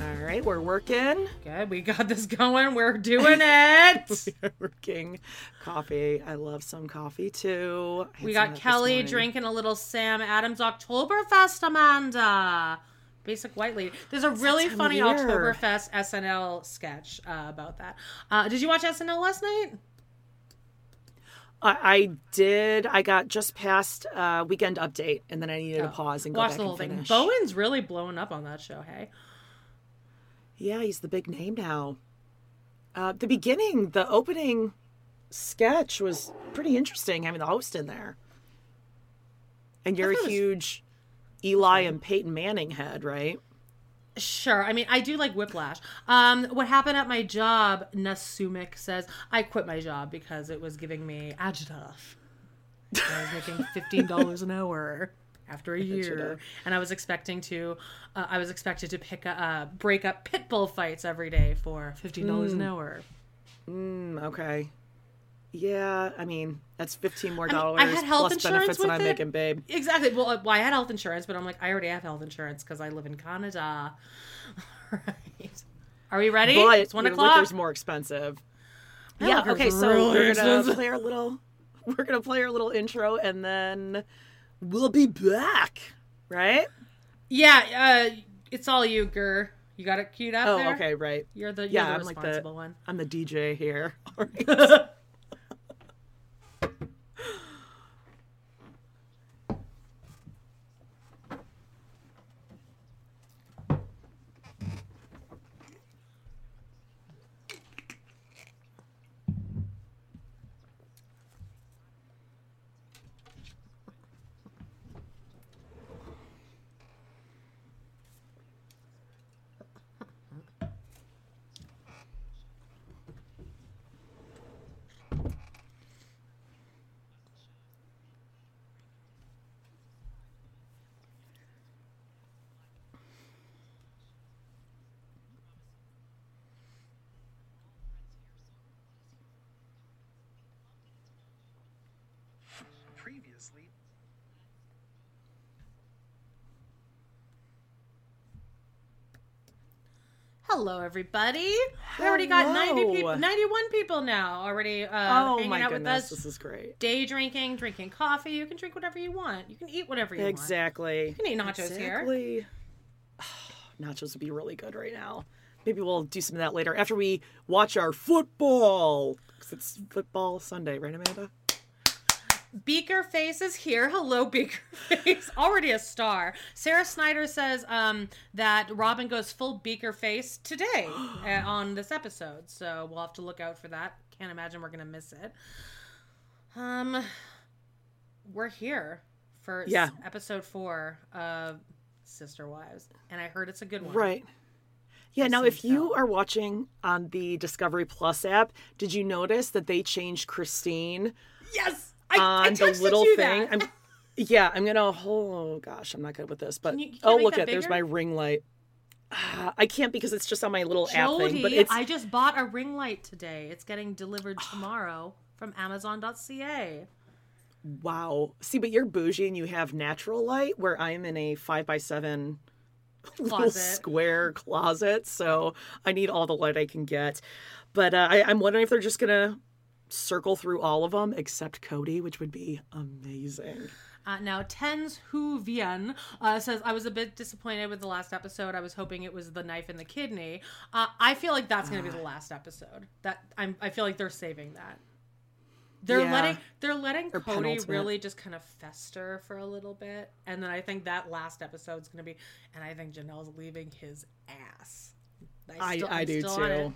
All right, we're working. Good, we got this going. We're doing it. We are working coffee. I love some coffee too. We got of that this Kelly drinking a little Sam Adams Oktoberfest, Amanda. Basic White Lady. There's a really funny. Oktoberfest SNL sketch uh, about that. Uh, did you watch SNL last night? I, I did. I got just past uh, weekend update, and then I needed to pause and go Watch back the whole and thing. Bowen's really blowing up on that show, hey? Yeah, he's the big name now. Uh, the beginning, the opening sketch was pretty interesting. Having the host in there, and you're a was- huge Eli and Peyton Manning head, right? Sure. I mean, I do like Whiplash. Um, what happened at my job, Nasumik says, I quit my job because it was giving me agitaff. I was making fifteen dollars an hour after a year, and I was expecting to, uh, I was expected to pick a, uh, break up pit bull fights every day for fifteen dollars an hour. Mm, okay. Yeah, I mean that's fifteen more I mean, dollars I had health plus insurance benefits than I'm it. making, babe. Exactly. Well, uh, well, I had health insurance, but I'm like, I already have health insurance because I live in Canada. right. Are we ready? But it's one o'clock. liquor's more expensive. Yeah. Okay. So really we're gonna expensive. play our little. We're gonna play our little intro, and then we'll be back. Right? Yeah, uh, it's all you, Gur. You got it queued up Oh, there? okay. Right. You're the, you're Yeah, the I'm like the- responsible one. I'm the DJ here. All right. Hello, everybody. We already got 90 people, 91 people now already uh, oh hanging out goodness, with us. this is great. Day drinking, drinking coffee. You can drink whatever you want. You can eat whatever you want. Exactly. You can eat nachos here. exactly. Nachos would be really good right now. Maybe we'll do some of that later after we watch our football. 'Cause it's football Sunday, right, Amanda? Beaker Face is here. Hello, Beaker Face. Already a star. Sarah Snyder says um, that Robin goes full Beaker Face today uh, on this episode. So we'll have to look out for that. can't imagine we're gonna miss it. Um, we're here for Yeah. episode four of Sister Wives, and I heard it's a good one. Right. Yeah, now if you so. are watching on the Discovery Plus app, did you notice that they changed Christine Yes, I, I on the little thing? I'm yeah, I'm gonna oh gosh, I'm not good with this, but Can you- can you oh make look that at there's bigger? my ring light. Ah, I can't because it's just on my little app Jody, thing, but it's I just bought a ring light today. It's getting delivered tomorrow from Amazon.ca. wow. See, but you're bougie and you have natural light, where I'm in a five by seven little Closet. square closet, so I need all the light I can get. But uh, I, I'm wondering if they're just gonna circle through all of them except Cody, which would be amazing. Uh, now, Tens Hu Vian uh, says, I was a bit disappointed with the last episode. I was hoping it was the knife in the kidney. Uh, I feel like that's going to be the last episode. That I'm, I feel like they're saving that. They're Yeah. letting they're letting Or Cody penultimate. really just kind of fester for a little bit, and then I think that last episode's going to be, and I think Janelle's leaving his ass. I, still- I I'm do too.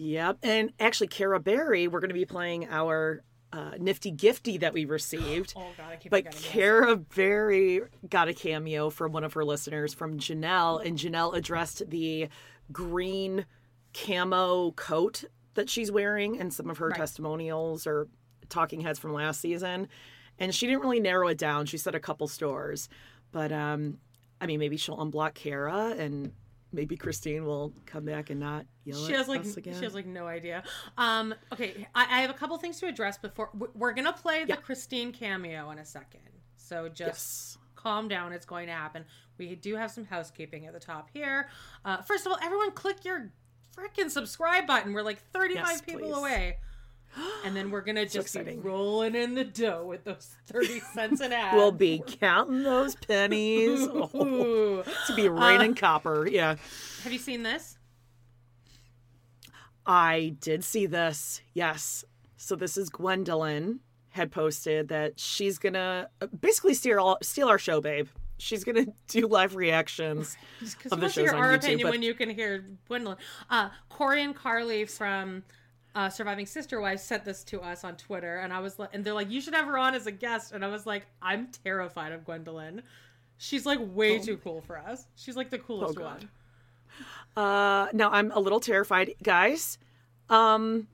Yep. And actually, Kara Berry, we're going to be playing our uh, nifty gifty that we received. Oh god, I keep But forgetting this. Kara Berry got a cameo from one of her listeners from Janelle, and Janelle addressed the green camo coat that she's wearing and some of her testimonials or talking heads from last season. And she didn't really narrow it down. She said a couple stores. But um, I mean, maybe she'll unblock Kara and maybe Christine will come back and not yell she at has like us again. she has like no idea. Um, okay, I, I have a couple things to address before we're- gonna play the Yeah. Christine cameo in a second. So just Yes. calm down. It's going to happen. We do have some housekeeping at the top here. Uh, first of all, everyone click your freaking subscribe button. We're like 35 Yes, people away. And then we're gonna just be rolling in the dough with those 30 cents an ad. We'll be counting those pennies. Oh, to be raining copper. Yeah. Have you seen this? I did see this. Yes. So this is Gwendolyn had posted that she's gonna uh, basically steal all, steal our show, babe. She's gonna do live reactions of the supposed to hear shows on our YouTube. opinion but- when you can hear Gwendolyn. Uh, Corey and Carly from uh, Surviving Sister wife sent this to us on Twitter, and I was like, and they're like, you should have her on as a guest, and I was like, I'm terrified of Gwendolyn. She's like way too cool for us. She's like the coolest Oh, one. Uh, now I'm a little terrified, guys. Um,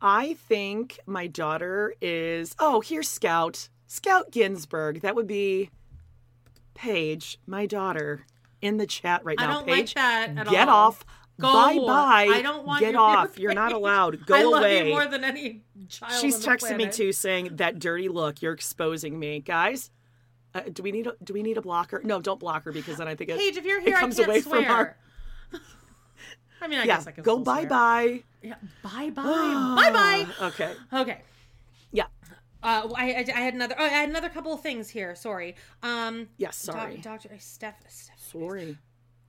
I think my daughter is. Oh, here's Scout. Scout Ginsburg. That would be Paige, my daughter, in the chat right now. I don't like Paige, that at all. get all. off. Go. Bye bye. I don't want to. Get you off. You're not allowed. Go I love away. you more than any child. She's texting me too, saying that dirty look. You're exposing me, guys. Uh, do we need a do we need a blocker? No, don't block her because then I think it, Paige, if you're here, it comes I can't away swear. from our I mean, I yeah. guess I can Go bye swear. bye. Yeah, bye bye, bye bye. Okay. Okay. Yeah. Uh, I, I, I had another. Oh, I had another couple of things here. Sorry. Um. Yes. Sorry. Doctor Steph. Steph Sorry.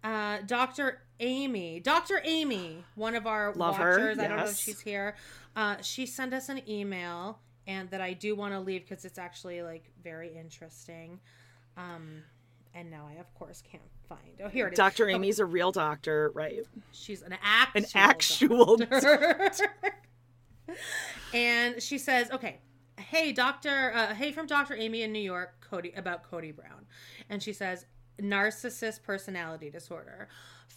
uh, Doctor Amy. Doctor Amy, one of our Love her, watchers. I don't know if she's here. Uh, she sent us an email, and that I do want to leave because it's actually like very interesting. Um, and now I of course can't find. Oh, here it is. Dr. Amy's a real doctor, right? She's an actual. An actual doctor. and she says, "Okay, hey, Doctor, uh, hey from Doctor Amy in New York, Cody about Cody Brown," and she says, "Narcissist personality disorder."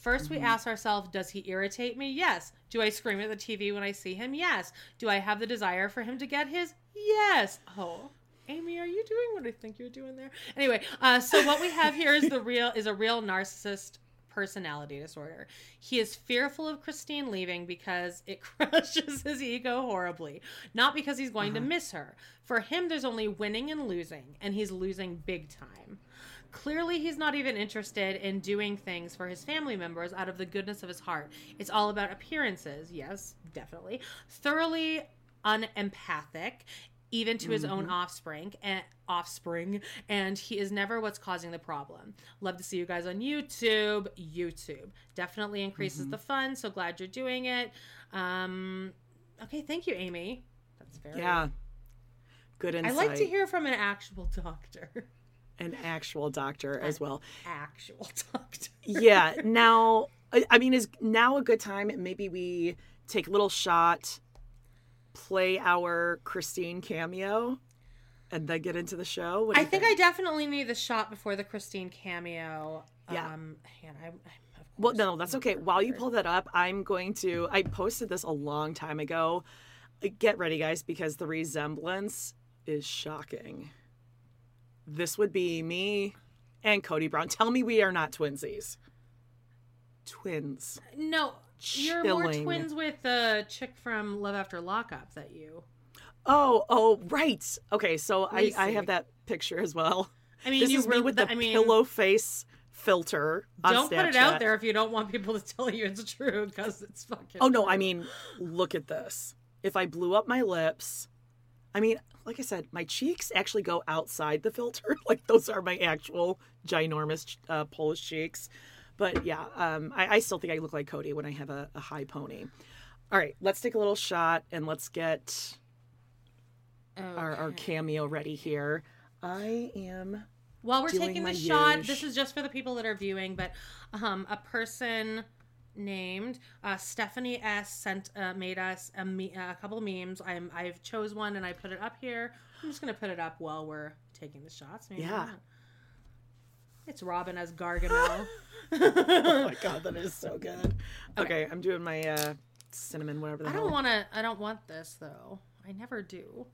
1st we ask ourselves, does he irritate me? Yes. Do I scream at the TV when I see him? Yes. Do I have the desire for him to get his? Yes. Oh. Amy, are you doing what I think you're doing there? Anyway, uh, so what we have here is the real is a real narcissist personality disorder. He is fearful of Christine leaving because it crushes his ego horribly, not because he's going to miss her. For him, there's only winning and losing, and he's losing big time. Clearly, he's not even interested in doing things for his family members out of the goodness of his heart. It's all about appearances. Yes, definitely. Thoroughly unempathic, even to his own offspring and offspring, and he is never what's causing the problem. Love to see you guys on YouTube. YouTube definitely increases the fun. So glad you're doing it. Um, okay, thank you, Amy. That's very. Yeah. Good insight. I like to hear from an actual doctor. An actual doctor as well. Actual doctor. Yeah. Now, I mean, is now a good time? Maybe we take a little shot, play our Christine cameo, and then get into the show? What I you think I definitely need the shot before the Christine cameo. Yeah. Um, hang I, I, of Well, no, that's okay. While you pull that up, I'm going to. I posted this a long time ago. Get ready, guys, because the resemblance is shocking. This would be me and Cody Brown. Tell me we are not twinsies. Twins. No, you're more twins with the chick from Love After Lockup that you. Oh, oh, right. Okay, so I, I have that picture as well. I mean, this you is me with the I mean, pillow face filter. On Don't put it out there if you don't want people to tell you it's true because it's fucking. Oh no, true. I mean, look at this. If I blew up my lips, I mean, like I said, my cheeks actually go outside the filter. like those are my actual ginormous uh, Polish cheeks. But yeah, um, I, I still think I look like Cody when I have a, a high pony. All right, let's take a little shot and let's get our, our cameo ready here. I am. While we're taking the shot, this is just for the people that are viewing, but um, a person named uh, Stephanie S sent uh, made us a, me- a couple of memes. I'm I've chose one and I put it up here. I'm just gonna put it up while we're taking the shots. Maybe Yeah. It's Robin as Gargamel. Oh my god, that is so good. Okay, I'm doing my uh, cinnamon, whatever I don't want to. I don't want this though. I never do.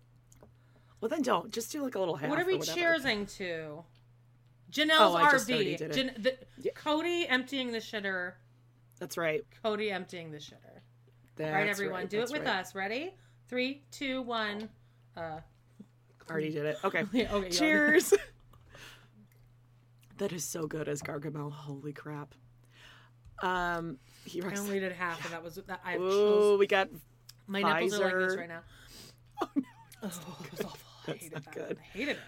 Well, then don't. Just do like a little half. what are we cheersing to? Janelle's Oh, I just RV. Jan- the, Yeah. Cody emptying the shitter. That's right. Cody emptying the shitter. That's All right, everyone, right, do it with right. us. Ready? Three, two, one. Uh, Already did it. Okay. Yeah, okay, Cheers. that is so good as Gargamel. Holy crap. Um, he I only did half, and that was that. I have Ooh, we got. My nipples are like this right now. Oh, no. it was awful. I That's hated that. good. I hated it.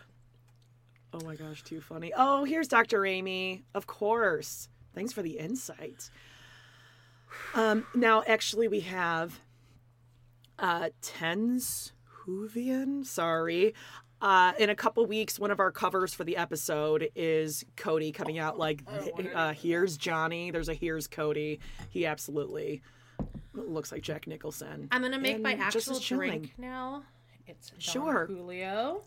Oh my gosh, too funny. Oh, here's Dr. Amy. Of course. Thanks for the insight. Um, now, actually, we have uh, Tens Hoovian. Sorry. Uh, in a couple weeks, one of our covers for the episode is Cody coming out like, uh, here's Johnny. There's a here's Cody. He absolutely looks like Jack Nicholson. I'm gonna make my And just actual as chilling. drink now. It's Don Sure. Julio.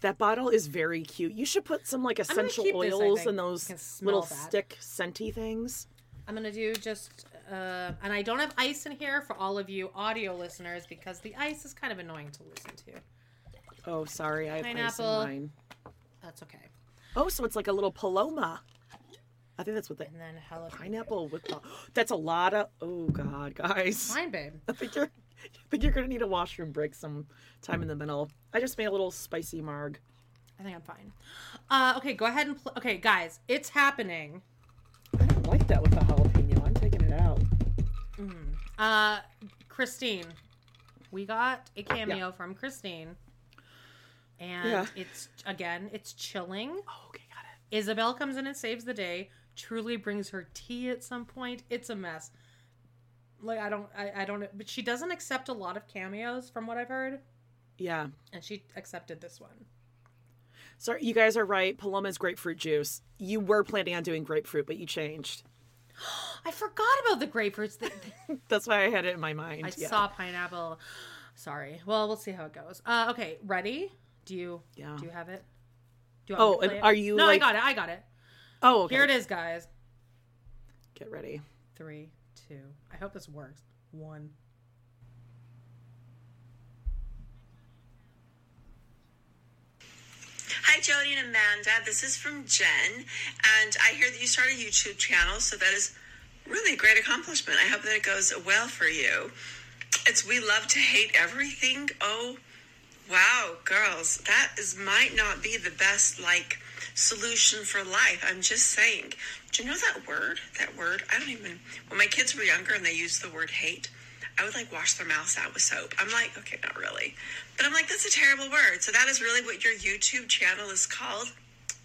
That bottle is very cute. You should put some like essential this, oils and those You can smell little that. stick scenty things. I'm gonna do just, uh, and I don't have ice in here for all of you audio listeners because the ice is kind of annoying to listen to. Oh, sorry, I have ice in Pineapple. mine. That's okay. Oh, so it's like a little paloma. I think that's what the And then jalapeno. pineapple with the. That's a lot of. Oh God, guys. Fine, babe. I think you're. I think you're gonna need a washroom break some time in the middle. I just made a little spicy marg. I think I'm fine. Uh, okay, go ahead and pl- okay, guys, it's happening. I don't like that with the jalapeno. I'm taking it out. Uh, Christine, we got a cameo from Christine, and Yeah. it's again, it's chilling. Oh, okay, got it. Isabel comes in and saves the day. Truly brings her tea at some point. It's a mess. Like I don't, I, I don't, but she doesn't accept a lot of cameos from what I've heard, Yeah. and she accepted this one. Sorry, you guys are right. Paloma's grapefruit juice. You were planning on doing grapefruit, but you changed. I forgot about the grapefruits. That That's why I had it in my mind. I yeah. saw pineapple. Sorry. Well, we'll see how it goes. Uh, okay, ready? Do you? Yeah. Do you have it? Do you want Oh, me to and play it? are you, No, like- I got it. I got it. Oh, okay. Here it is, guys. Get ready. Three, two. I hope this works. One. Hi, Jody and Amanda. This is from Jen, and I hear that you started a YouTube channel, so that is really a great accomplishment. I hope that it goes well for you. It's We Love to Hate Everything. Oh, wow, girls, that is might not be the best like solution for life. I'm just saying. Do you know that word? That word? I don't even. When my kids were younger and they used the word hate, I would like wash their mouths out with soap. I'm like, okay, not really. But I'm like, that's a terrible word. So that is really what your YouTube channel is called.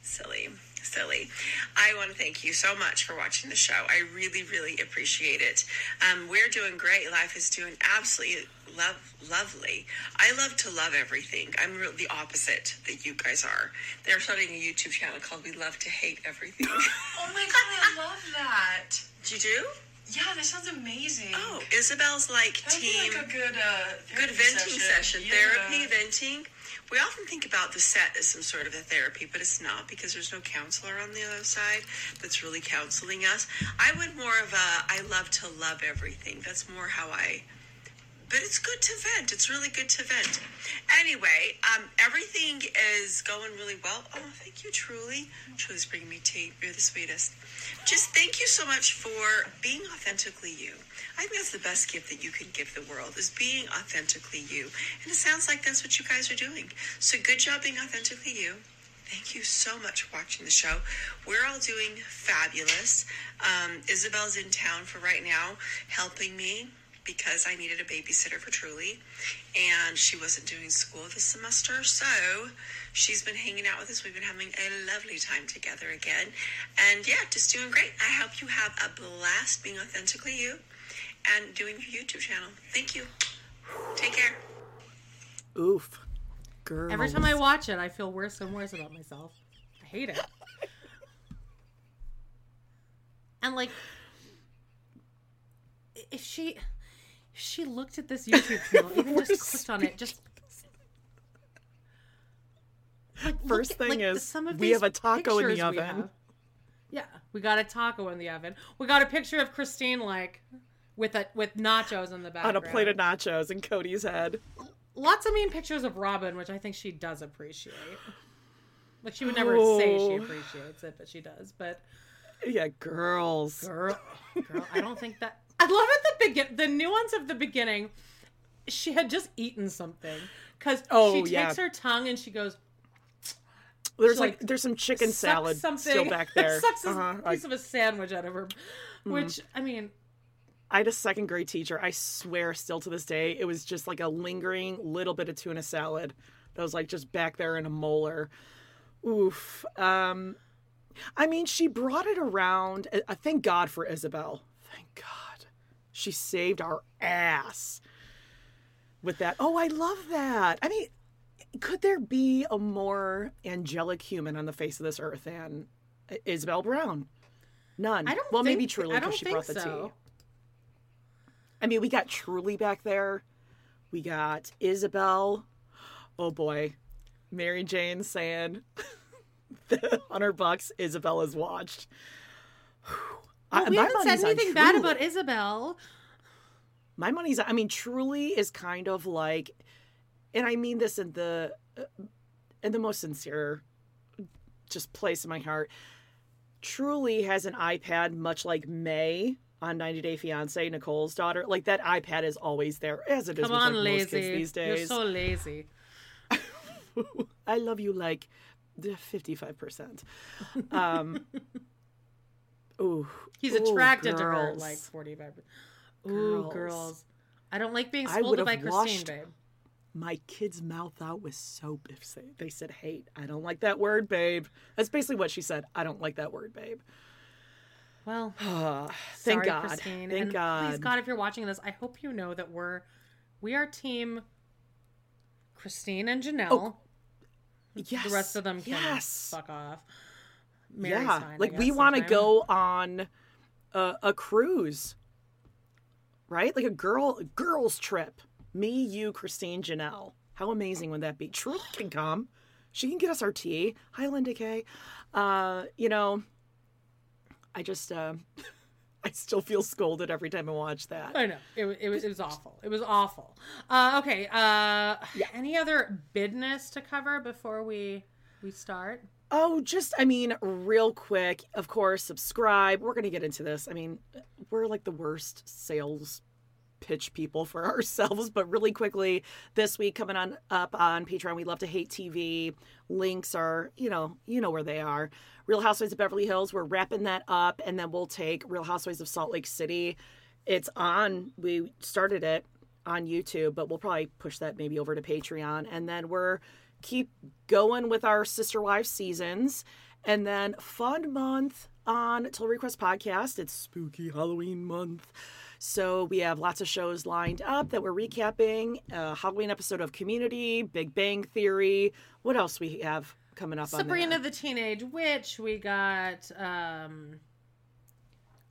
Silly, silly. I want to thank you so much for watching the show. I really, really appreciate it. Um, we're doing great. Life is doing absolutely love, lovely. I love to love everything. I'm the opposite that you guys are. They're starting a YouTube channel called We Love to Hate Everything. Oh my god, I love that. Do you do? Yeah, that sounds amazing. Oh, Isabel's like That'd be team. like a good, uh, good venting session, Yeah. therapy, venting. We often think about the set as some sort of a therapy, but it's not because there's no counselor on the other side that's really counseling us. I would more of a I love to love everything. That's more how I but it's good to vent. It's really good to vent. Anyway, um, everything is going really well. Oh, thank you, Truly. Truly's bringing me tea. You're the sweetest. Just thank you so much for being authentically you. I think that's the best gift that you can give the world is being authentically you. And it sounds like that's what you guys are doing. So good job being authentically you. Thank you so much for watching the show. We're all doing fabulous. Um, Isabel's in town for right now, helping me because I needed a babysitter for Truly, and she wasn't doing school this semester, so she's been hanging out with us. We've been having a lovely time together again, and yeah, just doing great. I hope you have a blast being authentically you and doing your YouTube channel. Thank you. Take care. Oof. Girl. Every time I watch it, I feel worse and worse about myself. I hate it. and like, if she, if she looked at this YouTube channel, even just clicked on it, just. Like, First at, thing like, is, some of we have a taco in the oven. Yeah, we got a taco in the oven. We got a picture of Christine like with a with nachos in the back on a plate of nachos in Cody's head. lots of mean pictures of Robin, which I think she does appreciate. Like she would never say she Oh. appreciates it, but she does. But Yeah, girls. girl, girl, I don't think that. I love at the begin the nuance of the beginning. She had just eaten something because Oh, she takes yeah. her tongue and she goes There's She, like, like, there's some chicken salad something, still back there. sucks a Uh-huh. piece Like, of a sandwich out of her, which I mean, I had a second grade teacher. I swear, still to this day, it was just like a lingering little bit of tuna salad that was like just back there in a molar. Oof. Um, I mean, she brought it around. I thank God for Isabel. Thank God, she saved our ass with that. Oh, I love that. I mean, could there be a more angelic human on the face of this earth than Isabel Brown? None. I don't. Well, think, maybe truly because she think brought the so. tea. I mean, we got Truly back there. We got Isabel. Oh boy, Mary Jane saying the hundred bucks Isabel has watched. I- Well, we haven't said anything bad Truly. about Isabel. My money's. I mean, Truly is kind of like, and I mean this in the, in the most sincere, just place in my heart. Truly has an iPad, much like May on 90 Day Fiance, Nicole's daughter. Like that iPad is always there, as it is Come with on, like, most kids lazy. these You're so lazy. I love you like the 55%. Um, ooh. He's ooh, attracted to her girls. like 45. Girls. Ooh, Girls. I don't like being scolded by Christine, babe. my kid's mouth out with soap if they, they said hate. I don't like that word, babe. That's basically what she said. I don't like that word, babe. Well, Thank sorry, God. Christine. Thank and God. Please, God, if you're watching this, I hope you know that we're we are team Christine and Janelle. Yes. the rest of them can Yes. fuck off. Mary's yeah. fine, like we want to go on a, a cruise, right? Like a girl girls trip. Me, you, Christine, Janelle. How amazing would that be? Truly can come. She can get us our tea. Hi, Linda Kay. Uh, you know, I just, uh, I still feel scolded every time I watch that. I know it, it was it was awful. It was awful. Uh, okay. Uh, Any other business to cover before we we start? Oh, just I mean, real quick. Of course, subscribe. We're gonna get into this. I mean, we're like the worst sales pitch people for ourselves, but really quickly, this week coming on up on Patreon, we love to hate TV. Links are, you know, you know where they are. Real Housewives of Beverly Hills. We're wrapping that up, and then we'll take Real Housewives of Salt Lake City. It's on. We started it on YouTube, but we'll probably push that maybe over to Patreon, and then we're keep going with our Sister Wives seasons. And then fun month on Total Request Podcast. It's spooky Halloween month. So we have lots of shows lined up that we're recapping. A Halloween episode of Community, Big Bang Theory. What else we have coming up Sabrina on the Teenage Witch. We got um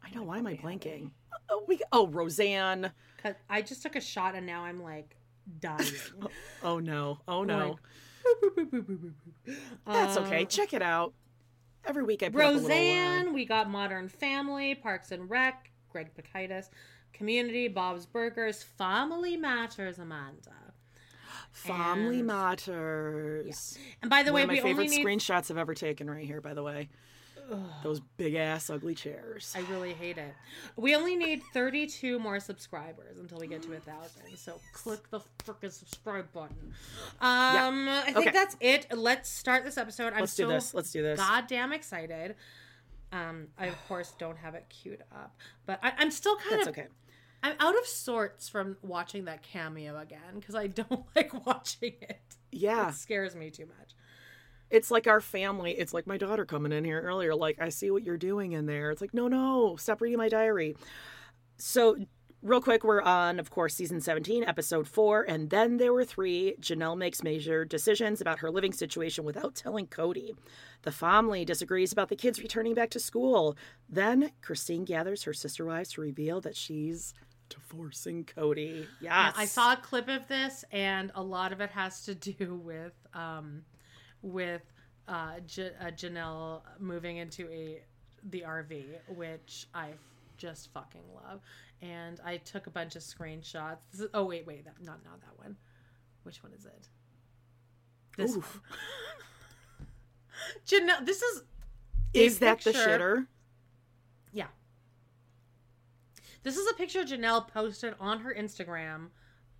I know, why am I blanking? Oh, we oh Roseanne. 'Cause I just took a shot and now I'm like dying. Oh no. Oh no. That's okay. Um, Check it out. Every week I put Roseanne, we got Modern Family, Parks and Rec, Greg Pikitis, Community, Bob's Burgers, Family Matters, Amanda. Family and- Matters. And by the One way, of my we favorite only need. screenshots I've ever taken right here, by the way. Those big ass ugly chairs. I really hate it. We only need 32 more subscribers until we get to a thousand. So click the freaking subscribe button. Um, I think Okay. that's it. Let's start this episode. I'm Let's do this. Let's do this. goddamn excited. Um, I of course don't have it queued up, but I, I'm still kind That's of okay. I'm out of sorts from watching that cameo again because I don't like watching it. Yeah. It scares me too much. It's like our family. It's like my daughter coming in here earlier. Like, I see what you're doing in there. It's like, no, no, stop reading my diary. So, real quick, we're on, of course, season 17, episode four. And then there were three. Janelle makes major decisions about her living situation without telling Cody. The family disagrees about the kids returning back to school. Then Christine gathers her sister wives to reveal that she's divorcing Cody. Yeah, Yes. I saw a clip of this, and a lot of it has to do with um, with uh, J- uh, Janelle moving into a the RV, which I just fucking love. And I took a bunch of screenshots. This is, oh wait, wait, that, not not that one. Which one is it? This Oof. one. Janelle. This is Is that the shitter? yeah. This is a picture Janelle posted on her Instagram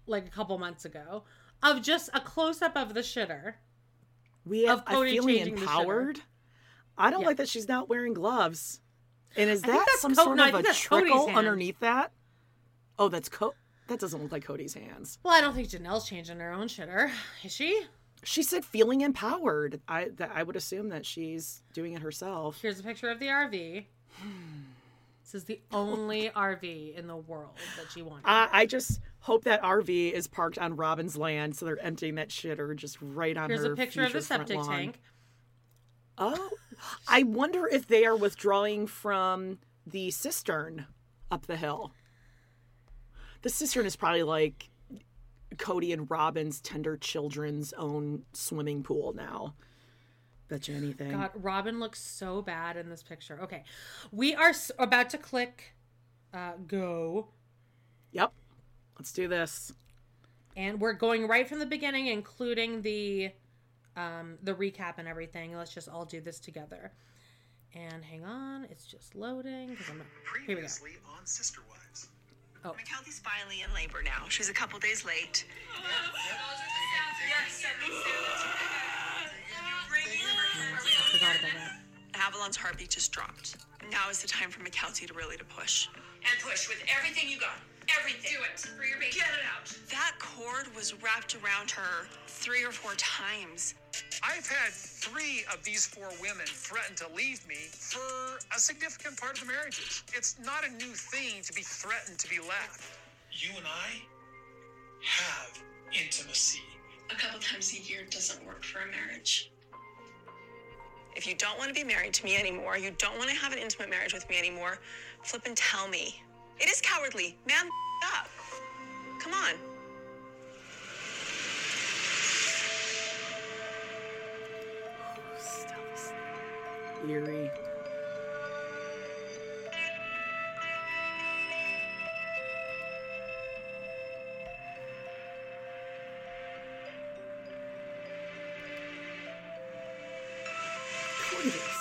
like a couple months ago of just a close up of the shitter. We Of have, I'm feeling changing empowered. I don't Yeah. like that she's not wearing gloves. And is that some Co- sort no, of a think that's Cody's trickle underneath that? Oh, that's Co. That doesn't look like Cody's hands. Well, I don't think Janelle's changing her own shitter. Is she? She said feeling empowered. I that I would assume that she's doing it herself. Here's a picture of the RV. This is the only RV in the world that she wanted. I, uh, I just hope that RV is parked on Robin's land, so they're emptying that shitter just right on Here's her. a picture of the septic lawn. tank. Oh, I wonder if they are withdrawing from the cistern up the hill. The cistern is probably like Cody and Robin's tender children's own swimming pool now. Bet you anything. God, Robin looks so bad in this picture. Okay, we are s- about to click uh, go, Yep. Let's do this. and we're going right from the beginning, including the um, the recap and everything. Let's just all do this together. And hang on, it's just loading I'm not. Here we go. Previously on Sister Wives. Oh. Mykelti's finally in labor now. She's a couple days late. I forgot about that. Avalon's heartbeat just dropped. Now is the time for Mykelti to really to push. And push with everything you got. Everything. Do it for your baby. Get it out. That cord was wrapped around her three or four times. I've had three of these four women threaten to leave me for a significant part of the marriages. It's not a new thing to be threatened to be left. you and I have intimacy. A couple times a year doesn't work for a marriage. If you don't want to be married to me anymore, you don't want to have an intimate marriage with me anymore, flip and tell me. It is cowardly. Man, up. Come on. Eerie.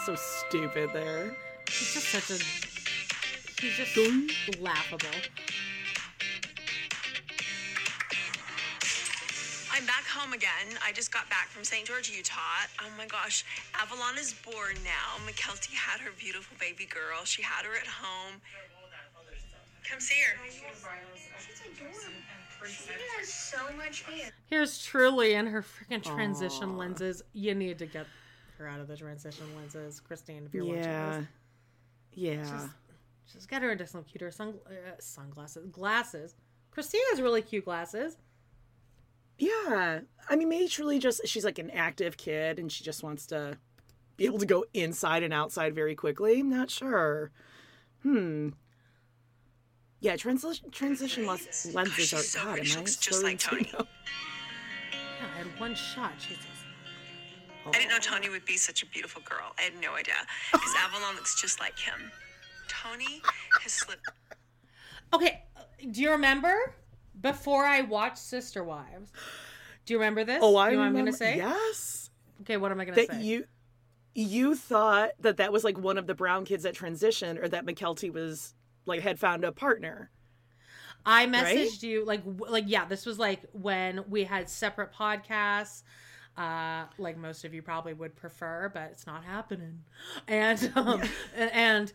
So stupid there. He's just such a. He's just laughable. I'm back home again. I just got back from St. George, Utah. Oh my gosh, Avalon is born now. Mykelti had her beautiful baby girl. She had her at home. Come see her. She's adorable. She has so much hair. Here's Truly in her freaking transition lenses. You need to get her out of the transition lenses, Christine, if you're watching Yeah. this. Yeah. Just get her into some cuter sun- uh, sunglasses. Glasses. Christine has really cute glasses. Yeah. I mean, maybe truly just she's like an active kid and she just wants to be able to go inside and outside very quickly. I'm not sure. Hmm. Yeah, transition transition lens- lenses she's are so God. She Am I looks just like Tony. Yeah, I had one shot. Jesus. I didn't know Tony would be such a beautiful girl. I had no idea. Because Avalon looks just like him. Tony has slipped. Okay, do you remember before I watched Sister Wives? Do you remember this? Oh, I you know what I'm gonna say? Yes, Okay, what am I gonna say? you you thought that that was like one of the brown kids that transitioned, or that Mykelti was like had found a partner. I right? messaged you like w- like yeah, this was like when we had separate podcasts. Uh, like most of you probably would prefer, but it's not happening. And um, a- and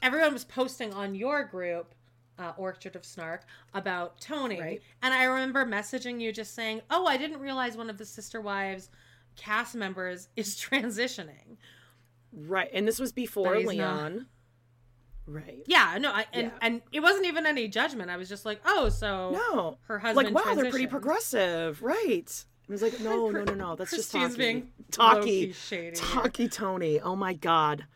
everyone was posting on your group, uh, Orchard of Snark, about Tony. Right. And I remember messaging you just saying, "Oh, I didn't realize one of the Sister Wives cast members is transitioning." Right, and this was before he's not. Leon. Right. Yeah, no, I, and Yeah. and it wasn't even any judgment. I was just like, "Oh, so No. her husband like wow, they're pretty progressive, right? It was like no, no, no, no. That's just talky, being talky, low-key shady talky Tony. Oh my god.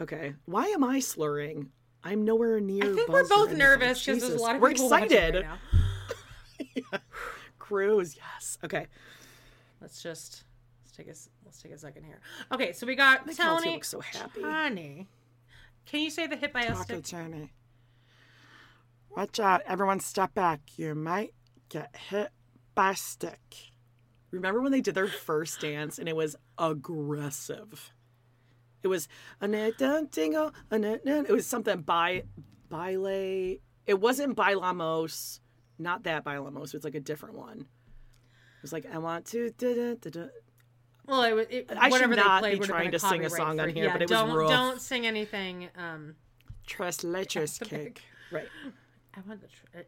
Okay, why am I slurring? I'm nowhere near. I think we're both nervous because there's a lot of We're people excited. right now. Cruise, yes. Okay. Let's just let's take a let's take a second here. Okay, so we got Tony. looks so happy. Tony. Can you say the hit by a Taco stick? Tony. Watch out! Everyone, step back. You might get hit by a stick. Remember when they did their first dance and it was aggressive? It was a net dingo, a net It was something by baile. It wasn't bailamos, not that bailamos. It was like a different one. It was like I want to. Da, da, da. Well, it, was- it, I should not they be played would trying to sing a song on here, yeah, but it was don't rough. don't sing anything. Um, Tres leches cake. Right. I want the tr-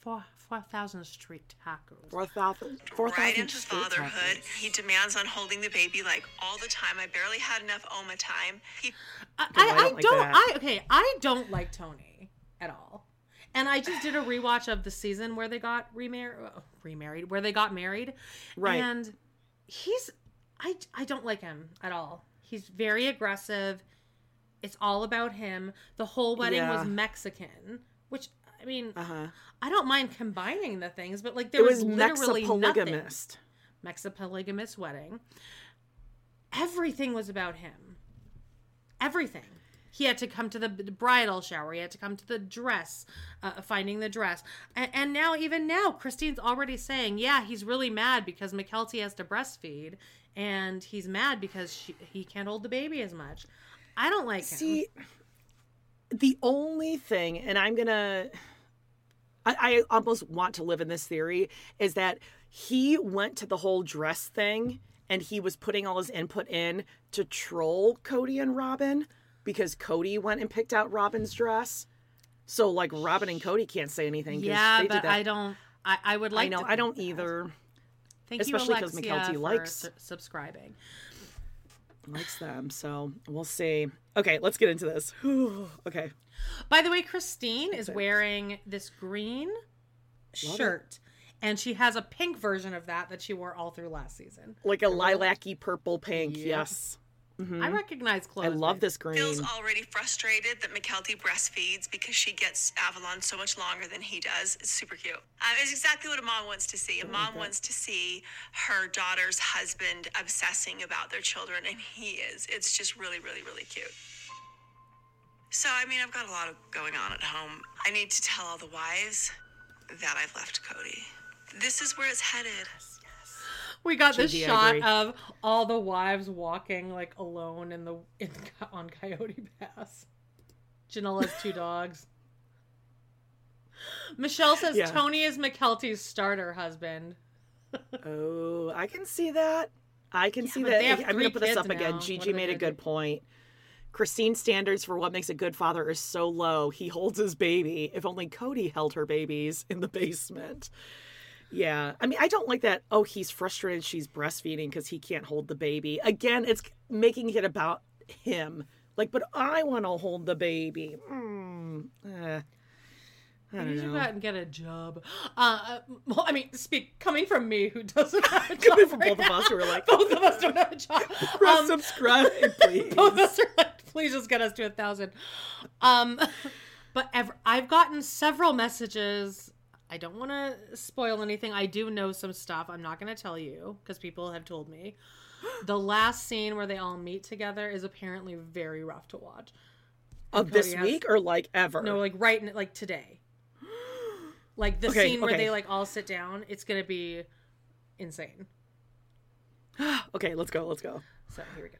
four four thousand street tacos. Four thousand. Four right into fatherhood. He demands on holding the baby like all the time. I barely had enough Oma time. He I, I I, don't I like don't. that. I okay. I don't like Tony at all. And I just did a rewatch of the season where they got remarried, uh, remarried, where they got married, Right. And he's, I, I don't like him at all. He's very aggressive. It's all about him. The whole wedding was Mexican, which I mean, Uh huh. I don't mind combining the things, but like there It was, was literally nothing. Mexipolygamist. Mexipolygamous wedding. Everything was about him. Everything. He had to come to the bridal shower. He had to come to the dress, uh, finding the dress. And, and now, even now, Christine's already saying, yeah, he's really mad because Mykelti has to breastfeed. And he's mad because she, he can't hold the baby as much. I don't like him. See, the only thing, and I'm gonna, I, I almost want to live in this theory, is that he went to the whole dress thing and he was putting all his input in to troll Cody and Robin because Cody went and picked out Robin's dress. So like Robin and Cody can't say anything. yeah, but. I don't. I, I would like I know. to I don't that. either. Thank you. especially you, 'cause Alexia, Mykelti likes- su- subscribing. Likes them, so we'll see. Okay, let's get into this. okay. By the way, Christine is wearing this green Love it. shirt, and she has a pink version of that that she wore all through last season. Like a lilac-y purple pink. Yes. Mhm. I recognize clothes. I love this green. feels already frustrated that Mykelti breastfeeds because she gets Avalon so much longer than he does. It's super cute. Um, it's exactly what a mom wants to see. A mom wants to see her daughter's husband obsessing about their children, and he is. It's just really, really, really cute. So, I mean, I've got a lot of going on at home. I need to tell all the wives that I've left Cody. This is where it's headed. We got this shot of all the wives walking like alone in the in on Coyote Pass. Janelle has two dogs. Michelle says Yeah. Tony is Mykelti's starter husband. Oh, I can see that. I can see that. I'm going to put this up again. now. What Gigi made a good do? point. Christine's standards for what makes a good father is so low. He holds his baby. If only Cody held her babies in the basement. Yeah. I mean, I don't like that. Oh, he's frustrated she's breastfeeding because he can't hold the baby. Again, it's making it about him. Like, but I want to hold the baby. Mm, eh. I You go out and get a job. Uh, well, I mean, speak coming from me who doesn't have a job. Coming from right both of us who are like, both of us don't have a job. Press Um, subscribe, please. both of us are like, please just get us to a thousand. Um, But ever, I've gotten several messages. I don't want to spoil anything. I do know some stuff. I'm not going to tell you because people have told me. The last scene where they all meet together is apparently very rough to watch. Of this has- week or like ever? No, like right, in, like today. Like the Okay, scene where okay. they like all sit down. It's gonna be insane. Okay, let's go. Let's go. So here we go.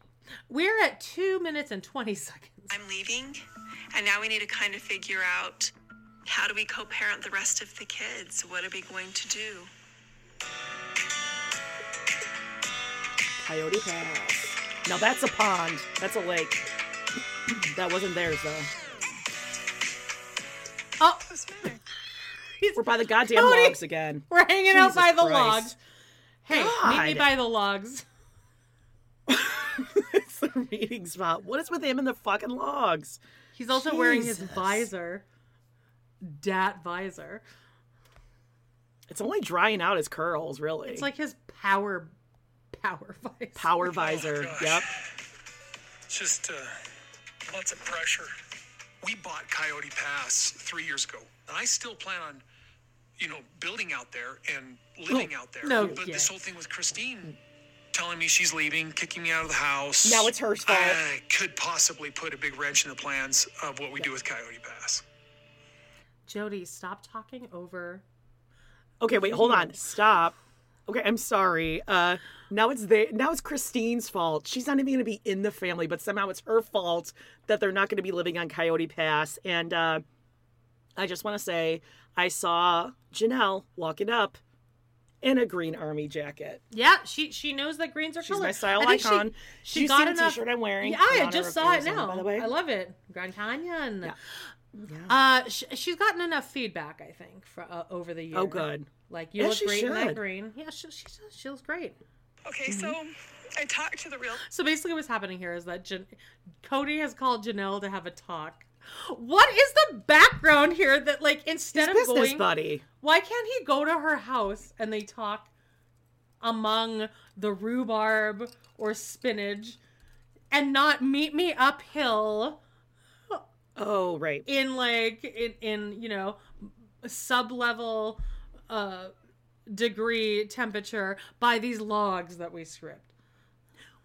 We're at two minutes and twenty seconds. I'm leaving, and now we need to kind of figure out how do we co parent the rest of the kids? What are we going to do? Coyote Pass. Now that's a pond. That's a lake. that wasn't theirs though. Oh, We're by the goddamn Cody! logs again. we're hanging out by the Christ. logs. Hey, meet me by the logs. it's the meeting spot. What is with him and the fucking logs? He's also wearing his visor. Dat visor. It's only drying out his curls, really. It's like his power power visor. power visor. gosh. yep. It's just uh, lots of pressure. We bought Coyote Pass three years ago, and I still plan on, you know, building out there and living out there. no, but yeah. this whole thing with Christine telling me she's leaving, kicking me out of the house. Now it's her fault. I could possibly put a big wrench in the plans of what we do with Coyote Pass. Jody, stop talking over. Okay, wait, hold on. Stop. Okay, I'm sorry. Uh now it's they now it's Christine's fault. She's not even gonna be in the family, but somehow it's her fault that they're not gonna be living on Coyote Pass. And uh I just wanna say I saw Janelle walking up in a green army jacket. Yeah, she she knows that greens are cool. She's color. my style icon. She, she got the enough. t-shirt I'm wearing? Yeah, I just saw it now. by the way. I love it, Grand Canyon. Yeah. Uh, sh- she's gotten enough feedback, I think, for uh, over the year. Oh, good. Like you Yeah, look she great in that green. Yeah, she, she, does. she looks great. Okay, so I talked to the real So basically, what's happening here is that Jan- Cody has called Janelle to have a talk. What is the background here that, like, instead His of business going, buddy. why can't he go to her house and they talk among the rhubarb or spinach and not meet me uphill Oh, right. in like in in you know sub level uh degree temperature by these logs that we script.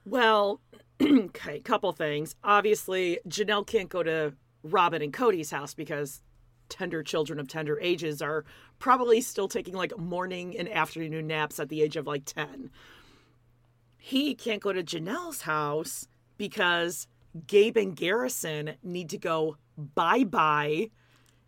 Well, okay, couple things. Obviously, Janelle can't go to Robin and Cody's house because tender children of tender ages are probably still taking like morning and afternoon naps at the age of like 10. He can't go to Janelle's house because Gabe and Garrison need to go bye bye,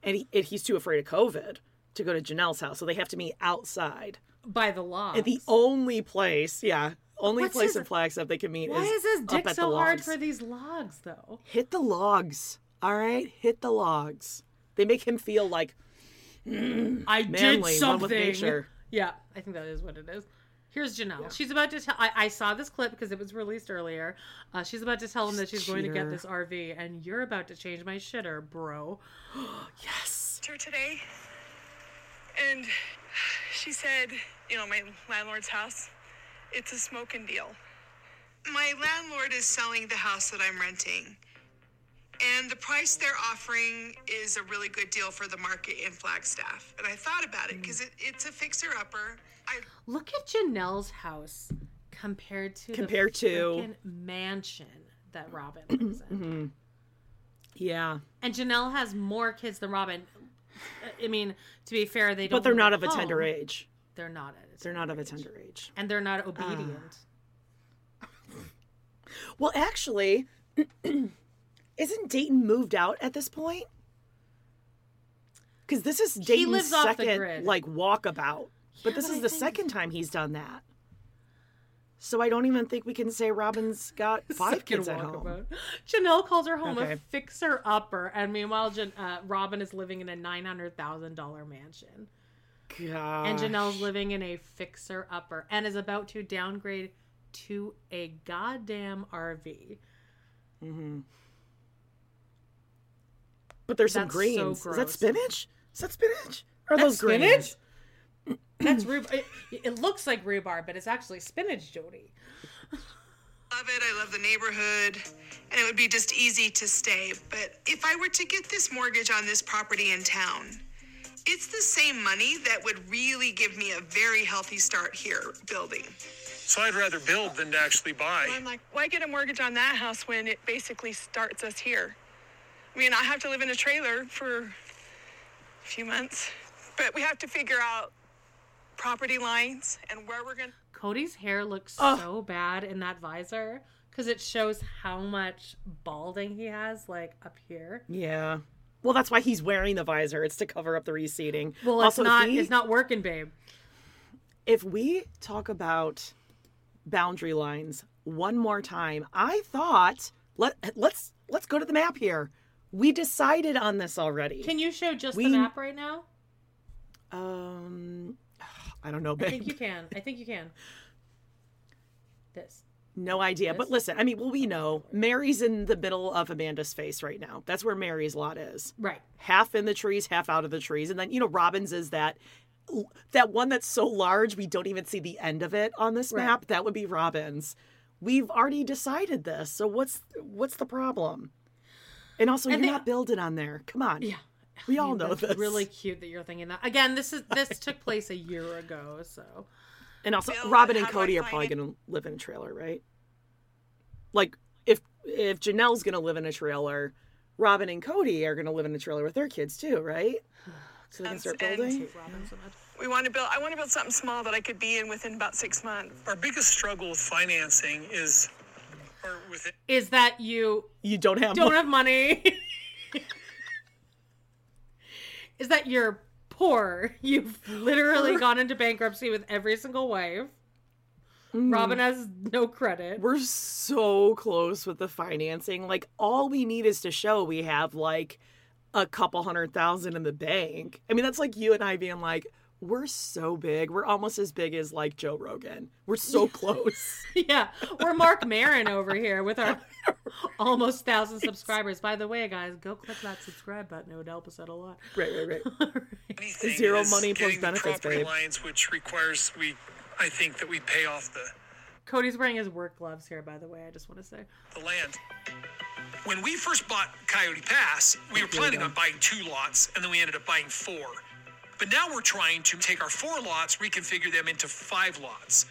and, he, and he's too afraid of COVID to go to Janelle's house. So they have to meet outside. By the logs. And the only place, yeah, only What's place his- in Flagstaff they can meet is. Why is, is his dick at so hard for these logs though? Hit the logs, all right? Hit the logs. They make him feel like I mm, Manly, did something. nature. Yeah, I think that is what it is. Here's Janelle. She's about to tell. I, I saw this clip because it was released earlier. Uh, she's about to tell him that she's going to get this RV, and you're about to change my shitter, bro. yes. her today, and she said, you know, my landlord's house, it's a smoking deal. My landlord is selling the house that I'm renting, and the price they're offering is a really good deal for the market in Flagstaff. And I thought about it because it, it's a fixer-upper. I Look at Janelle's house compared to Compared the to- mansion that Robin lives in. Mm-hmm. Yeah. And Janelle has more kids than Robin. I mean, to be fair, they don't. But they're not of a tender age. They're not at. A They're not of a tender age. and they're not ah. obedient. Well, actually, isn't Dayton moved out at this point? Because this is Dayton's lives off the second like walkabout, but Yeah, this but is I the think- second time he's done that. So I don't even think we can say Robin's got five kids at home. walkabout. Janelle calls her home a fixer upper, and meanwhile, Jan- uh, Robin is living in a nine hundred thousand dollar mansion, God. and Janelle's living in a fixer upper, and is about to downgrade to a goddamn RV. Mm-hmm. But there's some That's so greens. is that spinach? Is that spinach? Are That's those greens? spinach? That's rhubarb. It, it looks like rhubarb, but it's actually spinach, Jody. love it. I love the neighborhood, and it would be just easy to stay. But if I were to get this mortgage on this property in town, it's the same money that would really give me a very healthy start here building. So I'd rather build than to actually buy. I'm like, why get a mortgage on that house when it basically starts us here? I mean, I have to live in a trailer for a few months, but we have to figure out property lines and where we're going to. Cody's hair looks Oh. so bad in that visor because it shows how much balding he has, like up here. Yeah. Well, that's why he's wearing the visor. It's to cover up the receding. Well, it's Also, if not. we- It's not working, babe. if we talk about boundary lines one more time, I thought let let's let's go to the map here. We decided on this already. Can you show just We- the map right now? um, I don't know, babe. I think you can. I think you can. This. No idea. But listen, I mean, well, we know Mary's in the middle of Amanda's face right now. That's where Mary's lot is. Right. Half in the trees, half out of the trees, and then you know Robbins is that that one that's so large we don't even see the end of it on this Right. map. That would be Robbins. We've already decided this, so what's what's the problem? And also, And you're they- not building on there. Come on. Yeah. We I all mean, know that's this. Really cute that you're thinking that. Again, this is this took place a year ago, so And also, Bill, Robin and how do I Cody are probably going to live in a trailer, right? Like, if if Janelle's going to live in a trailer, Robin and Cody are going to live in a trailer with their kids too, right? So they can start building. hate Robin so much. We want to build. I want to build something small that I could be in within about six months. Our biggest struggle with financing is, or with it, Is that you You don't have. don't mo- have money? is that you're poor? You've literally gone into bankruptcy with every single wife. Mm. Robin has no credit. We're so close with the financing. Like, all we need is to show we have like a couple hundred thousand in the bank. I mean, that's like you and I being like, we're so big. We're almost as big as like Joe Rogan. We're so close. yeah, we're Marc Maron over here with our almost thousand subscribers. By the way, guys, go click that subscribe button. It would help us out a lot. right, right, right. anything Zero money plus getting the benefits, babe. lines, which requires we, I think that we pay off the Cody's wearing his work gloves here, by the way. I just want to say. the land. When we first bought Coyote Pass, we were planning on buying two lots, and then we ended up buying four. But now we're trying to take our four lots, reconfigure them into five lots.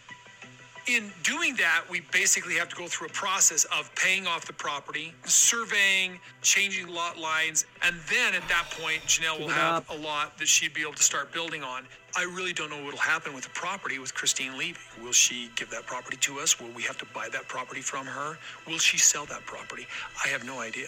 In doing that, we basically have to go through a process of paying off the property, surveying, changing lot lines, and then at that point, Janelle will have a lot that she'd be able to start building on. I really don't know what'll happen with the property with Christine leaving. Will she give that property to us? Will we have to buy that property from her? Will she sell that property? I have no idea.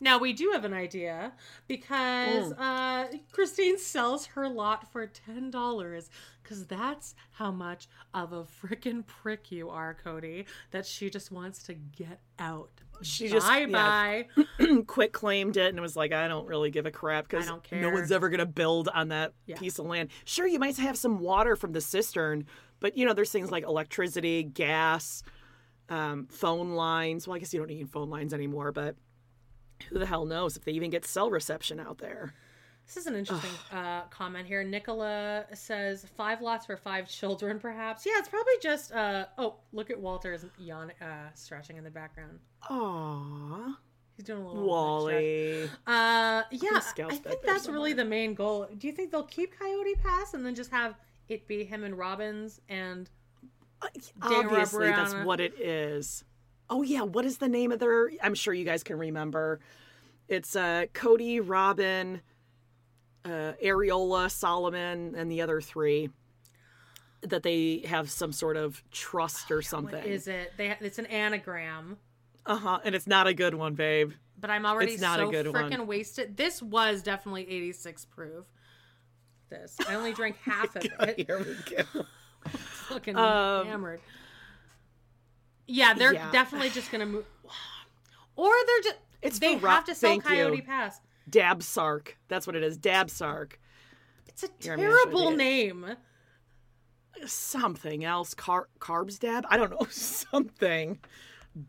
Now we do have an idea because uh, Christine sells her lot for ten dollars because that's how much of a freaking prick you are, Cody. That she just wants to get out. She just- bye yeah. bye. Quit claimed it and was like, I don't really give a crap because no one's ever going to build on that Yeah. piece of land. Sure, you might have some water from the cistern, but you know, there's things like electricity, gas, um, phone lines. Well, I guess you don't need phone lines anymore, but who the hell knows if they even get cell reception out there? This is an interesting uh, comment here. Nicola says five lots for five children, perhaps. Yeah, it's probably just. Uh, oh, look at Walter's yawn, uh, stretching in the background. Aww, He's doing a little. Wally. Uh, yeah, I think that's really the main goal. Do you think they'll keep Coyote Pass and then just have it be him and Robbins and Dana Obviously, that's what it is. Oh yeah, what is the name of their? I'm sure you guys can remember. It's uh, Cody, Robin, uh, Areola, Solomon, and the other three. That they have some sort of trust or something. what is it? They ha- it's an anagram. Uh huh. And it's not a good one, babe. But I'm already It's not a so good one. freaking wasted. This was definitely 86 proof. This I only drank half of it. Here we go. Fucking Um, hammered. Yeah, they're yeah. definitely just gonna move, or they're just. It's they for Ro- have to sell thank you. Coyote Pass. Dab Sark. That's what it is. Dab Sark. It's a Here, I'm gonna show terrible you. name. Something else. Car- carbs dab? I don't know. Something.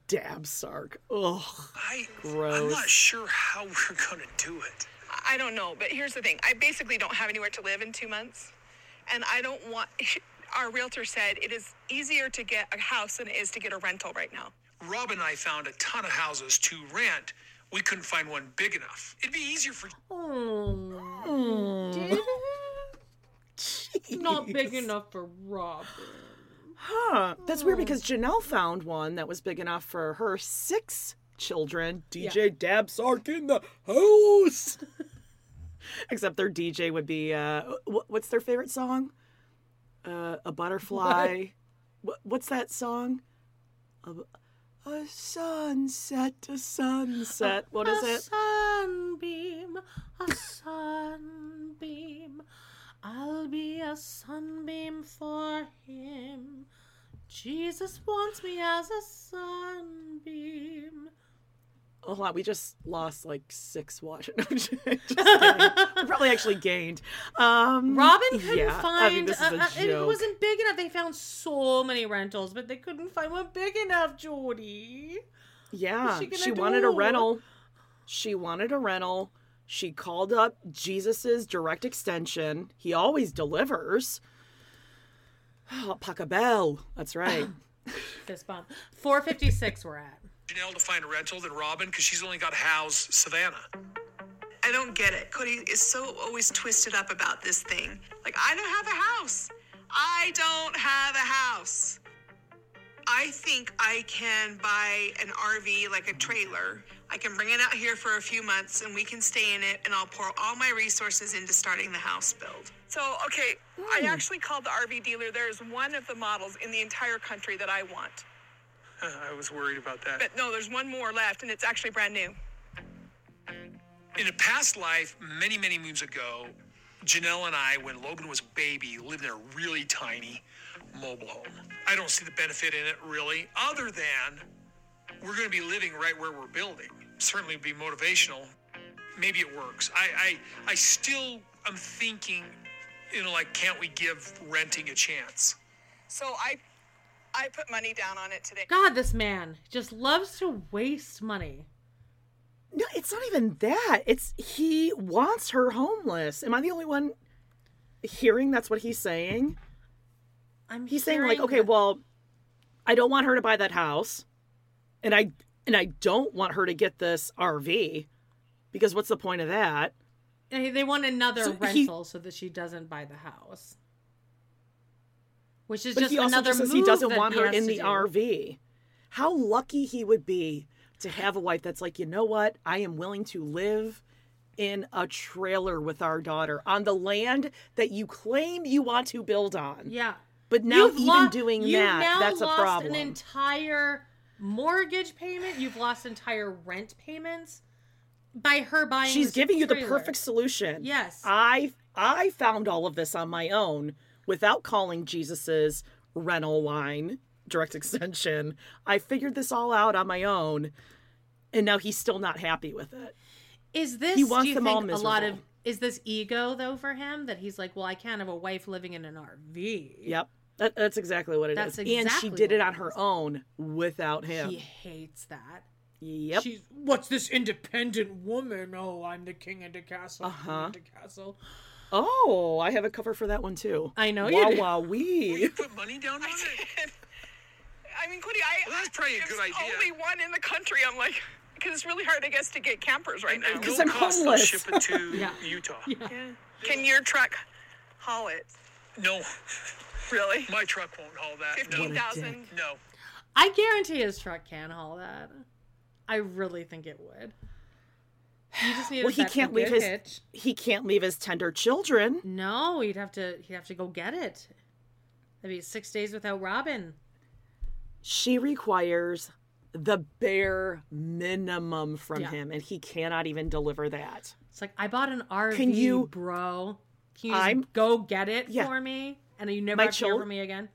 Dab Sark. Ugh. I, I'm not sure how we're going to do it. I don't know, but here's the thing. I basically don't have anywhere to live in two months. And I don't want, our realtor said it is easier to get a house than it is to get a rental right now. Rob and I found a ton of houses to rent. We couldn't find one big enough. It'd be easier for Oh, did it? Not big enough for Robin. Huh. That's weird because Janelle found one that was big enough for her six children. DJ Dab Sark in the house. Except their DJ would be uh, wh- what's their favorite song? Uh, a butterfly. What? What's that song? A, a sunset, a sunset. What is it? a it? Sunbeam, a sunbeam. I'll be a sunbeam for him. Jesus wants me as a sunbeam. Oh, wow, we just lost like six watch. No, just we probably actually gained. Um, Robin couldn't yeah, find. I mean, this is a uh, uh, it wasn't big enough. They found so many rentals, but they couldn't find one big enough, Jordy. Yeah, she she wanted a rental. She wanted a rental. She called up Jesus's direct extension. He always delivers. Oh, Pacabell. That's right. Fist bump. 456 we're at. Janelle to find a rental than Robin because she's only got to house Savannah. I don't get it. Cody is so always twisted up about this thing. Like, I don't have a house. I don't have a house. I think I can buy an RV, like a trailer. I can bring it out here for a few months and we can stay in it, and I'll pour all my resources into starting the house build. So, okay, I actually called the RV dealer. There's one of the models in the entire country that I want. I was worried about that. But no, there's one more left, and it's actually brand new. In a past life, many, many moons ago, Janelle and I, when Logan was a baby, lived in a really tiny mobile home. I don't see the benefit in it really, other than we're going to be living right where we're building. Certainly be motivational. Maybe it works. I, I, I still am thinking, you know, like, can't we give renting a chance? So I, I put money down on it today. God, this man just loves to waste money. no, it's not even that. It's he wants her homeless. Am I the only one hearing that's what he's saying? I'm He's saying like, okay, that- well, I don't want her to buy that house, and I and I don't want her to get this RV, because what's the point of that? Hey, they want another So he- rental so that she doesn't buy the house. Which is But just he also another just he doesn't want he her in the do. RV. How lucky he would be to have a wife that's like, you know what? I am willing to live in a trailer with our daughter on the land that you claim you want to build on. Yeah. But now You've even lo- doing that, now that's a lost problem. An entire mortgage payment. You've lost entire rent payments by her buying. She's giving you the perfect solution. Yes. I I found all of this on my own without calling Jesus's rental line direct extension. I figured this all out on my own, and now he's still not happy with it. Is this He wants do you them think all a lot of is this ego though for him that he's like, well, I can't have a wife living in an RV. Yep. That, that's exactly what it is. That's and she did it on her own without him. He hates that. Yep. She's what's this independent woman? Oh, I'm the king of the castle. Uh-huh. The castle. Oh, I have a cover for that one too. I know Wah, you do. wah, wee. You put money down on it? I mean, Cody, I. Well, that's probably a good idea. only one in the country. I'm like, because it's really hard, I guess, to get campers right now. Because no I'm cost, they'll homeless. ship it to Yeah. Utah. Yeah. Can your truck haul it? No, Really? my truck won't haul that. Fifteen No. no. I guarantee his truck can haul that. I really think it would. You just Well, a he can't leave his he can't leave his tender children. No, he'd have to. He'd have to go get it. That'd be six days without Robin. She requires the bare minimum from Yeah. him, and he cannot even deliver that. It's like I bought an RV, Can you- bro? Can you I'm- go get it Yeah. for me, and you never My have to hear from me again?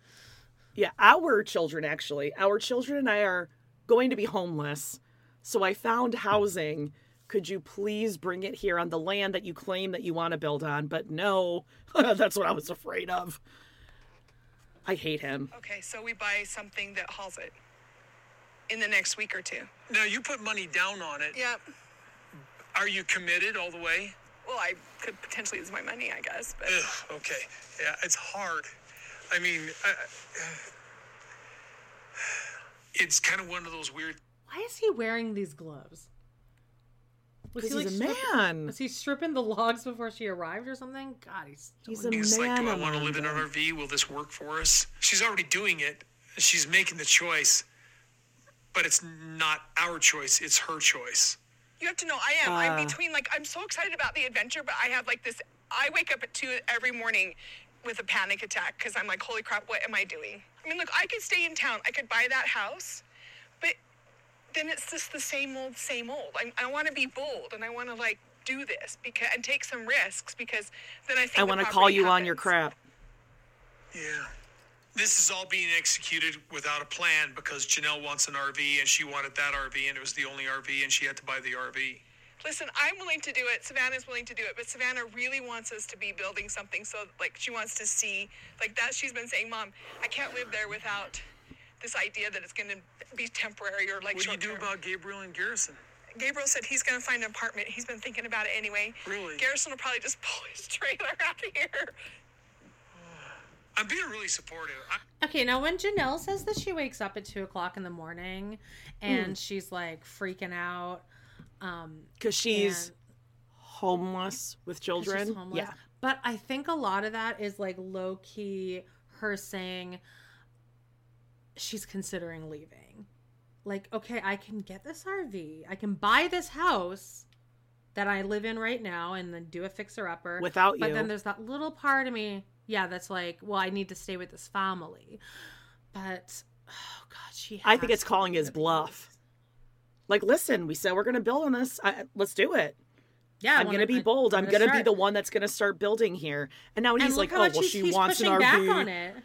Yeah, our children actually, our children and I are going to be homeless. So I found housing. Could you please bring it here on the land that you claim that you want to build on? But no, that's what I was afraid of. I hate him. Okay, so we buy something that hauls it in the next week or two. Now you put money down on it. Yep. Are you committed all the way? Well, I could potentially use my money, I guess, but Ugh, okay. Yeah, it's hard. I mean, I, it's kind of one of those weird. Why is he wearing these gloves? Was Because he's a stripping- man. Was he stripping the logs before she arrived or something? God, he's He's a It's like, do I want to live in an RV? Will this work for us? She's already doing it. She's making the choice, but it's not our choice. It's her choice. You have to know I am. Uh. I'm between like I'm so excited about the adventure, but I have like this. I wake up at two every morning with a panic attack because I'm like, holy crap, what am I doing? I mean, look, I could stay in town. I could buy that house, but then it's just the same old, same old. I, I want to be bold and I want to like do this because and take some risks because then I think I want to call property you on your crap. Yeah. This is all being executed without a plan because Janelle wants an RV and she wanted that RV and it was the only RV and she had to buy the RV. Listen, I'm willing to do it. Savannah's willing to do it, but Savannah really wants us to be building something. So, like, she wants to see, like that. She's been saying, "Mom, I can't live there without this idea that it's going to be temporary or like What do you do about Gabriel and Garrison? Gabriel said he's going to find an apartment. He's been thinking about it anyway. Really? Garrison will probably just pull his trailer out of here. I'm being really supportive. I, Okay, now when Janelle says that she wakes up at two o'clock in the morning and she's like freaking out, um, Because she's and- homeless with children. she's homeless. Yeah. But I think a lot of that is like low key her saying she's considering leaving. Like, okay, I can get this RV, I can buy this house that I live in right now and then do a fixer upper Without But you. then there's that little part of me, yeah, that's like, well, I need to stay with this family. But oh god, she I think it's calling his bluff. Like, listen, we said we're going to build on this. I, let's do it. Yeah, I'm going to be bold. I'm gonna going to be the one that's going to start building here. And now And he's like, oh, well, she wants an RV.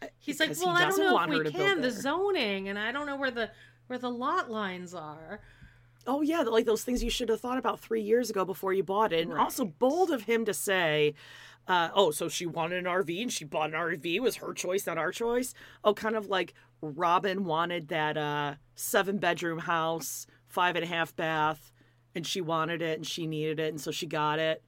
Back on it. He's like, Because he well, I don't know if we can. The zoning, and I don't know where the where the lot lines are. Oh yeah, like those things you should have thought about three years ago before you bought it. And also bold of him to say, uh, "Oh, so she wanted an RV and she bought an RV. It was her choice, not our choice." Oh, kind of like Robin wanted that uh, seven bedroom house, five and a half bath, and she wanted it and she needed it, and so she got it.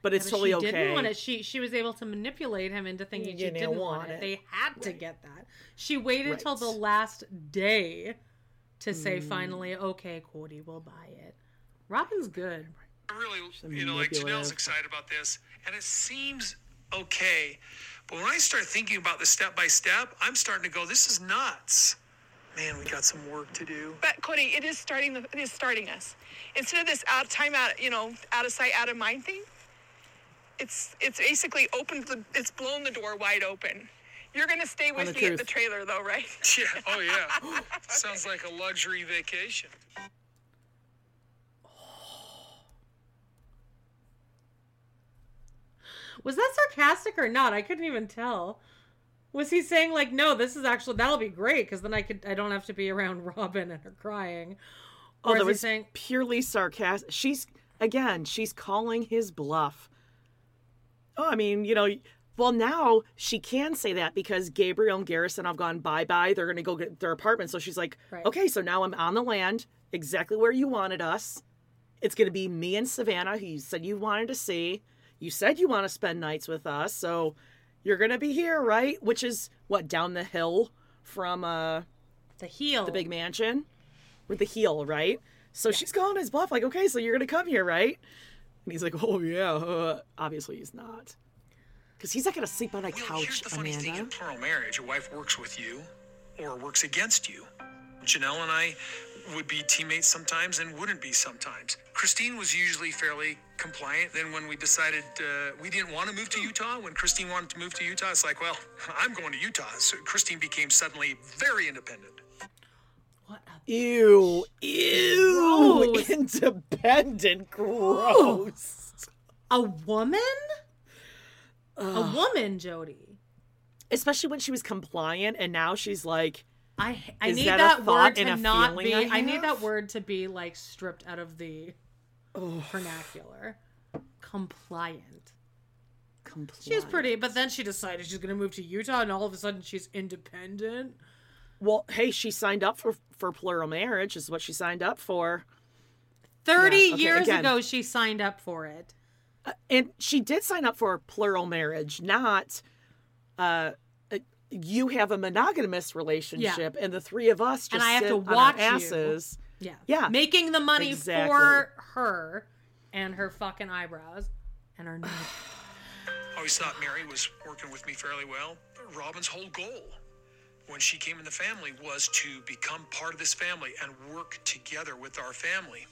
But it's But totally she okay. didn't want it. She she was able to manipulate him into thinking You she didn't didn't want want it. it. They had to get that. She waited till the last day to say Mm. finally, okay, Cody, we'll buy it. Robin's good. really, you know, like Janelle's excited about this, and it seems okay. But when I start thinking about the step by step, I'm starting to go, this is nuts. Man, we got some work to do. But Cody, it is starting. The, it is starting us. Instead of this out of time, out you know, out of sight, out of mind thing. It's it's basically opened the. It's blown the door wide open. You're gonna stay with the me at truth. the trailer, though, right? Yeah, oh yeah. Sounds like a luxury vacation. Was that sarcastic or not? I couldn't even tell. Was he saying like, no, this is actually that'll be great because then I could I don't have to be around Robin and her crying. Oh, Or is that he was saying purely sarcastic. She's again, she's calling his bluff. Oh, I mean, you know, well now she can say that because Gabriel and Garrison have gone bye bye. They're gonna go get their apartment. So she's like, Right. okay, so now I'm on the land, exactly where you wanted us. It's gonna be me and Savannah, who you said you wanted to see. You said you want to spend nights with us, so you're gonna be here, right? Which is what down the hill from uh the heel? the big mansion with the heel, right? So she's calling his bluff, like, okay, so you're gonna come here, right? And he's like, oh yeah. uh, obviously he's not, because he's not gonna sleep on a Well, here's couch, the funny thing in Amanda. plural marriage, a wife works with you or works against you. Janelle and I would be teammates sometimes and wouldn't be sometimes. Christine was usually fairly compliant. Then when we decided uh, we didn't want to move to Utah, when Christine wanted to move to Utah, it's like, well, I'm going to Utah. So Christine became suddenly very independent. Ew, ew, Gross. independent, gross. A woman? A woman, Jody. Especially when she was compliant, and now she's like, I I need that that, word to not be. I I, need that word to be like stripped out of the vernacular. Compliant. compliant. She was pretty, but then she decided she's going to move to Utah, and all of a sudden she's independent. Well, hey, she signed up for for plural marriage. Is what she signed up for. Thirty Yeah, okay, years again. ago, she signed up for it. and she did sign up for plural marriage, not uh, uh, you have a monogamous relationship, and the three of us just And I have sit to on our watch you. asses. Yeah. Yeah. Making the money Exactly. for her and her fucking eyebrows and her nose. I always thought Mary was working with me fairly well. Robin's whole goal when she came in the family was to become part of this family and work together with our family.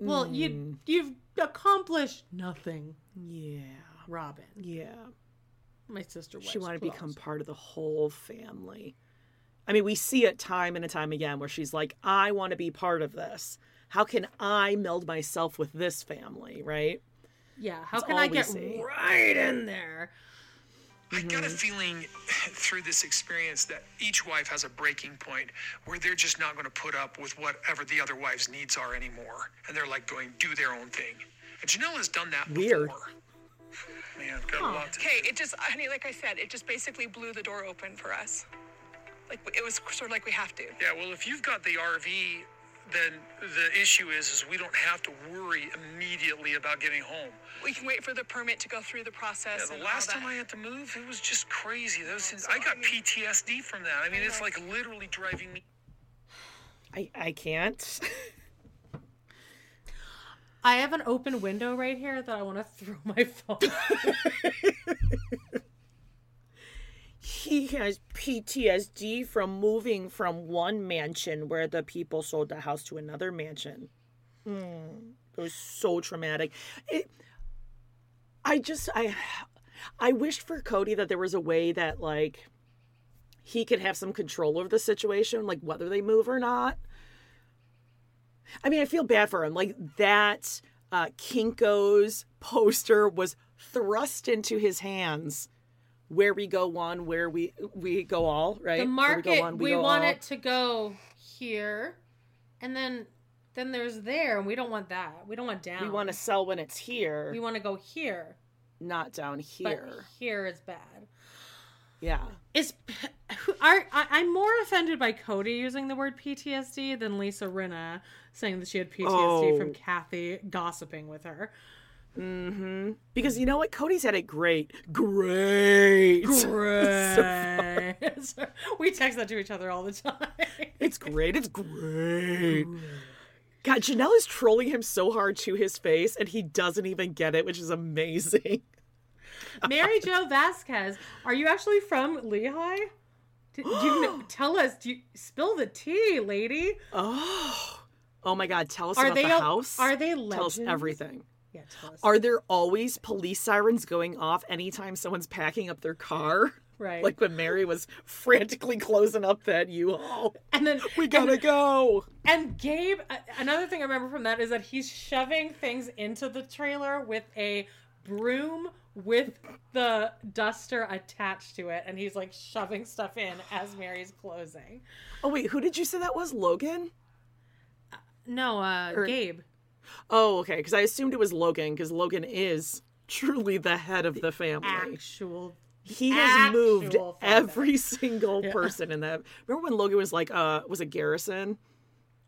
Well, you mm. you've accomplished nothing, Yeah. Robin. Yeah. My sister. She wipes wanted to become part of the whole family. I mean, we see it time and time again where she's like, I want to be part of this. How can I meld myself with this family, right? Yeah. How That's can I get see. right in there? I got a mm-hmm. feeling through this experience that each wife has a breaking point where they're just not going to put up with whatever the other wife's needs are anymore. And they're like going, do their own thing. And Janelle has done that Weird. before. Man, got a lot to Okay, it just, honey, like I said, it just basically blew the door open for us. Like it was sort of like we have to. Yeah, well, if you've got the RV, then the issue is, is we don't have to worry immediately about getting home. We can wait for the permit to go through the process. Yeah, the and last all time that. I had to move, it was just crazy. Those, I got PTSD from that. I mean, it's like literally driving me. I, I can't. I have an open window right here that I want to throw my phone. he has PTSD from moving from one mansion where the people sold the house to another mansion. Mm, it was so traumatic. It, I just I I wished for Cody that there was a way that like he could have some control over the situation, like whether they move or not. I mean, I feel bad for him. Like that uh, Kinko's poster was thrust into his hands. Where we go one, where we we go all, right? the market we, we, go one, we go want all. it to go here, and then then there's there, and we don't want that. We don't want down. We want to sell when it's here, We want to go here, not down but here. here is bad. Yeah. Is are I, I'm more offended by Cody using the word PTSD than Lisa Rinna saying that she had PTSD from Oh. Kathy gossiping with her. Mm-hmm. Because you know what? Cody's had it great. Great. Great. we text that to each other all the time. It's great. It's great. God, Janelle is trolling him so hard to his face, and he doesn't even get it, which is amazing. Mary Jo Vasquez, are you actually from Lehi? Do, do you tell us? Do you spill the tea, lady? Oh, oh my God! Tell us Are about they the house. are they Tell us legends? everything. Yeah. Are there always police sirens going off anytime someone's packing up their car? Right. Like when Mary was frantically closing up that U-Haul. and then We gotta go. And Gabe, another thing I remember from that is that he's shoving things into the trailer with a broom with the duster attached to it, and he's like shoving stuff in as Mary's closing. Oh wait, who did you say that was? Logan? No, uh, Or- Gabe. Oh, okay. Because I assumed it was Logan, because Logan is truly the head of the family. Actual. he has moved father. every single Yeah. person in that. Remember when Logan was like, uh, was it Garrison?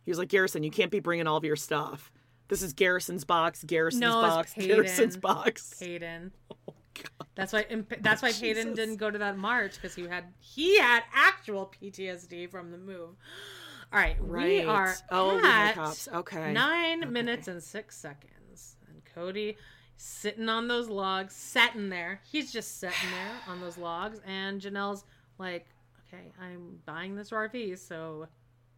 He was like, Garrison, you can't be bringing all of your stuff. This is Garrison's box, Garrison's No, box. Garrison's box. Peyton. Oh, That's why. That's why Jesus. didn't go to that march because he had he had actual PTSD from the move. All right, we are Oh, at cops. Okay. nine minutes and six seconds, and Cody sitting on those logs, sitting there. He's just sitting there on those logs, and Janelle's like, "Okay, I'm buying this RV, so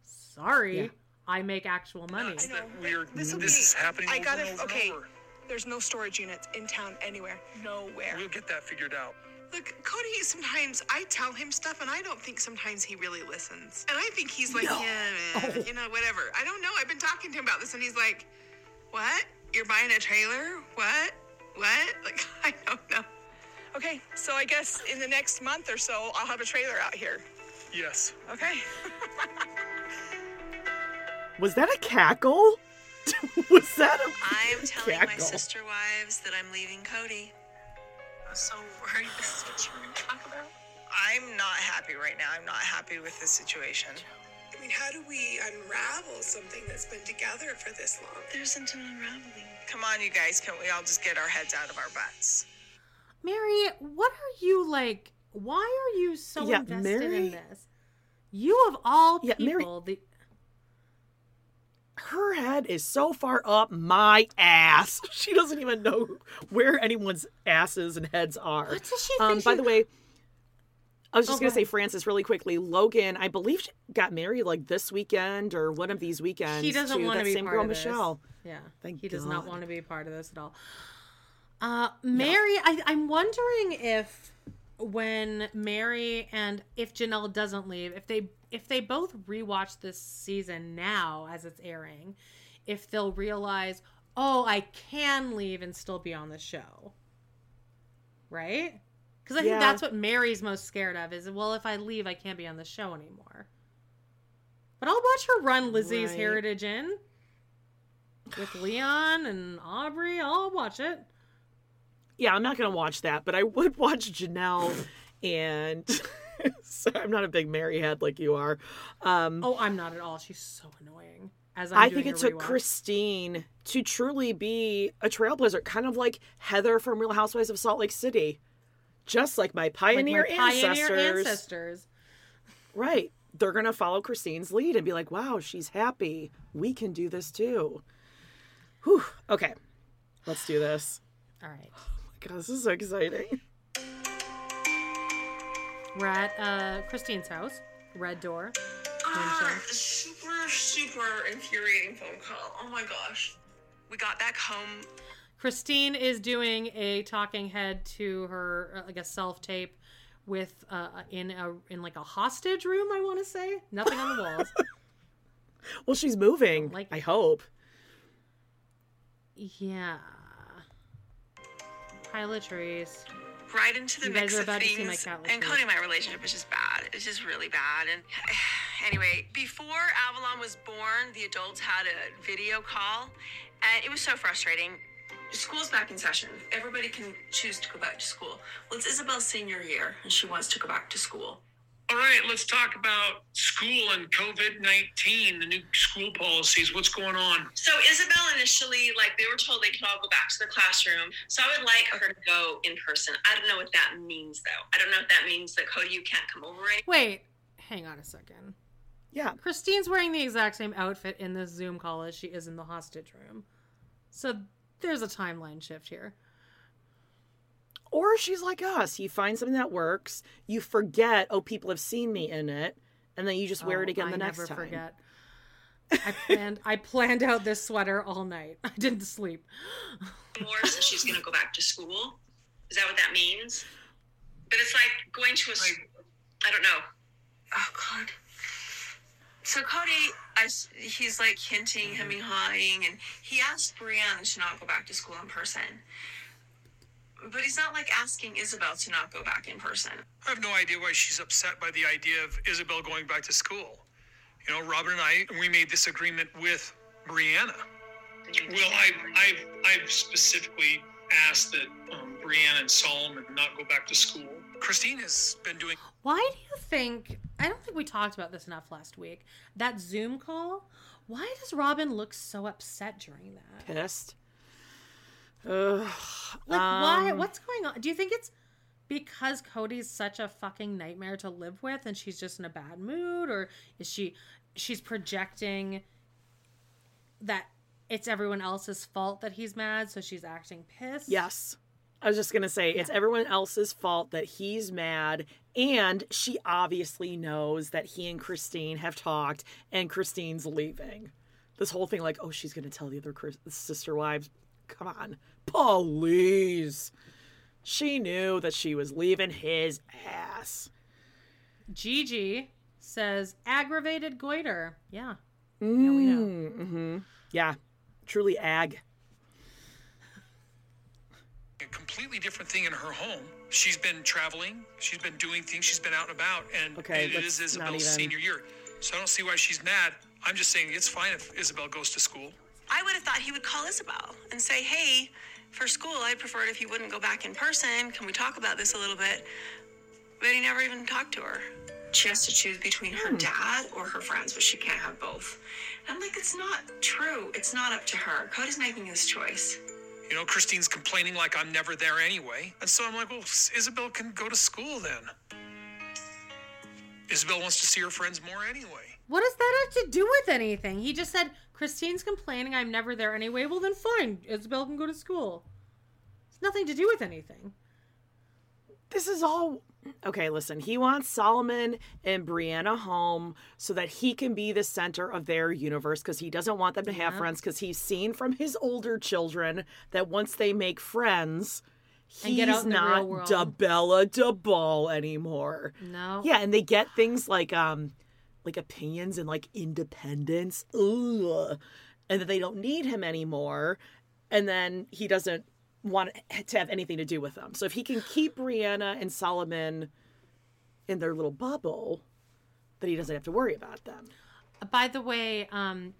sorry, Yeah. I make actual money." It's that weird. This, This'll be- is happening I gotta. and over okay, over. there's no storage units in town anywhere. Nowhere. We'll get that figured out. Look, Cody, sometimes I tell him stuff and I don't think sometimes he really listens. And I think he's like, yeah, man, you know, whatever. I don't know. I've been talking to him about this and he's like, what? You're buying a trailer? What? What? Like, I don't know. Okay, so I guess in the next month or so, I'll have a trailer out here. Yes. Okay. Was that a cackle? was that a I am telling my sister wives that I'm leaving Cody. I'm so worried this is what you're going to talk about. I'm not happy right now. I'm not happy with the situation. I mean, how do we unravel something that's been together for this long? There isn't an unraveling. Come on, you guys. Can't we all just get our heads out of our butts? Mary, what are you like Why are you so Yeah, invested Mary- in this? You of all Yeah, Mary- people, the her head is so far up my ass. She doesn't even know where anyone's asses and heads are. What does she Um, by she- the way, I was just Oh, gonna say. Francis, really quickly. Logan, I believe, she got married like this weekend or one of these weekends. he doesn't want to be same part girl, of this. Michelle. Yeah, Thank he does not want to be a part of this at all. Uh, Mary, I, I'm wondering if when Mary and if Janelle doesn't leave, if they if they both rewatch this season now as it's airing, if they'll realize, oh, I can leave and still be on the show, right? Because I think that's what Mary's most scared of is well, if I leave, I can't be on the show anymore. But I'll watch her run Lizzie's Right. Heritage in with Leon and Aubrey. I'll watch it. Yeah, I'm not gonna watch that, but I would watch Janelle and. so I'm not a big Mary head like you are. Um, Oh, I'm not at all. She's so annoying. As I'm I think it took rewatch. Christine to truly be a trailblazer, kind of like Heather from Real Housewives of Salt Lake City. Just like my Like pioneer, my pioneer ancestors. ancestors. Right. They're going to follow Christine's lead and be like, wow, she's happy. We can do this too. Whew. Okay. Let's do this. All right. Oh my God, this is so exciting. We're at uh, Christine's house. Red door. Ah, super, super infuriating phone call. Oh my gosh. We got back home. Christine is doing a talking head to her, uh, like a self tape, with uh, in a in like a hostage room. I want to say nothing on the walls. Well, she's moving. Like I hope. yeah. Pilot trees. Right into the You mix of about to see things. cat and. Cody and my relationship is just bad. It's just really bad. And anyway, before Avalon was born, the adults had a video call, and it was so frustrating. School's back in session. Everybody can choose to go back to school. Well, it's Isabel's senior year, and she wants to go back to school. All right, let's talk about school and COVID 19, the new school policies. What's going on? So Isabel initially, like they were told they could all go back to the classroom. So I would like her to go in person. I don't know what that means though. I don't know if that means that Cody, you can't come over. Any- Wait, hang on a second. Yeah. Christine's wearing the exact same outfit in this Zoom call as she is in the hostage room. So there's a timeline shift here. Or she's like us. You find something that works, you forget, oh, people have seen me in it, and then you just wear it Oh, again I the next never time. forget. I planned I planned out this sweater all night. I didn't sleep. more since she's going to go back to school. Is that what that means? But it's like going to a like, I don't know. Oh God. So Cody, I s he's like hinting, mm-hmm. hemming, hawing, and he asked Brianna to not go back to school in person. But he's not like asking Isabel to not go back in person. I have no idea why she's upset by the idea of Isabel going back to school. You know, Robin and I, we made this agreement with Brianna. Well, I, I've, I've specifically asked that um, Brianna and Solomon not go back to school. Christine has been doing Why do you think I don't think we talked about this enough last week. That Zoom call, why does Robin look so upset during that? Pissed. Ugh. Like why Um, what's going on? Do you think it's because Cody's such a fucking nightmare to live with and she's just in a bad mood or is she she's projecting that it's everyone else's fault that he's mad so she's acting pissed? Yes. I was just going to say, it's everyone else's fault that he's mad. And she obviously knows that he and Christine have talked and Christine's leaving. This whole thing, like, oh, she's going to tell the other sister wives. Come on. Please. She knew that she was leaving his ass. Gigi says aggravated goiter. Yeah. Mm, Yeah, we know. hmm Yeah. Truly ag. a completely different thing in her home. She's been traveling, she's been doing things, she's been out and about, and Okay, it is that's Isabel's senior year. So I don't see why she's mad. I'm just saying it's fine if Isabel goes to school. I would have thought he would call Isabel and say, hey, for school, I'd prefer it if you wouldn't go back in person. Can we talk about this a little bit? But he never even talked to her. She has to choose between her hmm. dad or her friends, but she can't have both. And I'm like, it's not true. It's not up to her. Cody's making his choice. You know, Christine's complaining like I'm never there anyway. And so I'm like, well, Isabel can go to school then. Isabel wants to see her friends more anyway. What does that have to do with anything? He just said, Christine's complaining I'm never there anyway. Well, then fine. Isabel can go to school. It's nothing to do with anything. This is all okay. Listen, he wants Solomon and Brianna home so that he can be the center of their universe because he doesn't want them to have Yeah. friends because he's seen from his older children that once they make friends, he's get out in the real not. Dabella DeBall anymore. No. Yeah, and they get things like um like opinions and like independence. Ugh. And that they don't need him anymore. And then he doesn't want to have anything to do with them. So if he can keep Breanna and Solomon in their little bubble, then he doesn't have to worry about them. By the way, um,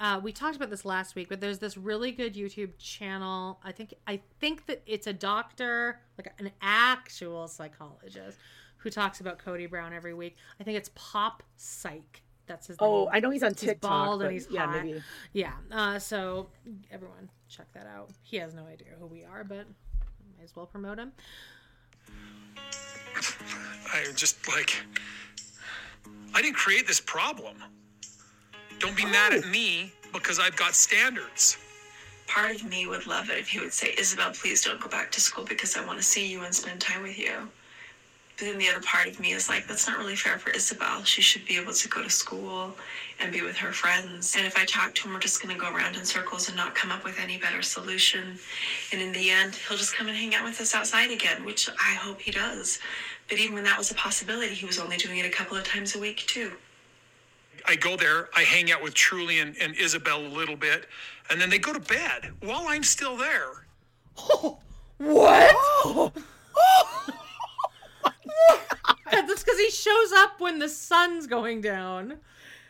uh, we talked about this last week, but there's this really good YouTube channel. I think I think that it's a doctor, like an actual psychologist, who talks about Cody Brown every week. I think it's Pop Psych. That's his Oh, name. I know he's on TikTok, bald but and he's yeah, hot. maybe. Yeah. Uh, so everyone check that out. He has no idea who we are, but might as well promote him. I just like, I didn't create this problem. Don't be mad at me because I've got standards. Part of me would love it if he would say, Ysabel, please don't go back to school because I want to see you and spend time with you. But then the other part of me is like, that's not really fair for Ysabel. She should be able to go to school and be with her friends. And if I talk to him, we're just going to go around in circles and not come up with any better solution. And in the end, he'll just come and hang out with us outside again, which I hope he does. But even when that was a possibility, he was only doing it a couple of times a week, too. I go there, I hang out with Truely and, and Ysabel a little bit, and then they go to bed while I'm still there. What? Oh. That's because he shows up when the sun's going down,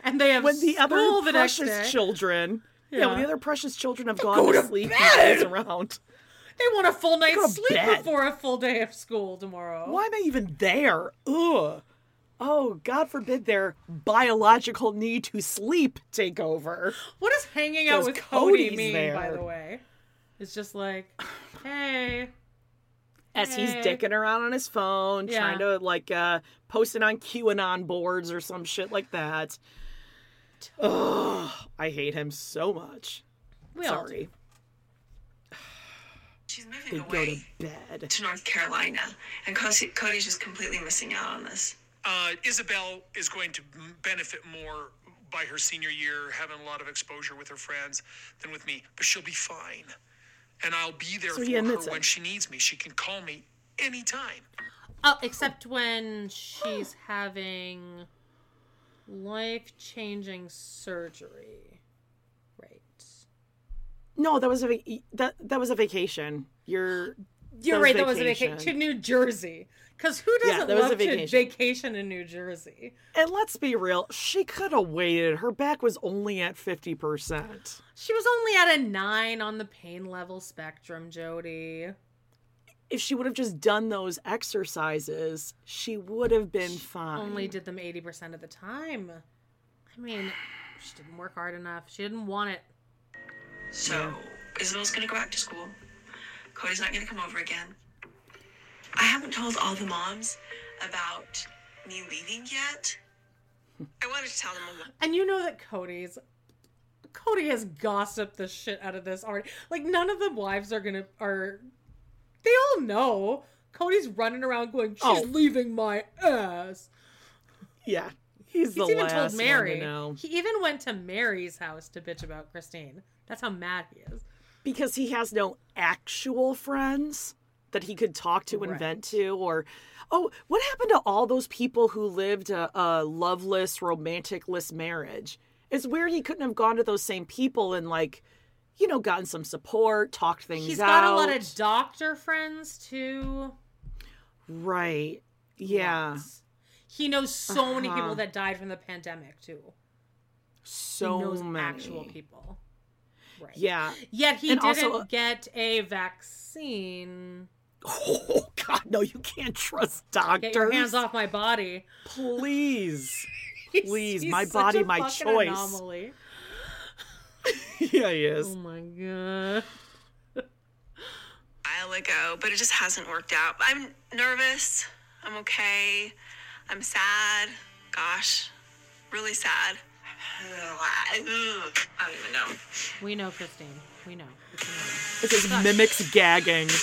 and they have When the other the precious children, yeah. when the other precious children have gone Go to to sleep, he bed! goes around. They want a full night's sleep bed. before a full day of school tomorrow. Why am I even there? Ugh. Oh, God forbid their biological need to sleep take over. What does hanging out with Cody mean, by the way? It's just like, hey, As he's dicking around on his phone, Yeah. trying to like uh post it on QAnon boards or some shit like that. Ugh, I hate him so much. We all Sorry. She's They moving go to bed. to North Carolina, and Cody's just completely missing out on this. Uh, Ysabel is going to benefit more by her senior year, having a lot of exposure with her friends, than with me. But she'll be fine, and I'll be there So for he her admits when it. she needs me. She can call me anytime. oh, except when she's having life-changing surgery, right? No, that was a vac- that that was a vacation. You're You're right. That was a vacation to New Jersey. Because who doesn't that was a love to vacation. vacation in New Jersey? And let's be real, she could have waited. Her back was only at 50%. She was only at a nine on the pain level spectrum, Jody. If she would have just done those exercises, she would have been fine. Only did them 80% of the time. I mean, she didn't work hard enough. She didn't want it. So Ysabel's gonna go back to school. Cody's not gonna come over again. I haven't told all the moms about me leaving yet. I wanted to tell them. a And you know that Cody's Cody has gossiped the shit out of this already. Like none of the wives are gonna are they all know. Cody's running around going, She's Oh. leaving my ass. Yeah. He's, the He's even last told one Meri. to know. He even went to Meri's house to bitch about Christine. That's how mad he is. Because he has no actual friends that he could talk to and Right. vent to. Or, oh, what happened to all those people who lived a, a loveless, romanticless marriage? It's weird he couldn't have gone to those same people and, like, you know, gotten some support, talked things He's out. got a lot of doctor friends too. Right. Yeah. Lots. He knows so many Uh-huh. people that died from the pandemic too. So he knows many. actual people. Right. Yeah. Yet he And didn't also- get a vaccine. Oh, God, no, you can't trust doctors. Get your hands off my body. Please. He's- Please, he's my such body, a my choice. Anomaly. yeah, he is. Oh my god. while ago, but it just hasn't worked out. I'm nervous. I'm okay. I'm sad. Gosh, really sad. I don't even know. We know, Christine. We know. It's annoying. It mimics gagging.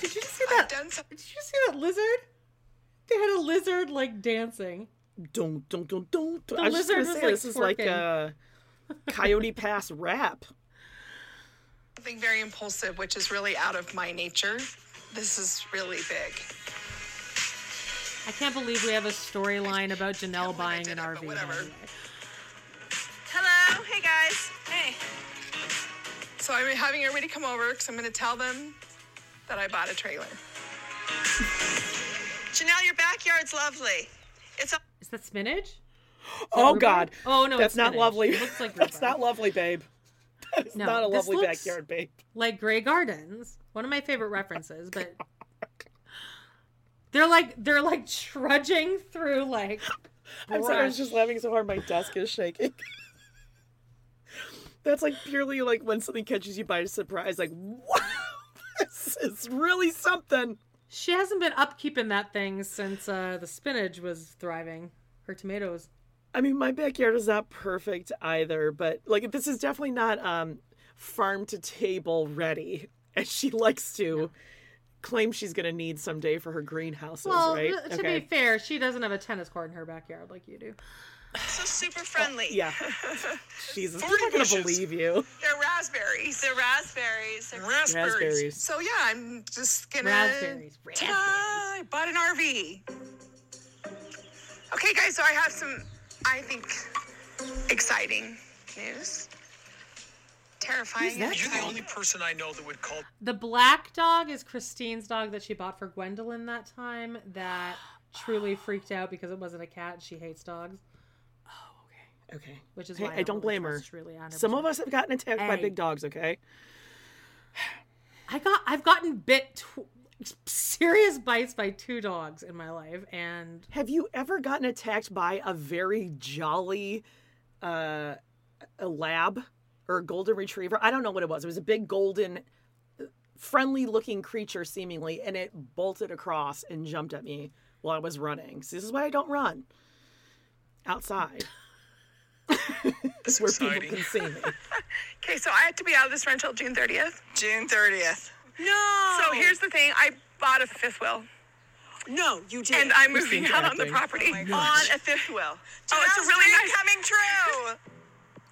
Did you see that? Done some- Did you see that lizard? They had a lizard like dancing. Don't, don't, don't, don't. The I was just gonna lizard was, say like, this is like a Coyote Pass rap. something very impulsive, which is really out of my nature. This is really big. I can't believe we have a storyline about Janelle buying an it, RV. whatever. by. Hello. Hey, guys. Hey. So I'm having everybody come over because I'm going to tell them that I bought a trailer. Janelle, your backyard's lovely. It's a Is that spinach? Oh rhubarb? God. Oh, no, that's it's not spinach. lovely. It looks like that's not lovely, babe. That is No, not a this lovely looks- backyard, babe. Like Grey Gardens, one of my favorite references, but they're like they're like trudging through like. I'm sorry, I was just laughing so hard my desk is shaking. That's like purely like when something catches you by surprise, like wow, this is really something. She hasn't been upkeeping that thing since uh, the spinach was thriving. Her tomatoes. I mean, my backyard is not perfect either, but like this is definitely not um farm to table ready, as she likes to claim she's gonna need someday for her greenhouses, Well, right? to be fair, she doesn't have a tennis court in her backyard like you do. So super friendly. yeah. Jesus, I'm not gonna bushes. believe you. They're raspberries. The raspberries. They're raspberries. Raspberries. So yeah, I'm just gonna. Raspberries. Ta-da! I bought an RV. Okay, guys. So I have some, I think, exciting news. Terrifying. that You're the only person I know that would call The black dog is Christine's dog that she bought for Gwendlyn that time that Truely freaked out because it wasn't a cat and she hates dogs, Okay. which is Hey, why I don't really blame her. 100%. Some of us have gotten attacked by big dogs, okay? I got I've gotten bit tw- serious bites by two dogs in my life and Have you ever gotten attacked by a very jolly uh a lab or a golden retriever? I don't know what it was. It was a big golden friendly looking creature seemingly and it bolted across and jumped at me while I was running. So this is why I don't run outside. That's where exciting. people can see me. Okay, so I had to be out of this rental June 30th. June 30th. No. So here's the thing I bought a fifth wheel, No, you did. and I'm moving out on the property Oh on a fifth wheel. Oh, it's a really dream nice. coming true.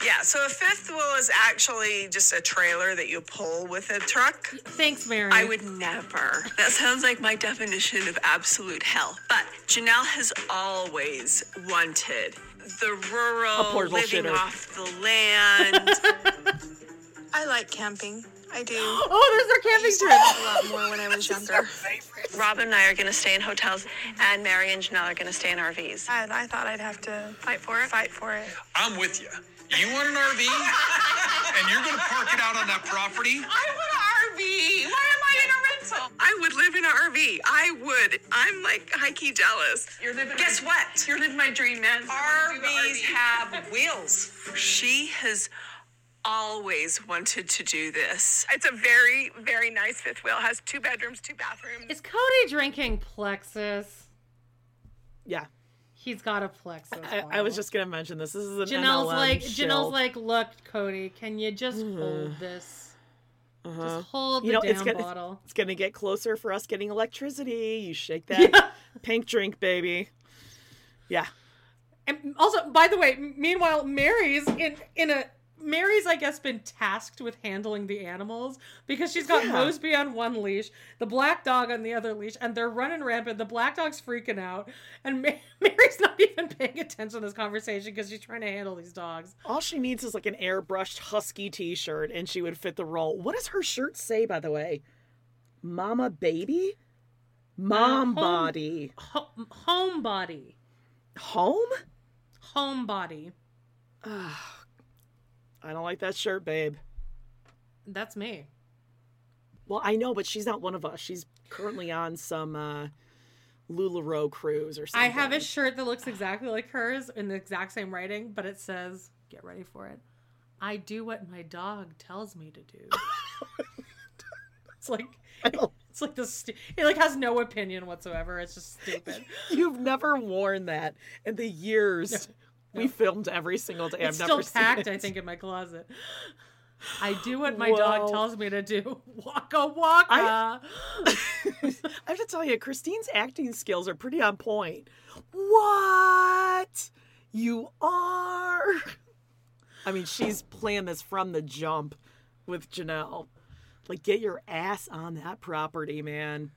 Yeah, so a fifth wheel is actually just a trailer that you pull with a truck. thanks Meri. I would never. That sounds like my definition of absolute hell. But Janelle has always wanted the rural, living shitter. off the land. I like camping. I do. Oh, there's their camping used to trip. a lot more when I was younger. Robyn and I are going to stay in hotels, and Meri and Janelle are going to stay in RVs. And I thought I'd have to fight for it. Fight for it. I'm with you. You want an RV, and you're going to park it out on that property. I want an RV. Why am I in a rental? I would live in an RV. I would. I'm like high key jealous. You're living. Guess what? You're living my dream, man. RVs have wheels. She has always wanted to do this. It's a very, very nice fifth wheel. It has two bedrooms, two bathrooms. Is Cody drinking Plexus? Yeah. He's got a Plexus. I, I was just gonna mention this. This is an Janelle's MLM like shill. Janelle's like, look, Cody, can you just mm-hmm. hold this? Just uh-huh. hold you the know, damn it's gonna, bottle. it's gonna get closer for us getting electricity. You shake that pink drink, baby. Yeah. And also, by the way, meanwhile, Meri's in in a Meri's, I guess, been tasked with handling the animals because she's got Yeah. Mosby on one leash, the black dog on the other leash, and they're running rampant. The black dog's freaking out, and Ma- Meri's not even paying attention to this conversation because she's trying to handle these dogs. All she needs is like an airbrushed husky t-shirt and she would fit the role. What does her shirt say, by the way? Mama baby? Mom home- body. Ho- homebody, Home? homebody. I don't like that shirt, babe. That's me. Well, I know, but she's not one of us. She's currently on some uh LuLaRoe cruise or something. I have a shirt that looks exactly like hers in the exact same writing, but it says, "Get ready for it." I do what my dog tells me to do. it's like it's like this. Stu- it like has no opinion whatsoever. It's just stupid. You've never worn that in the years we filmed every single day. It's I've still never seen packed. I think, in my closet. I do what my dog tells me to do. Waka waka. I have to tell you, Christine's acting skills are pretty on point. What? You are? I mean, she's playing this from the jump with Janelle. Like, get your ass on that property, man.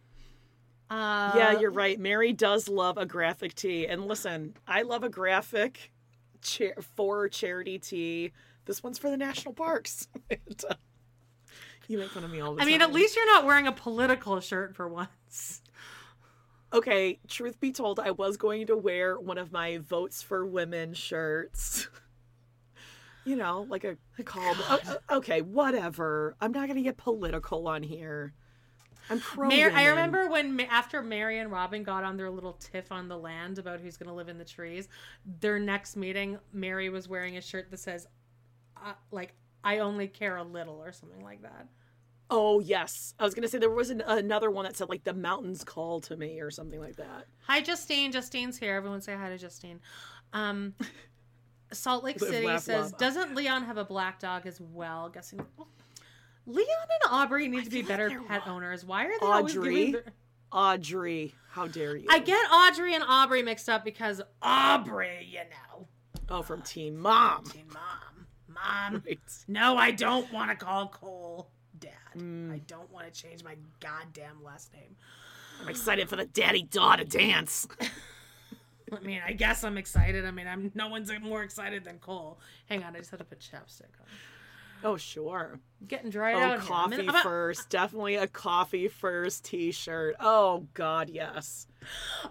Uh, yeah, you're right. Meri does love a graphic tee. And listen, I love a graphic cha- for charity tee. This one's for the national parks. And, uh, you make fun of me all the I time. I mean, at least you're not wearing a political shirt for once. Okay, truth be told, I was going to wear one of my votes for women shirts. you know, like a call. o- o- okay, whatever. I'm not going to get political on here. I'm pro. Mar- I remember when after Meri and Robyn got on their little tiff on the land about who's going to live in the trees, their next meeting, Meri was wearing a shirt that says, uh, like, I only care a little or something like that. Oh yes, I was going to say there was an, another one that said like the mountains call to me or something like that. Hi, Justine. Justine's here. Everyone say hi to Justine. Um, Salt Lake City laugh, says, love. doesn't Leon have a black dog as well? Guessing. Leon and Aubrey need to be better pet owners. Why are they always Audrey, giving their... Audrey, how dare you? I get Audrey and Aubrey mixed up because Aubrey, you know. Oh, from Teen Mom. Teen Mom. Mom. Right. No, I don't want to call Cole Dad. Mm. I don't want to change my goddamn last name. I'm excited for the daddy daughter dance. I mean, I guess I'm excited. I mean, I'm no one's more excited than Cole. Hang on, I just had to put chapstick on. Oh sure. Getting dried Oh, out. coffee in- I'm a- first. Definitely a coffee first T-shirt. Oh God, yes.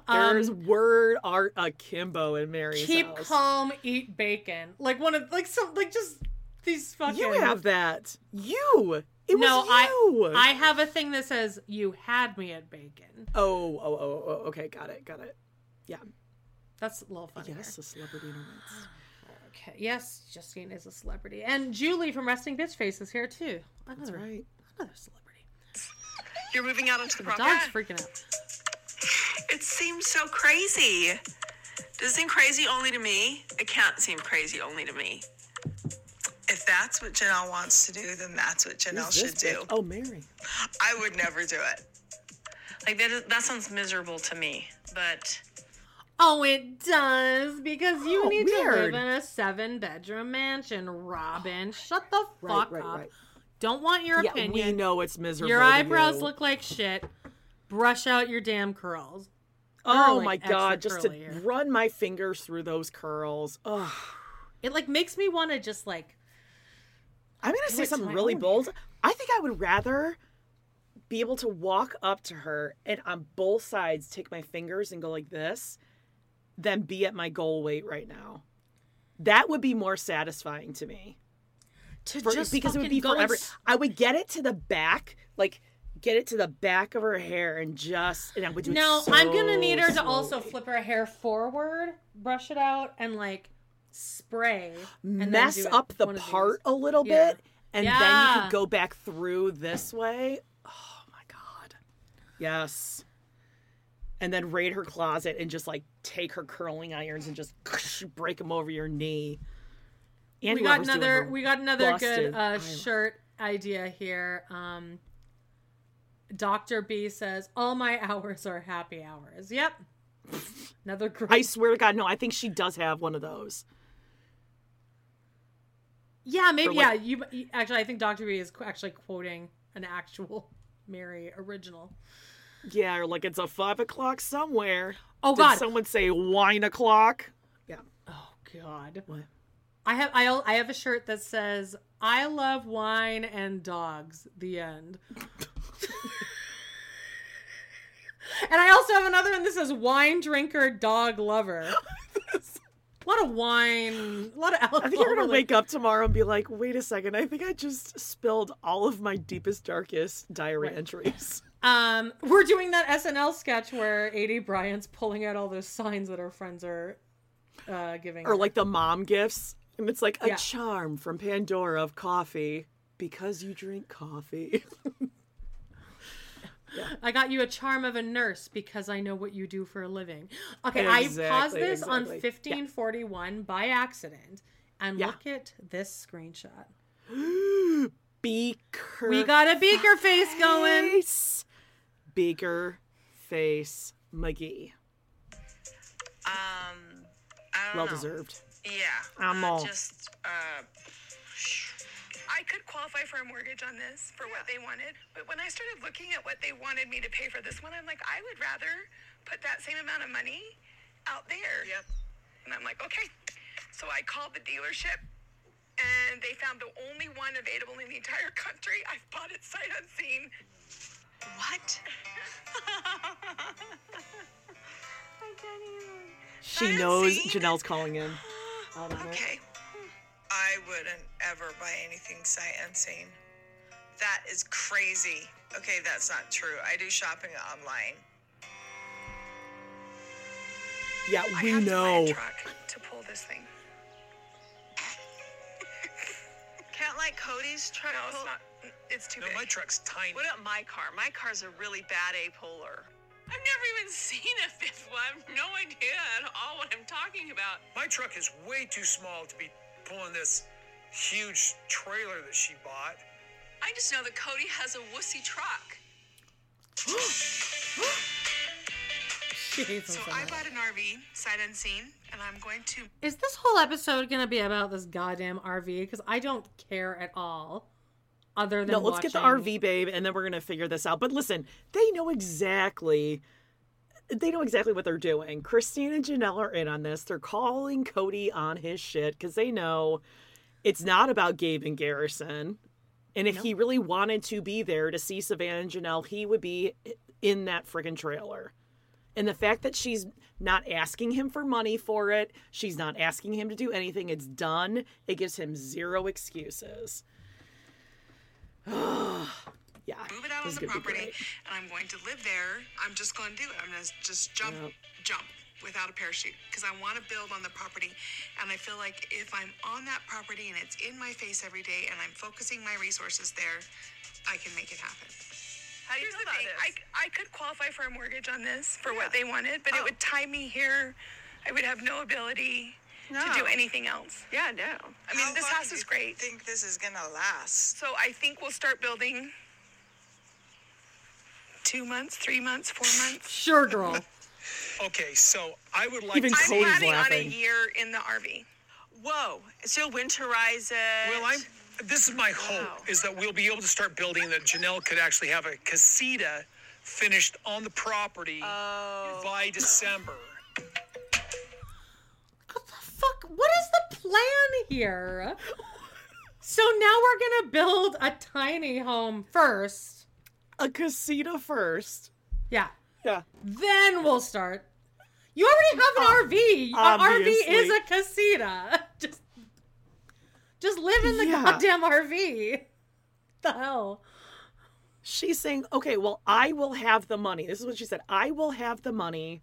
Um, There's word art akimbo in Meri's Keep house. calm, eat bacon. Like one of like some like just these fucking. You have that. You. It was no, you. I I have a thing that says you had me at bacon. Oh, oh, oh, oh. Okay, got it, got it. Yeah. That's a little funny. Yes, a celebrity midst. Okay. Yes, Justine is a celebrity, and Julie from Resting Bitch Face is here too. Another, That's right. Another celebrity. You're moving out onto the The property. dog's freaking out. It seems so crazy. Does it seem crazy only to me? It can't seem crazy only to me. If that's what Janelle wants to do, then that's what Janelle should this do. bitch? Oh, Meri. I would never do it. Like that, is, that sounds miserable to me. But Oh, it does because you Oh, need to live in a seven-bedroom mansion. Robyn, oh, shut the fuck right, up. right. Don't want your Yeah, opinion. we know it's miserable. Your eyebrows you. look like shit. Brush out your damn curls. Oh like, my god, just to here. run my fingers through those curls. Ugh. It like makes me want to just like I'm gonna say something really own bold. I think I would rather be able to walk up to her and on both sides take my fingers and go like this than be at my goal weight right now. That would be more satisfying to me. to For- just because it would be go forever. s- I would get it to the back, like get it to the back of her hair and just and I would do it No, I'm gonna need her to also flip her hair forward, brush it out, and like spray. and mess up the part a little Yeah. bit and then you Yeah. could go back through this way oh my god yes and then raid her closet and just like take her curling irons and just break them over your knee and we got doing another. We got another good uh, shirt idea here. Um, Doctor B says all my hours are happy hours. Yep. Another great. i swear to god no i think she does have one of those yeah, maybe. like- yeah, you you- actually. I think Doctor B is actually quoting an actual Meri original. Yeah or like it's a five o'clock somewhere Oh, Did God. someone say wine o'clock yeah Oh God. what I have I, I have a shirt that says I love wine and dogs. The end. and I also have another one that says wine drinker, dog lover. a lot of wine, a lot of alcohol. I think you're gonna really- wake up tomorrow and be like, "Wait a second! I think I just spilled all of my deepest, darkest diary entries." Um, we're doing that SNL sketch where Aidy Bryant's pulling out all those signs that her friends are uh, giving. or her. like the mom gifts, and it's like a Yeah. charm from Pandora of coffee. Because you drink coffee. I got you a charm of a nurse because I know what you do for a living. Okay, I paused Exactly, this on exactly. Yeah. 1541 by accident and Yeah. look at this screenshot. Beaker. We got a beaker face going. Face. Beaker face McGee. Um, I don't Well know. deserved. Yeah. I'm uh, all- just uh, I could qualify for a mortgage on this for what they wanted, but when I started looking at what they wanted me to pay for this one, I'm like, I would rather put that same amount of money out there. Yep. And I'm like, okay. So I called the dealership and they found the only one available in the entire country. I've bought it sight unseen. What? She knows Janelle's calling in. Out on it. Okay. I wouldn't ever buy anything sight unseen. That is crazy. Okay, that's not true. I do shopping online. Yeah, we I we have to buy know. a truck to pull this thing. can't like Cody's truck. No, it's pull- not. It's too No, big. my truck's tiny. What about my car? My car's a really bad A polar. I've never even seen a fifth one. I have no idea at all what I'm talking about. My truck is way too small to be pulling this huge trailer that she bought. I just know that Cody has a wussy truck. She So so I bought an RV sight unseen, and I'm going to Is this whole episode going to be about this goddamn RV? Because I don't care at all. Other than No, let's get the RV babe and then we're gonna figure this out. But listen, they know exactly they know exactly what they're doing. Christine and Janelle are in on this. They're calling Cody on his shit because they know it's not about Gabe and Garrison. And if he really wanted to be there to see Savanah and Janelle, he would be in that friggin' trailer. And the fact that she's not asking him for money for it, she's not asking him to do anything, it's done. It gives him zero excuses. yeah. move it out this on the property, and I'm going to live there. I'm just going to do it. I'm going to just jump, Yep. jump without a parachute because I want to build on the property, and I feel like if I'm on that property and it's in my face every day, and I'm focusing my resources there, I can make it happen. How do you Here's feel the about thing. this? I, I could qualify for a mortgage on this for Yeah. what they wanted, but Oh. it would tie me here. I would have no ability to do anything else. yeah, no. I mean, How this house is you great. think this is gonna last? So I think we'll start building two months, three months, four months. Sure, girl. Okay, so I would like Even to I'm Cody's planning on a laughing. year in the RV. Whoa. So you'll winterize it. Well, I'm. This is my hope Wow. is that we'll be able to start building that Janelle could actually have a casita finished on the property Oh. by December. Fuck? What is the plan here? So now we're going to build a tiny home first. A casita first. Yeah. Yeah. Then we'll start. You already have an RV. An RV is a casita. Just just live in the Yeah. goddamn RV. The hell? She's saying, okay, well, I will have the money. This is what she said. I will have the money.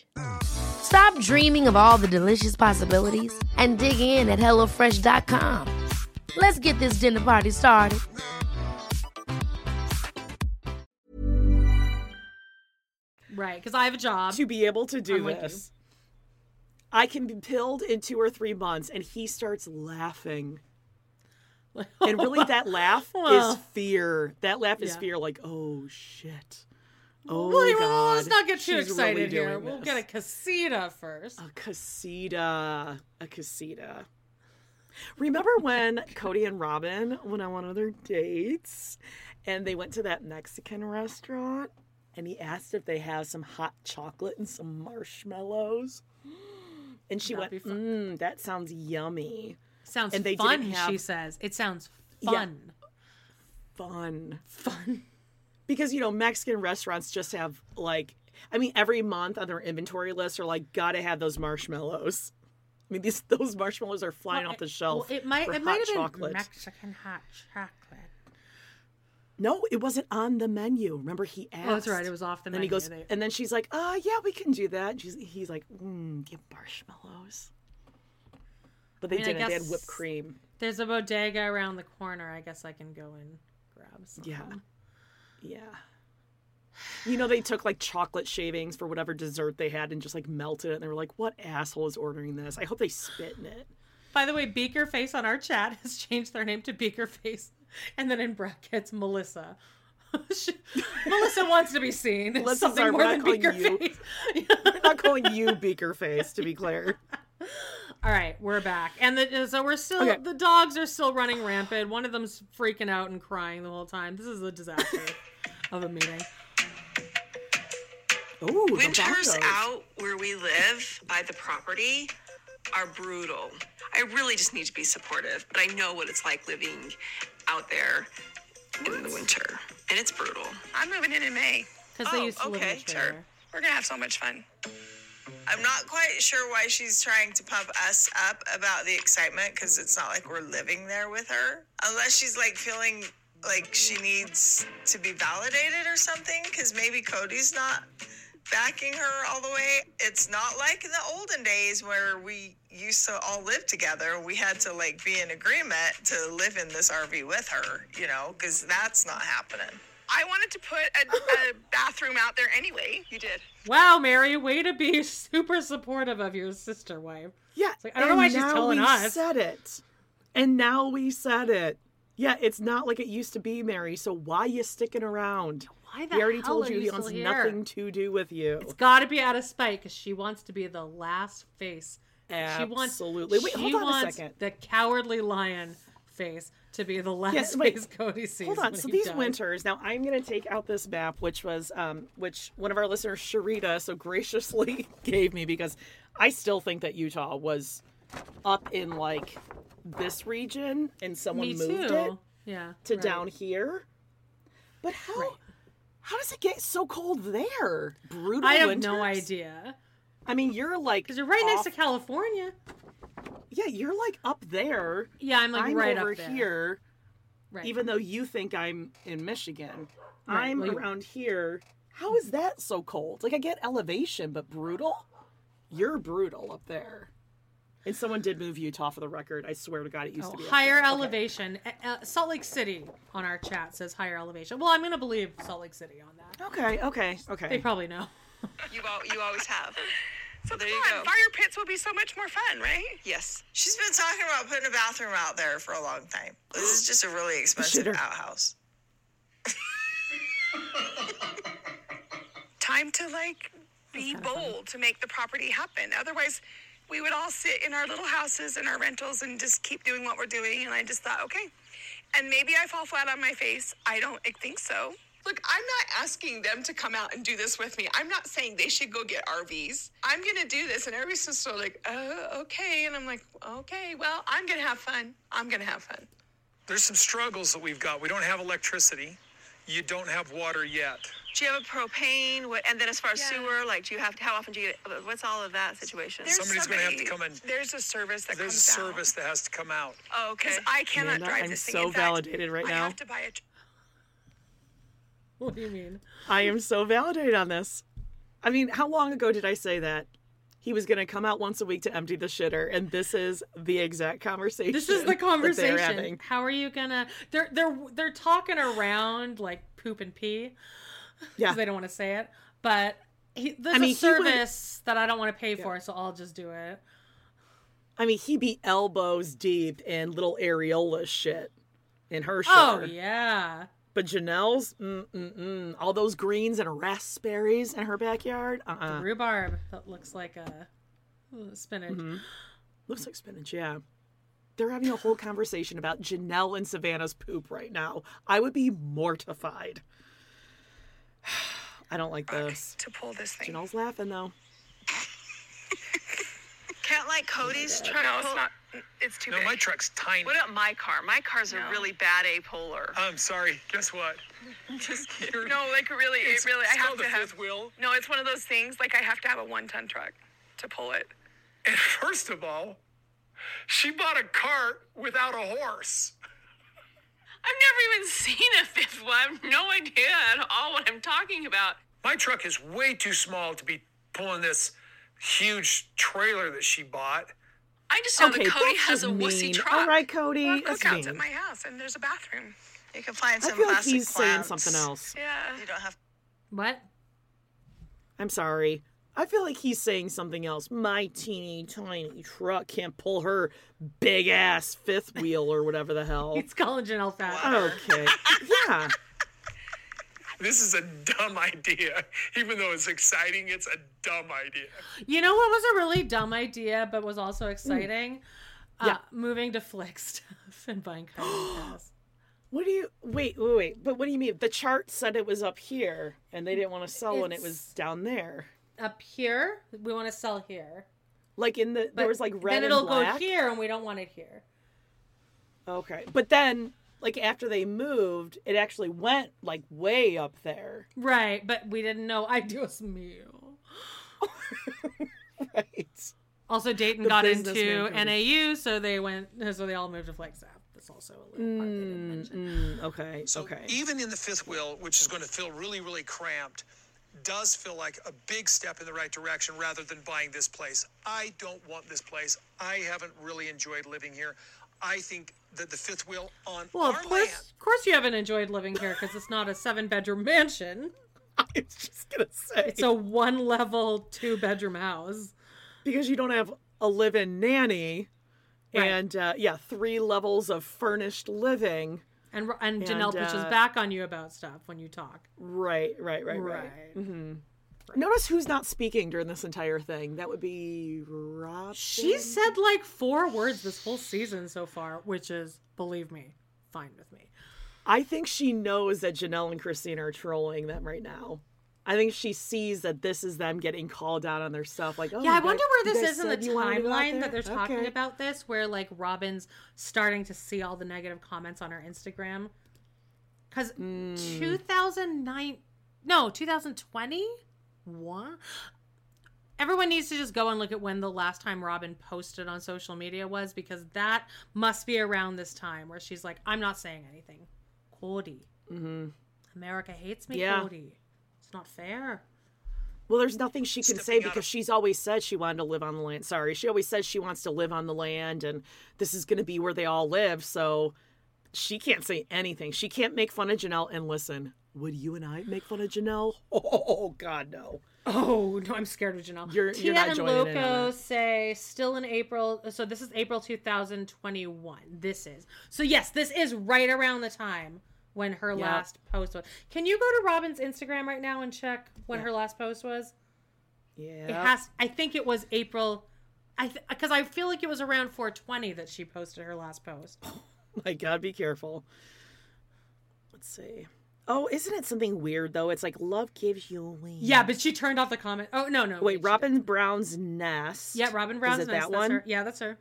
Stop dreaming of all the delicious possibilities and dig in at HelloFresh.com. Let's get this dinner party started. Right, because I have a job. to be able to do I'm with this. I can be pilled in two or three months, and he starts laughing. And really, that laugh Well. is fear. That laugh is Yeah. fear, like, oh shit. Oh, Well, God. let's not get too she's excited really here. We'll this. get a casita first. A casita. A casita. Remember when Cody and Robyn went on one of their dates and they went to that Mexican restaurant and he asked if they have some hot chocolate and some marshmallows? And she That'd went, mmm, that sounds yummy. Sounds and they fun, have she says. It sounds Yeah. fun. fun. Because, you know, Mexican restaurants just have like, I mean, every month on their inventory list are like, gotta have those marshmallows. I mean, these those marshmallows are flying Well, off the shelf. well, it might it might have chocolate. been Mexican hot chocolate. No, it wasn't on the menu. Remember, he asked. Oh, that's right. It was off the and then menu. he goes, They- and then she's like, "Oh, yeah, we can do that." And she's, he's like, mm, "Give marshmallows." But they I mean, didn't. They had whipped cream. There's a bodega around the corner. I guess I can go and grab some. Yeah, yeah. You know, they took like chocolate shavings for whatever dessert they had and just like melted it. And they were like, "What asshole is ordering this?" I hope they spit in it. By the way, Beaker Face on our chat has changed their name to Beaker Face, and then in brackets, Melissa. Melissa wants to be seen. as Let's something sorry, more we're than not calling Beaker you. Face. We're not calling you Beaker Face, to be clear. All right, we're back, and the, so we're still Okay. the dogs are still running rampant. One of them's freaking out and crying the whole time. This is a disaster of a meeting. Oh, Winters out where we live by the property are brutal. I really just need to be supportive, but I know what it's like living out there in the winter, and it's brutal. I'm moving in in May. Because they oh, used to live in a okay, trailer. sure. We're gonna have so much fun. I'm not quite sure why she's trying to pump us up about the excitement because it's not like we're living there with her. Unless she's like feeling like she needs to be validated or something because maybe Cody's not backing her all the way. It's not like in the olden days where we used to all live together. We had to like be in agreement to live in this RV with her, you know, because that's not happening. I wanted to put a, a bathroom out there anyway. You did. Wow, Meri, way to be super supportive of your sister wife. Yeah, It's like, I don't know why she's now telling we us. said it, and now we said it. Yeah, it's not like it used to be, Meri. So why you sticking around? Why the he already hell told are you you he wants here? nothing to do with you. It's got to be out of spite because she wants to be the last face. She wants Absolutely. Wait, she hold on a wants second. The cowardly lion face to be the last Yes, wait. Cody sees. Hold on. So these winters. Now I'm going to take out this map, which was, um, which one of our listeners, Sharita, so graciously gave me because I still think that Utah was up in like this region, and someone Me moved too. it Yeah. to right. down here. But how? How does it get so cold there? Brutal. I have winters? no idea. I mean, you're like because you're right next to California. Yeah, you're like up there. Yeah, I'm like right up over there. here. Right. Even though you think I'm in Michigan, Right, I'm well, you- around here. How is that so cold? Like I get elevation, but brutal. You're brutal up there. And someone did move Utah for the record. I swear to God, it used Oh, to be higher there. Okay. elevation. Uh, uh, Salt Lake City on our chat says higher elevation. Well, I'm gonna believe Salt Lake City on that. Okay, okay, okay. They probably know. You al- you always have. So there come you on, go. fire pits will be so much more fun, right? Yes. She's been talking about putting a bathroom out there for a long time. This is just a really expensive Shitter. outhouse. Time to like be bold to make the property happen. Otherwise, we would all sit in our little houses and our rentals and just keep doing what we're doing. And I just thought, okay. And maybe I fall flat on my face. I don't think so. Look, I'm not asking them to come out and do this with me. I'm not saying they should go get RVs. I'm gonna do this, and everybody's just sort of like, "Oh, okay," and I'm like, "Okay, well, I'm gonna have fun. I'm gonna have fun." There's some struggles that we've got. We don't have electricity. You don't have water yet. Do you have a propane? What, and then as far as sewer, like, do you have how often do you, what's all of that situation? There's Somebody's gonna have to come in. There's a service that comes out. There's a comes out. service that has to come out. Oh, okay. Because I cannot Amanda, drive I'm this thing. so In fact, validated right I now. have to buy a. What do you mean? I am so validated on this. I mean, how long ago did I say that? He was going to come out once a week to empty the shitter, and this is the exact conversation. This is the conversation. How are you gonna? They're they're they're talking around like poop and pee. Yeah. because they don't want to say it. But he, there's I mean, a service that I don't want to pay for, so I'll just do it. I mean, he be elbows deep in little areola shit in her Oh yeah. But Janelle's, mm-mm-mm. all those greens and raspberries in her backyard. Uh-uh. The rhubarb that looks like a uh, spinach. Mhm. Looks like spinach, yeah. They're having a whole conversation about Janelle and Savanah's poop right now. I would be mortified. I don't like this. to pull this thing. Janelle's laughing though. Can't like Cody's truck No, it's not. It's too No, big. my truck's tiny. What about my car? My car's a really bad apolar. I'm sorry. Guess what? Just kidding. No, like really, It's- it really. it's I have called to a have. fifth wheel. No, it's one of those things. Like I have to have a one-ton truck to pull it. And first of all, she bought a cart without a horse. I've never even seen a fifth wheel. I have no idea at all what I'm talking about. My truck is way too small to be pulling this huge trailer that she bought. I just know Okay, that Cody has a just wussy mean. truck. All right, Cody, Well, that's cookouts mean. at my house, and there's a bathroom. You can find some I some feel like plastic he's saying something else. Yeah. You don't have. What? I'm sorry. I feel like he's saying something else. My teeny tiny truck can't pull her big ass fifth wheel or whatever the hell. He's calling Janelle fat. Okay. Yeah. This is a dumb idea. Even though it's exciting, it's a dumb idea. You know what was a really dumb idea, but was also exciting? Yeah. Uh, moving to Flagstaff and buying Coyote Pass. What do you wait, wait, wait? But what do you mean? The chart said it was up here and they didn't want to sell when it was down there. Up here, we want to sell here. Like in the But there was like red then and it'll go here, and we don't want it here. Okay. But then like after they moved, it actually went like way up there. Right, but we didn't know. I do a meal. right. Also, Dayton The got into NAU, so they went. So they all moved to Flagstaff. That's also a little part they didn't. Mm, okay. So okay. even in the fifth wheel, which is going to feel really, really cramped, does feel like a big step in the right direction rather than buying this place. I don't want this place. I haven't really enjoyed living here. I think that the fifth wheel on Well, our of course, land. of course, you haven't enjoyed living here because it's not a seven-bedroom mansion. I was just gonna say It's a one-level, two-bedroom house. because you don't have a live-in nanny, Right. and uh, yeah, three levels of furnished living. And and And, Janelle pushes uh, back on you about stuff when you talk. Right, right, right, right. Right. Notice who's not speaking during this entire thing. That would be Rob. She said like four words this whole season so far, which is, believe me, fine with me. I think she knows that Janelle and Christina are trolling them right now. I think she sees that this is them getting called out on their stuff. Like, oh, yeah, I you wonder where this is in the said you wanted to go out timeline that they're talking Okay. about this, where like Robyn's starting to see all the negative comments on her Instagram. Because Hmm. 2009, no, 2020? What? Everyone needs to just go and look at when the last time Robyn posted on social media was, because that must be around this time where she's like, I'm not saying anything. Cody. Mm-hmm. America hates me, Yeah. Cody. It's not fair. Well, there's nothing she can say Stepping out because of- she's always said she wanted to live on the land. Sorry, she always says she wants to live on the land, and this is going to be where they all live. So she can't say anything. She can't make fun of Janelle. And listen, would you and I make fun of Janelle? Oh, God, no. Oh no, I'm scared of Janelle. You're- Tia you're not and joining in on Loco say still in April. So this is April 2021. This is so yes, this is right around the time when her Yep. last post was. Can you go to Robyn's Instagram right now and check when Yeah. her last post was? Yeah. It has. I think it was April. I because I feel like it was around 420 that she posted her last post. Oh my God, be careful. Let's see. Oh, isn't it something weird though? It's like love gives you wings. Yeah, but she turned off the comment. Oh no, no. Wait, Robyn Brown's nest. Yeah, Robyn Brown's Is it Nest, that that's one? her. Yeah, that's her.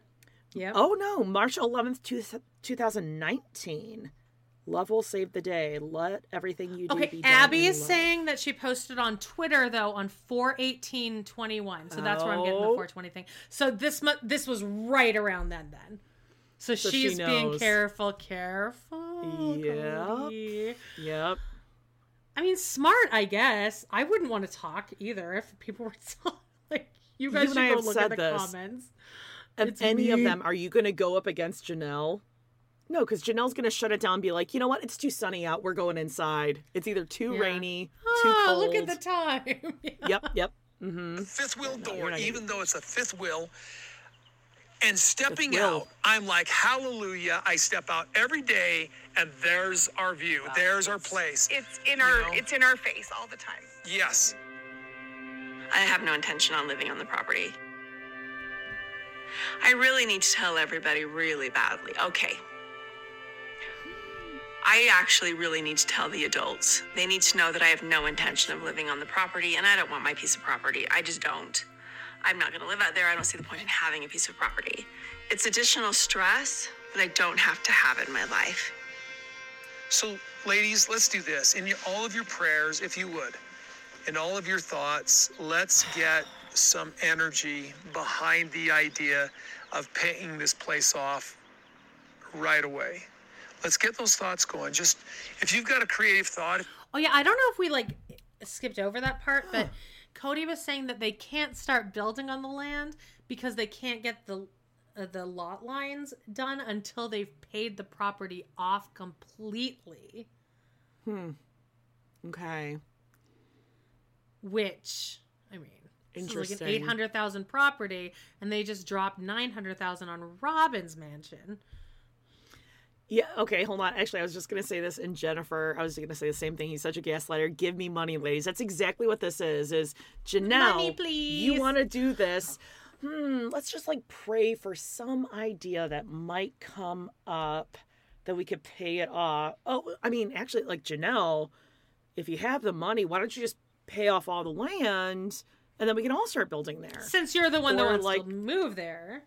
Yeah. Oh no, March 11th, two- 2019. Love will save the day. Let everything you do Okay, be done Abby is saying that she posted on Twitter though on 41821. So that's where I'm getting the Oh. 420 thing. So this this was right around then then. So, So she she's being careful, careful. Yep. Cody. Yep. I mean, smart, I guess. I wouldn't want to talk either if people were so, like you guys you should go have look said at the this. comments. And It's any of them, are you going to go up against Janelle? No, because Janelle's going to shut it down and be like, you know what? It's too sunny out. We're going inside. It's either too Yeah. rainy, too Oh, cold. look at the time. Yep, yep. Mm-hmm. Fifth wheel you're door, not gonna- even though it's a fifth wheel. And stepping wheel. out, I'm like, hallelujah. I step out every day, and there's our view. There's our place. It's in our know? it's in our face all the time. Yes. I have no intention on living on the property. I really need to tell everybody really badly. Okay. I actually really need to tell the adults. They need to know that I have no intention of living on the property and I don't want my piece of property. I just don't. I'm not going to live out there. I don't see the point in having a piece of property. It's additional stress that I don't have to have in my life. So, ladies, let's do this. In your, all of your prayers, if you would, in all of your thoughts, let's get some energy behind the idea of paying this place off right away. Let's get those thoughts going. Just if you've got a creative thought, Oh yeah, I don't know if we like skipped over that part, but Cody was saying that they can't start building on the land because they can't get the the lot lines done until they've paid the property off completely, Hmm. Okay. which I mean, is like an Interesting. eight hundred thousand property, and they just dropped nine hundred thousand on Robyn's mansion. Yeah, okay, hold on. Actually, I was just going to say this and Jennifer, I was going to say the same thing. He's such a gaslighter. Give me money, ladies. That's exactly what this is. Is Janelle, Money, please. you want to do this? Hmm, let's just like pray for some idea that might come up that we could pay it off. Oh, I mean, actually like Janelle, if you have the money, why don't you just pay off all the land and then we can all start building there? Since you're the one that Or, wants like- to move there,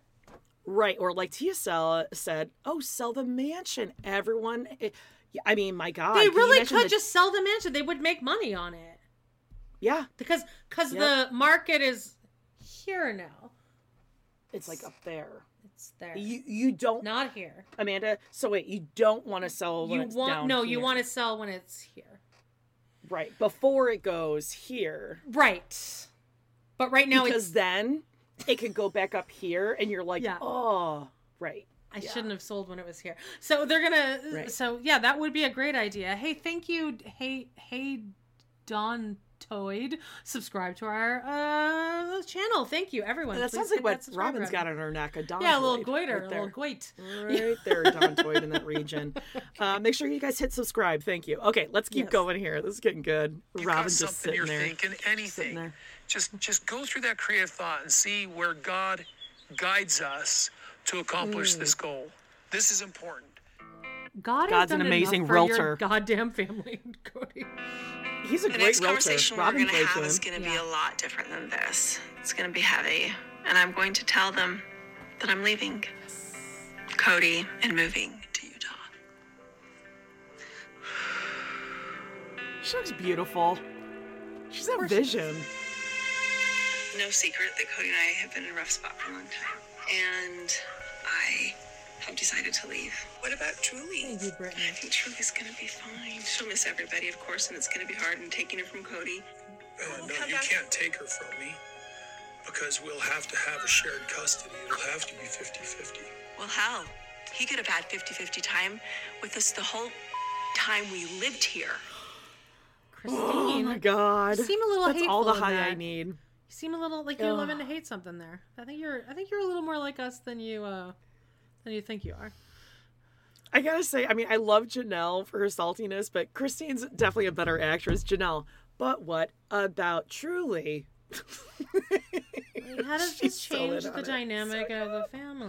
Right, or like Tia said, "Oh, sell the mansion." Everyone, eh, yeah, I mean, my God, they really could the- just sell the mansion. They would make money on it. yeah, because because Yep. the market is here now. It's like up there. It's there. You you don't not here. Amanda. So wait, you don't want to sell when You it's want down no. You want to sell when it's here. right before it goes here, Right. But right now because it's. then it could go back up here, and you're like, Yeah. oh, right. I shouldn't have sold when it was here. So they're gonna. Right. So yeah, that would be a great idea. Hey, thank you. Hey, hey, Don Toyd. Subscribe to our uh channel. Thank you, everyone. that Please sounds like what Robyn's got on her neck. A Don Yeah, a little goiter, right a little there. goit. right there, Don Toyd in that region. Uh, make sure you guys hit subscribe. Thank you. Okay, let's keep Yes. going here. This is getting good. you've Robyn's just sitting you're there. thinking, anything. there. Just just go through that creative thought and see where God guides us to accomplish Mm. this goal. This is important. God has God's an amazing enough for your realtor. goddamn family, Cody. He's a the great next realtor. conversation Robyn we're going to have to is going to be a lot different than this. It's going to be heavy. And I'm going to tell them that I'm leaving Cody and moving to Utah. She looks beautiful. She's a vision. No secret that Cody and I have been in a rough spot for a long time. And I have decided to leave. What about Truely? Thank you, Brittany. I think Truely's going to be fine. She'll miss everybody, of course, and it's going to be hard. And taking her from Cody. Uh, no, you can't take her from me because we'll have to have a shared custody. It'll have to be 50 50. Well, hell, he could have had 50 50 time with us the whole time we lived here. Christine. Oh my god. You seem a little That's all the hateful in high I need. You seem a little like you're Ugh. living to hate something there. I think you're. I think you're a little more like us than you. uh Than you think you are. I gotta say, I mean, I love Janelle for her saltiness, but Christine's definitely a better actress. Janelle. But what about Truely? Like, how does this change the dynamic of the family?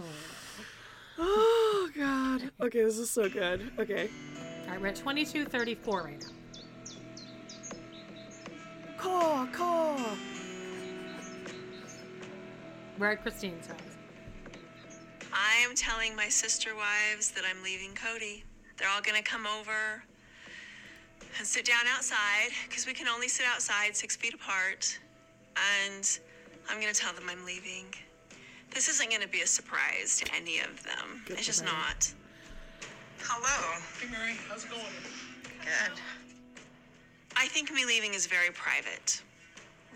Oh god. Okay, this is so good. Okay. All right, we're at twenty two thirty four right now. Caw, caw. We're at Christine's house. I am telling my sister wives that I'm leaving Cody. They're all gonna come over and sit down outside because we can only sit outside six feet apart. And I'm gonna tell them I'm leaving. This isn't gonna be a surprise to any of them. Good it's just them. not. Hello. Hey, Meri, how's it going? Good. I think me leaving is very private.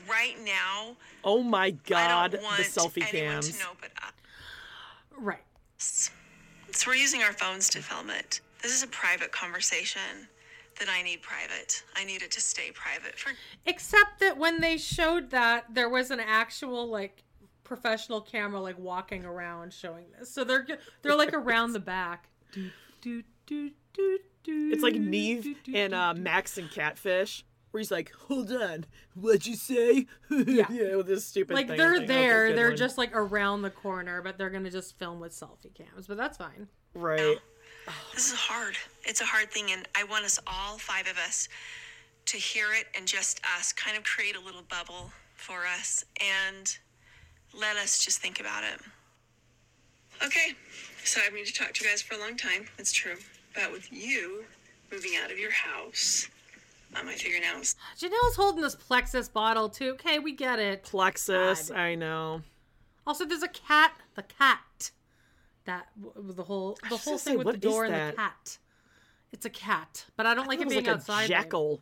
Right now, Oh my I god, don't want the selfie anyone cams. to know but us. Right. So we're using our phones to film it. This is a private conversation that I need private. I need it to stay private for Except that when they showed that, there was an actual like professional camera like walking around showing this. So they're they're like around the back. Do, do, do, do, do, It's like Nev and uh, Max and Catfish, where he's like, "Hold on, what'd you say?" Yeah, yeah with this stupid. like thing. they're Like, there, good they're one. just like around the corner, but they're gonna just film with selfie cams. But that's fine. right. This is hard. It's a hard thing, and I want us all five of us to hear it and just us kind of create a little bubble for us and let us just think about it. Okay, so I've needed to talk to you guys for a long time. It's true. But with you moving out of your house, I figure now is Janelle's holding this Plexus bottle too. Okay, we get it. Plexus, I know. Also, there's a cat. The cat. That the whole the whole thing say, with the door and that? the cat. It's a cat, but I don't like it it was being like a outside. though. jackal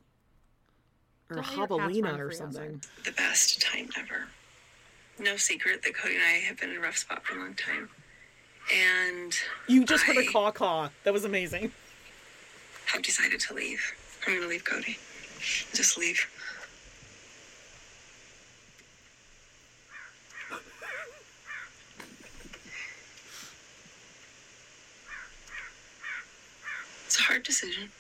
or Don't let your cats run jabalina or something. outside. the best time ever. No secret that Cody and I have been in a rough spot for a long time. And You just heard a caw caw. That was amazing. I've decided to leave. I'm gonna leave Cody. Just leave. It's a hard decision.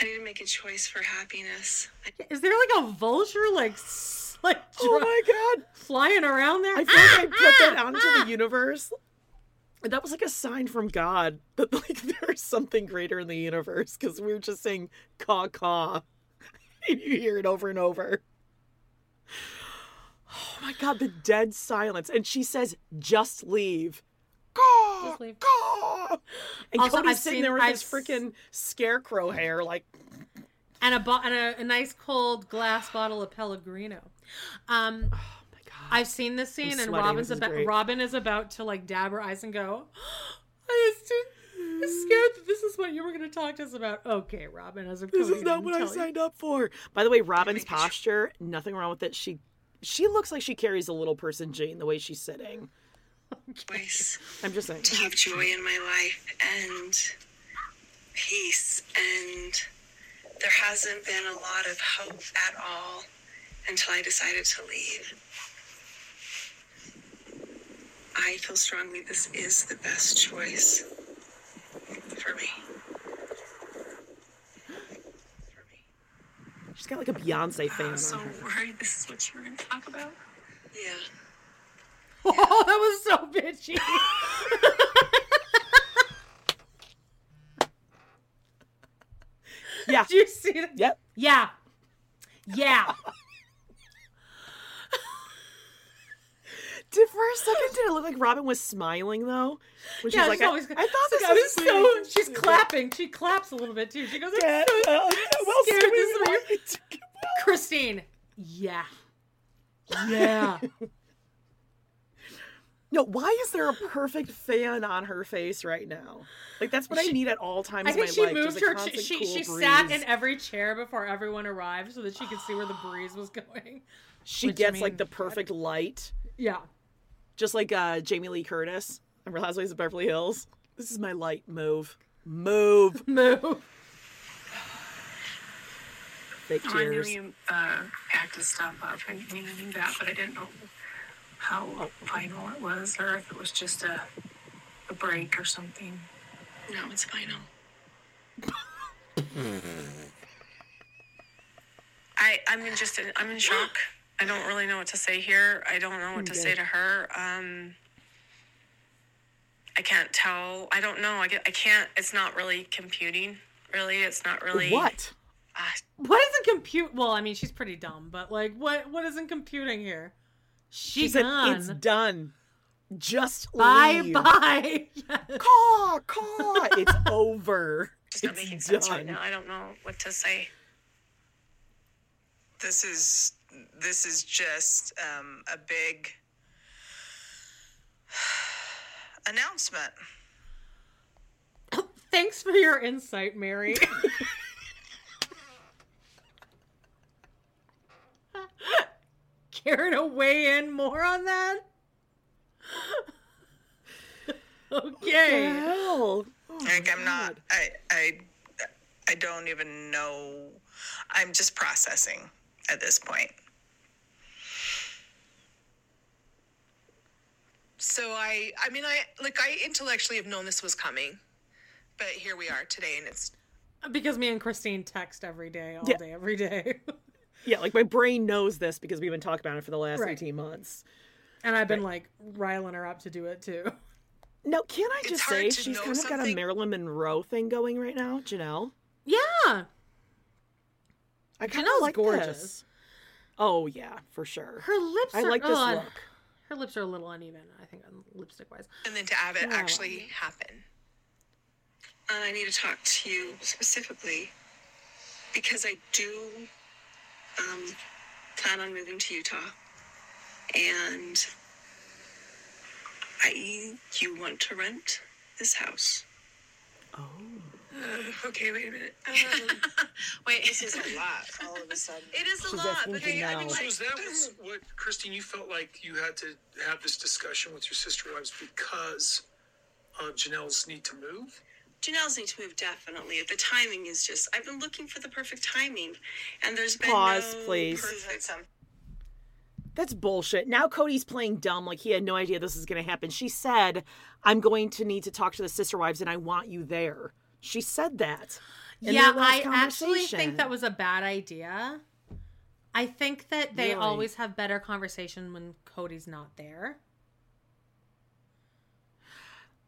I need to make a choice for happiness. Is there like a vulture like s- like Oh my god, flying around there? I feel like I put that Ah, out into ah. the universe. And that was like a sign from God that like there's something greater in the universe because we were just saying caw caw. And you hear it over and over. Oh my god, the dead silence. And she says, just leave. Caw, Just leave. caw. And Also, Cody's I've sitting seen- there with I've his freaking scarecrow hair, like and a, bo- and a a nice cold glass bottle of Pellegrino. Um, I've seen this scene, and. Robyn's about. Robyn is about to like dab her eyes and go. I was too I'm scared that this is what you were going to talk to us about. Okay, Robyn, as a This is not what I tell you. signed up for. By the way, Robyn's posture, nothing wrong with it. She she looks like she carries a little person Jane the way she's sitting. Choice. I'm just saying. to have joy in my life and peace and there hasn't been a lot of hope at all until I decided to leave. I feel strongly this is the best choice for me. She's got like a Beyonce fan I'm so on her. worried this is what you were going to talk about. Yeah. Oh, that was so bitchy. Yeah. Did you see that? Yep. Yeah. Yeah. Did for a second did it look like Robyn was smiling though? When she's yeah, like, she's I, always, I thought this like, was "I was sweet." so. She's clapping. She claps a little bit too. She goes, "I'm Yeah, so uh, well, well, scared Sweetie, this why way." Christine. Yeah. Yeah. No, why is there a perfect fan on her face right now? Like that's what I need at all times I in think my she life. moved her. constant She cool she sat in every chair before everyone arrived so that she could see where the breeze was going. She Which, I gets mean, like the perfect light, Yeah. Just like uh, Jamie Lee Curtis. Remember Housewives of Beverly Hills? This is my light. Move, move, move. Fake Oh, I knew you uh, packed his stuff up and you knew that, but I didn't know how final it was or if it was just a, a break or something. No, it's final. I I'm in just in, I'm in shock. I don't really know what to say here. I don't know what to say to her. Um, I can't tell. I don't know. I get. I can't. It's not really computing. Really, it's not really. What? What isn't compute? Well, I mean, she's pretty dumb, but like, what what isn't computing here? She, She said it's done. Just Bye leave. bye. Caw, caw. It's over. It's not It's making sense right done. now. I don't know what to say. This is this is just um, a big announcement. Thanks for your insight, Meri. Care to weigh in more on that? okay. hell? like I'm not. I I I don't even know. I'm just processing at this point. So I, I mean, I like I intellectually have known this was coming, but here we are today, and it's Because me and Christine text every day, all Yeah. day, every day. Yeah, like my brain knows this because we've been talking about it for the last Right. 18 months. and I've been like riling her up to do it too. No, can I just say she's kind of got a Marilyn Monroe thing going right now, Janelle? Yeah. I kind Janelle's of like gorgeous. this. Oh yeah, for sure. Her lips I are like this ugh. look. Her lips are a little uneven, I think, on lipstick wise. and then to have it Yeah. actually happen. I need to talk to you specifically because I do um, plan on moving to Utah, and I you want to rent this house. Uh, okay, wait a minute. Um, Wait, This is a lot all of a sudden. It is a She's lot, asking but Janelle. I mean, So like, is that was what Christine? You felt like you had to have this discussion with your sister wives because of Janelle's need to move. Janelle's need to move definitely. The timing is just. I've been looking for the perfect timing, and there's been Pause, no please. perfect. That's bullshit. Now Cody's playing dumb like he had no idea this is going to happen. She said, "I'm going to need to talk to the sister wives and I want you there." She said that. yeah, I actually think that was a bad idea. I think that they Really? always have better conversation when Cody's not there.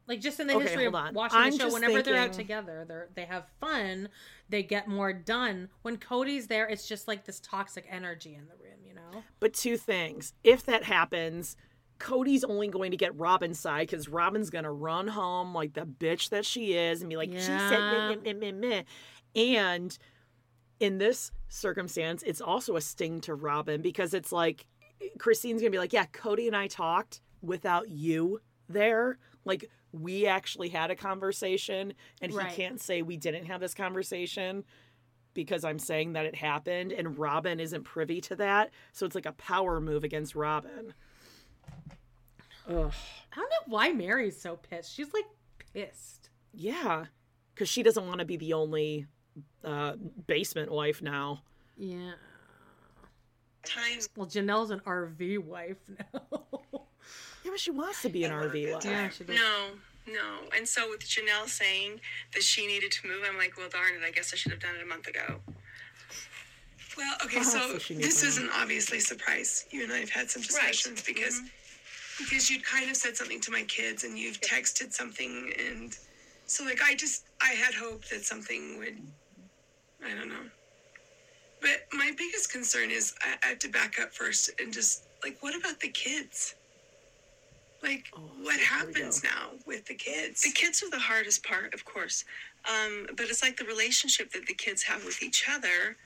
Like just in the Okay, history of watching I'm the show, whenever they're out together, they're they have fun, they get more done. When Cody's there, it's just like this toxic energy in the room, you know? But two things. If that happens, Cody's only going to get Robyn's side because Robyn's going to run home like the bitch that she is and be like, she said, meh, meh, meh, meh, meh. and in this circumstance, it's also a sting to Robyn because it's like Christine's going to be like, yeah, Cody and I talked without you there. Like, we actually had a conversation, and he can't say we didn't have this conversation because I'm saying that it happened, and Robyn isn't privy to that. So it's like a power move against Robyn. Ugh. I don't know why Meri's so pissed. She's like pissed. Yeah, because she doesn't want to be the only uh, basement wife now. Yeah. Times. Well, Janelle's an RV wife now. Yeah, but she wants to be an RV wife. yeah, she does. No, no. And so with Janelle saying that she needed to move, I'm like, well, darn it. I guess I should have done it a month ago. well, okay, so so this isn't obviously a surprise. You and I have had some discussions because because you'd kind of said something to my kids and you've texted something and so like I just I had hope that something would I don't know. But my biggest concern is I, I have to back up first and just like what about the kids? Like what happens now with the kids? The kids are the hardest part, of course. Um, but it's like the relationship that the kids have with each other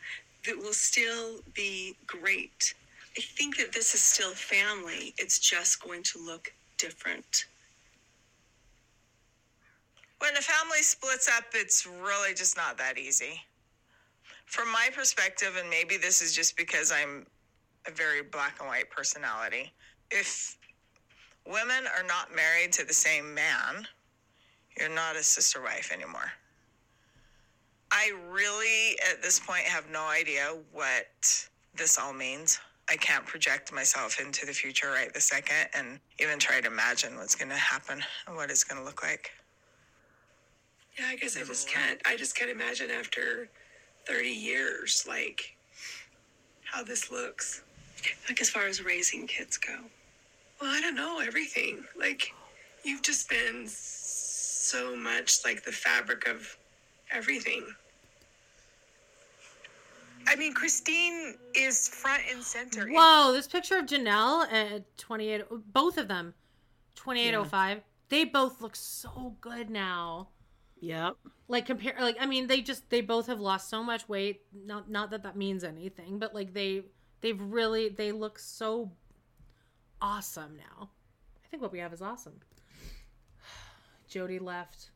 that will still be great. I think that this is still family. It's just going to look different. When a family splits up, it's really just not that easy. From my perspective, and maybe this is just because I'm a very black and white personality, if women are not married to the same man, you're not a sister wife anymore. I really, at this point, have no idea what this all means. I can't project myself into the future right this second and even try to imagine what's going to happen and what it's going to look like. Yeah, I guess I just can't. I just can't imagine after 30 years, like, how this looks. Like as far as raising kids go. Well, I don't know everything. Like, you've just been so much like the fabric of everything. I mean, Christine is front and center. Whoa, this picture of Janelle at 28, both of them, 2805, they both look so good now. Yep. Like compare, like I mean, they just they both have lost so much weight. Not not that that means anything, but like they they've really they look so awesome now. I think what we have is awesome. Jody left.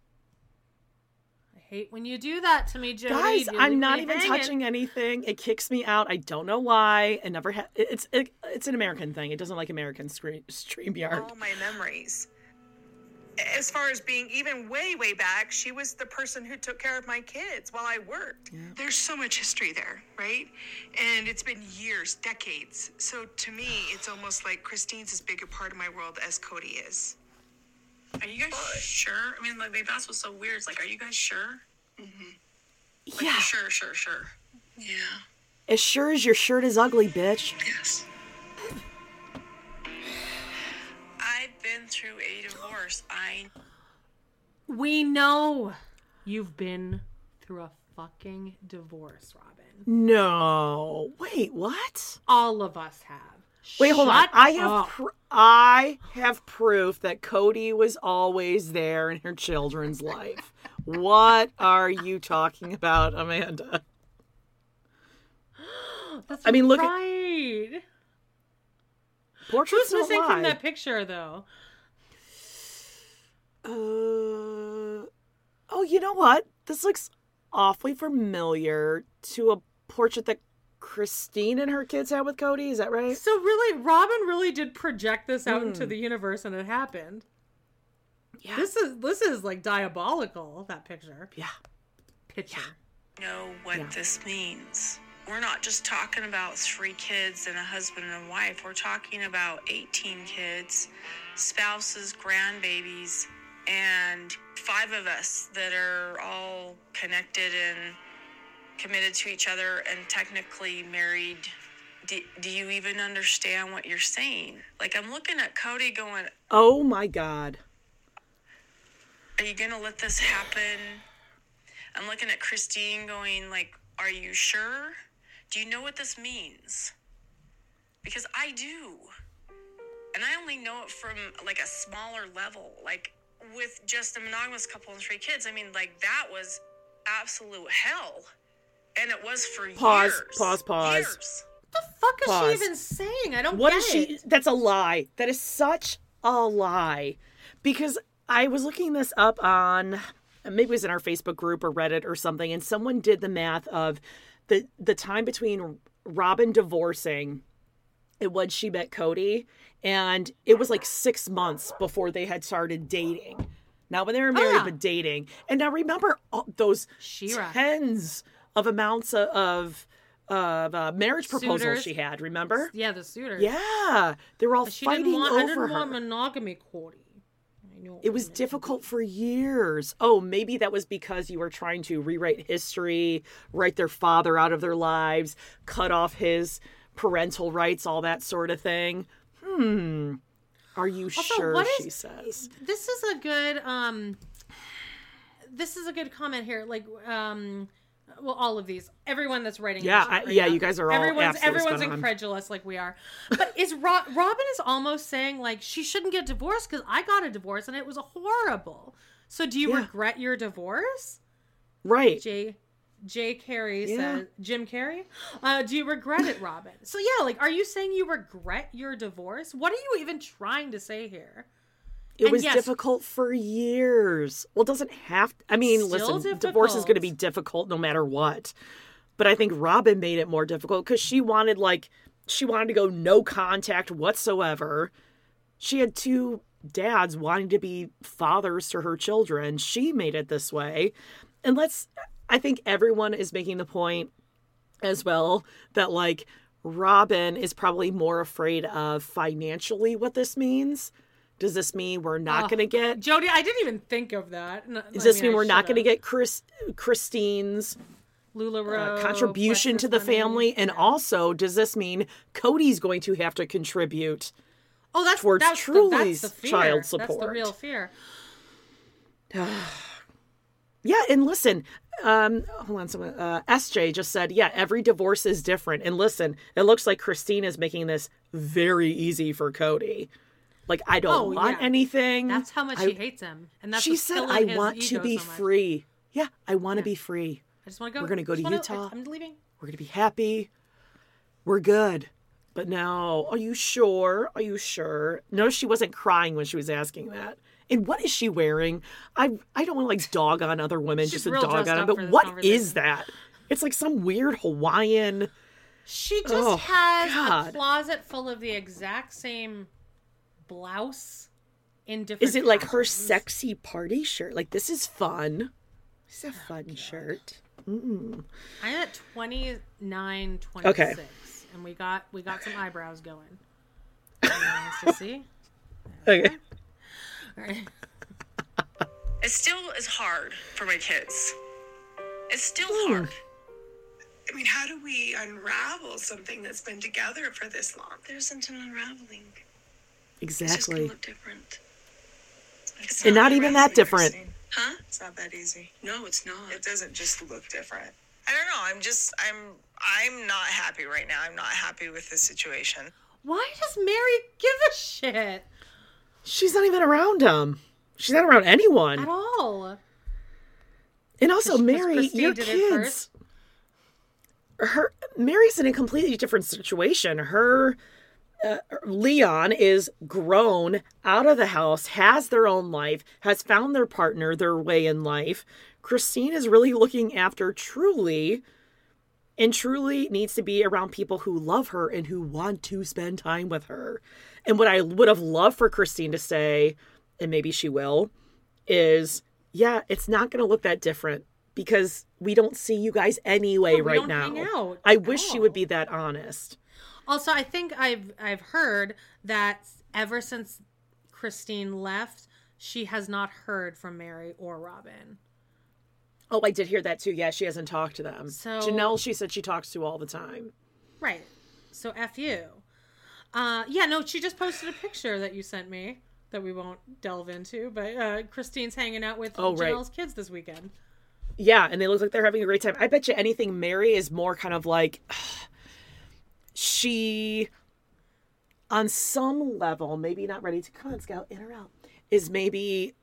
I hate when you do that to me, Jody. Guys, You I'm not even hanging. touching anything. It kicks me out. I don't know why. It never ha- it's it, it's an American thing. It doesn't like American screen StreamYard. all my memories. As far as being even way, way back, she was the person who took care of my kids while I worked. There's so much history there, right? And it's been years, decades. So to me, it's almost like Christine's as big a part of my world as Cody is. Are you guys sure? I mean, like, like, that's what's so weird. It's like, are you guys sure? Mm-hmm. Like, Yeah. sure, sure, sure. Yeah. As sure as your shirt is ugly, bitch. Yes. I've been through a divorce. I We know you've been through a fucking divorce, Robyn. No. Wait, what? All of us have. Wait, hold on. I have up. pr- I have proof that Cody was always there in her children's life. What are you talking about, Amanda? That's I mean, look at- right. Portraits Who's missing from that picture, though? Uh, oh, you know what? This looks awfully familiar to a portrait that Christine and her kids had with Cody. Is that right? So really, Robyn really did project this out Hmm. into the universe, and it happened. Yeah. This is this is like diabolical. That picture. Yeah. Picture. know what Yeah. this means. We're not just talking about three kids and a husband and a wife. We're talking about 18 kids, spouses, grandbabies, and five of us that are all connected and committed to each other and technically married. Do, do you even understand what you're saying? Like, I'm looking at Cody going, Oh my God. are you gonna let this happen? I'm looking at Christine going like, are you sure? Do you know what this means? Because I do. And I only know it from like a smaller level. Like with just a monogamous couple and three kids, I mean like that was absolute hell. And it was for Pause, years. pause, pause. Years. What the fuck is Pause. she even saying? I don't What get is she? it. That's a lie. That is such a lie. Because I was looking this up on maybe it was in our Facebook group or Reddit or something, and someone did the math of the the time between Robyn divorcing and when she met Cody, and it was like six months before they had started dating. Not when they were married, yeah. but dating. And now remember all those Shira. tens of amounts of of, of uh, marriage proposals Suitors. she had. Remember? Yeah, the suitors. Yeah, they were all But she fighting didn't want. I didn't her. want monogamy, Cody. I know. it was difficult for years. Oh, maybe that was because you were trying to rewrite history, write their father out of their lives, cut off his parental rights, all that sort of thing. Hmm. Are you Also, sure? what she is- says. this is a good um this is a good comment here like um well all of these everyone that's writing Yeah, I- right yeah, now. you guys are all everyone's everyone's on. incredulous like we are but is Ro- robyn is almost saying like she shouldn't get divorced because i got a divorce and it was horrible so do you Yeah. regret your divorce Right. jay jay carey Yeah. says jim carey uh, do you regret it robyn so yeah like are you saying you regret your divorce what are you even trying to say here It And was yes- difficult for years. Well, it doesn't have To, I mean, listen, divorce is going to be difficult. difficult no matter what. But I think Robyn made it more difficult cuz she wanted like she wanted to go no contact whatsoever. She had two dads wanting to be fathers to her children. She made it this way. And let's I think everyone is making the point as well that like Robyn is probably more afraid of financially what this means. Does this mean we're not Oh, going to get Jody, I didn't even think of that. N- Does I this mean, mean we're not going to get Chris Christine's LuLaRoe uh, contribution to the family and also does this mean Cody's going to have to contribute Oh, that's towards that's Truely's the, that's the child That's the real fear. Yeah, and listen, um, hold on, someone. Uh, SJ just said, yeah, every divorce is different. And listen, it looks like Christine is making this very easy for Cody. Like I don't Oh, want yeah. anything. That's how much I- he hates him, and that's what she said, "I want to be so free." Yeah, I want to be free. I just want to go. We're gonna go to wanna- Utah. I'm leaving. We're gonna be happy. We're good. But now, are you sure? Are you sure? No, she wasn't crying when she was asking that. And what is she wearing? I I don't want to like dog on other women She's just a dog on them. But what is that? It's like some weird Hawaiian. She just Oh, has God. a closet full of the exact same blouse in different. Is it like her patterns. sexy party shirt? Like this is fun. It's a fun shirt. Mm. I'm at 29, 26, Okay. and we got we got some eyebrows going. Nice to see. Okay. All right. It still is hard for my kids. It's still Hmm. hard. I mean, how do we unravel something that's been together for this long? There isn't an unraveling. It's just Exactly. look different. It's And not even that different. Huh? It's not that easy. No, it's not. It doesn't just look different. I don't know. I'm just I'm I'm not happy right now. I'm not happy with the situation. Why does Meri give a shit She's not even around him. She's not around anyone. at all? And also, Meri, your kids. Her Meri's in a completely different situation. Her uh, Leon is grown out of the house, has their own life, has found their partner, their way in life. Christine is really looking after Truely, and Truely needs to be around people who love her and who want to spend time with her. And what I would have loved for Christine to say, and maybe she will, is yeah, it's not going to look that different because we don't see you guys anyway No, right now. I wish she would be that honest. Also, I think I've I've heard that ever since Christine left, she has not heard from Meri or Robyn. Oh, I did hear that too. Yeah, she hasn't talked to them. So- Janelle, she said she talks to all the time. Right. So F you. Uh, yeah, no, she just posted a picture that you sent me that we won't delve into, but uh, Christine's hanging out with Oh, right. Janelle's kids this weekend. Yeah, and they look like they're having a great time. I bet you anything Meri is more kind of like she on some level, maybe not ready to come on, Scout, in or out, is maybe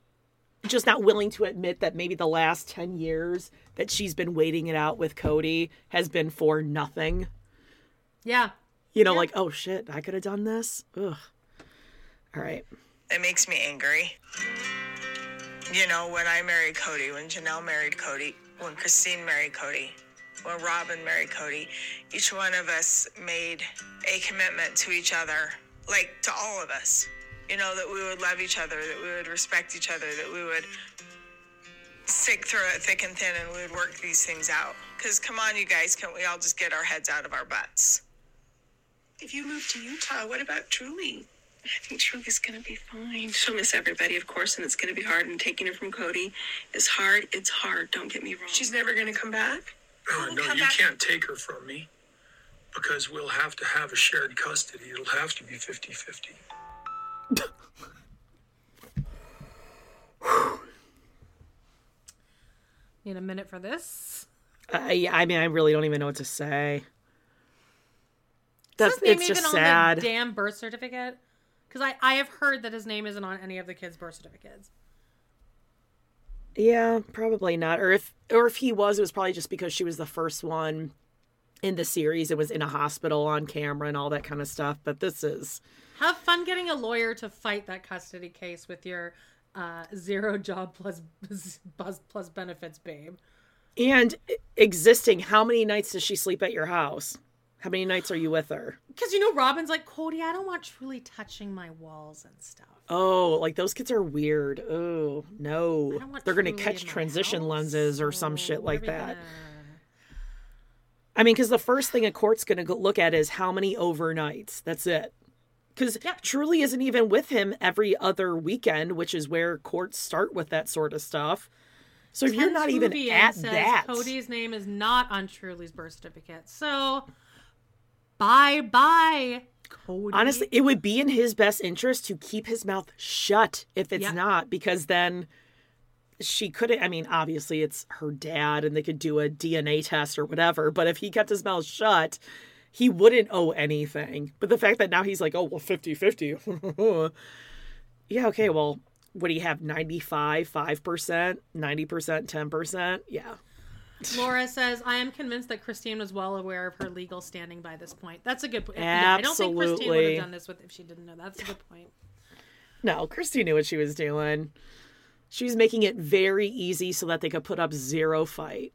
just not willing to admit that maybe the last 10 years that she's been waiting it out with Cody has been for nothing. Yeah. You know, like, oh shit, I could have done this. Ugh. All right. It makes me angry. You know, when I married Cody, when Janelle married Cody, when Christine married Cody, when and Meri Cody, each one of us made a commitment to each other, like to all of us. You know, that we would love each other, that we would respect each other, that we would stick through it thick and thin and we would work these things out. Because come on, you guys, can't we all just get our heads out of our butts? If you move to Utah, what about Truely? I think Truely's gonna be fine. She'll miss everybody, of course, and it's gonna be hard. And taking her from Cody is hard. It's hard. Don't get me wrong. She's never going to come back? Uh, no, you can't take her from me because we'll have to have a shared custody. It'll have to be 50 50. Need a minute for this? I, I mean, I really don't even know what to say. That's his name it's even just on sad. the damn birth certificate? Because I, I have heard that his name isn't on any of the kids' birth certificates. Yeah, probably not. Or if or if he was, it was probably just because she was the first one in the series. It was in a hospital on camera and all that kind of stuff. But this is Have fun getting a lawyer to fight that custody case with your uh, zero job plus plus plus benefits, babe. and existing. How many nights does she sleep at your house? How many nights are you with her? Because you know, Robyn's like Cody. I don't want Truely touching my walls and stuff. Oh, like those kids are weird. Oh no, they're gonna catch in my transition lenses or some shit like What are we that. gonna- I mean, because the first thing a court's going to look at is how many overnights. That's it. Because Truely isn't even with him every other weekend, which is where courts start with that sort of stuff. So if you're not even at says that, Cody's name is not on Truely's birth certificate. So, bye bye, Cody. honestly, it would be in his best interest to keep his mouth shut if it's Yeah. not, because then she couldn't. I mean, obviously, it's her dad, and they could do a DNA test or whatever. But if he kept his mouth shut, he wouldn't owe anything. But the fact that now he's like, oh, well, 50 50. yeah, okay, well, would he have 95, 5%, 90%, 10%? Yeah. Laura says, I am convinced that Christine was well aware of her legal standing by this point. That's a good point. Yeah, I don't think Christine would have done this with if she didn't know. That's a good point. No, Christine knew what she was doing. She was making it very easy so that they could put up zero fight.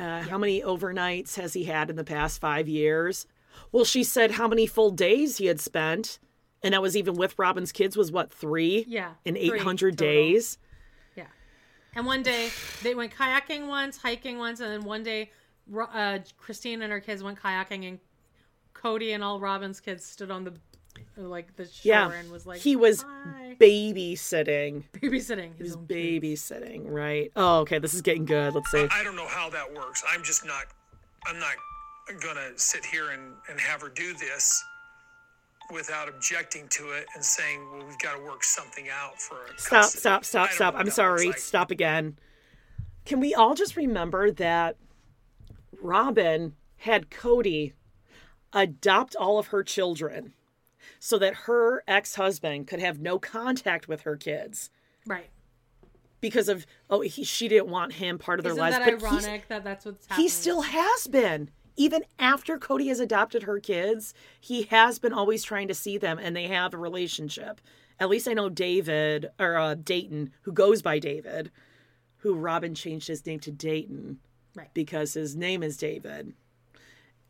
Uh, yeah. How many overnights has he had in the past five years? Well, she said how many full days he had spent, and that was even with Robyn's kids was what three? Yeah, in eight hundred days. Yeah, and one day they went kayaking once, hiking once, and then one day uh, Christine and her kids went kayaking, and Cody and all Robyn's kids stood on the like the shore yeah. and was like he was Hi. babysitting babysitting he was babysitting kids. right oh okay this is getting good let's see I, I don't know how that works i'm just not i'm not gonna sit here and, and have her do this without objecting to it and saying well we've got to work something out for stop stop stop stop i'm sorry like. stop again can we all just remember that robyn had cody adopt all of her children so that her ex husband could have no contact with her kids. Right. Because of oh he, she didn't want him part of their Isn't lives. That ironic that that's what's happening. He still has been. Even after Cody has adopted her kids, he has been always trying to see them, and they have a relationship. At least I know David or uh, Dayton, who goes by David, who Robyn changed his name to Dayton, right? Because his name is David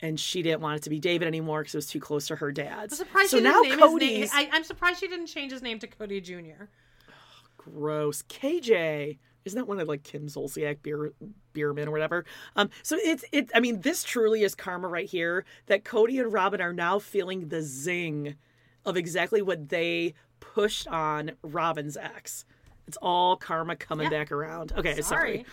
and she didn't want it to be David anymore because it was too close to her dad's. I'm surprised so she now didn't Cody's... his name. I, am surprised she didn't change his name to Cody Jr. gross. KJ. Isn't that one of like Kim Zolciak beer Bierman or whatever? Um, so it's it. I mean, this truly is karma right here. That Cody and Robyn are now feeling the zing of exactly what they pushed on Robyn's ex. It's all karma coming yeah. back around. Okay, sorry. sorry.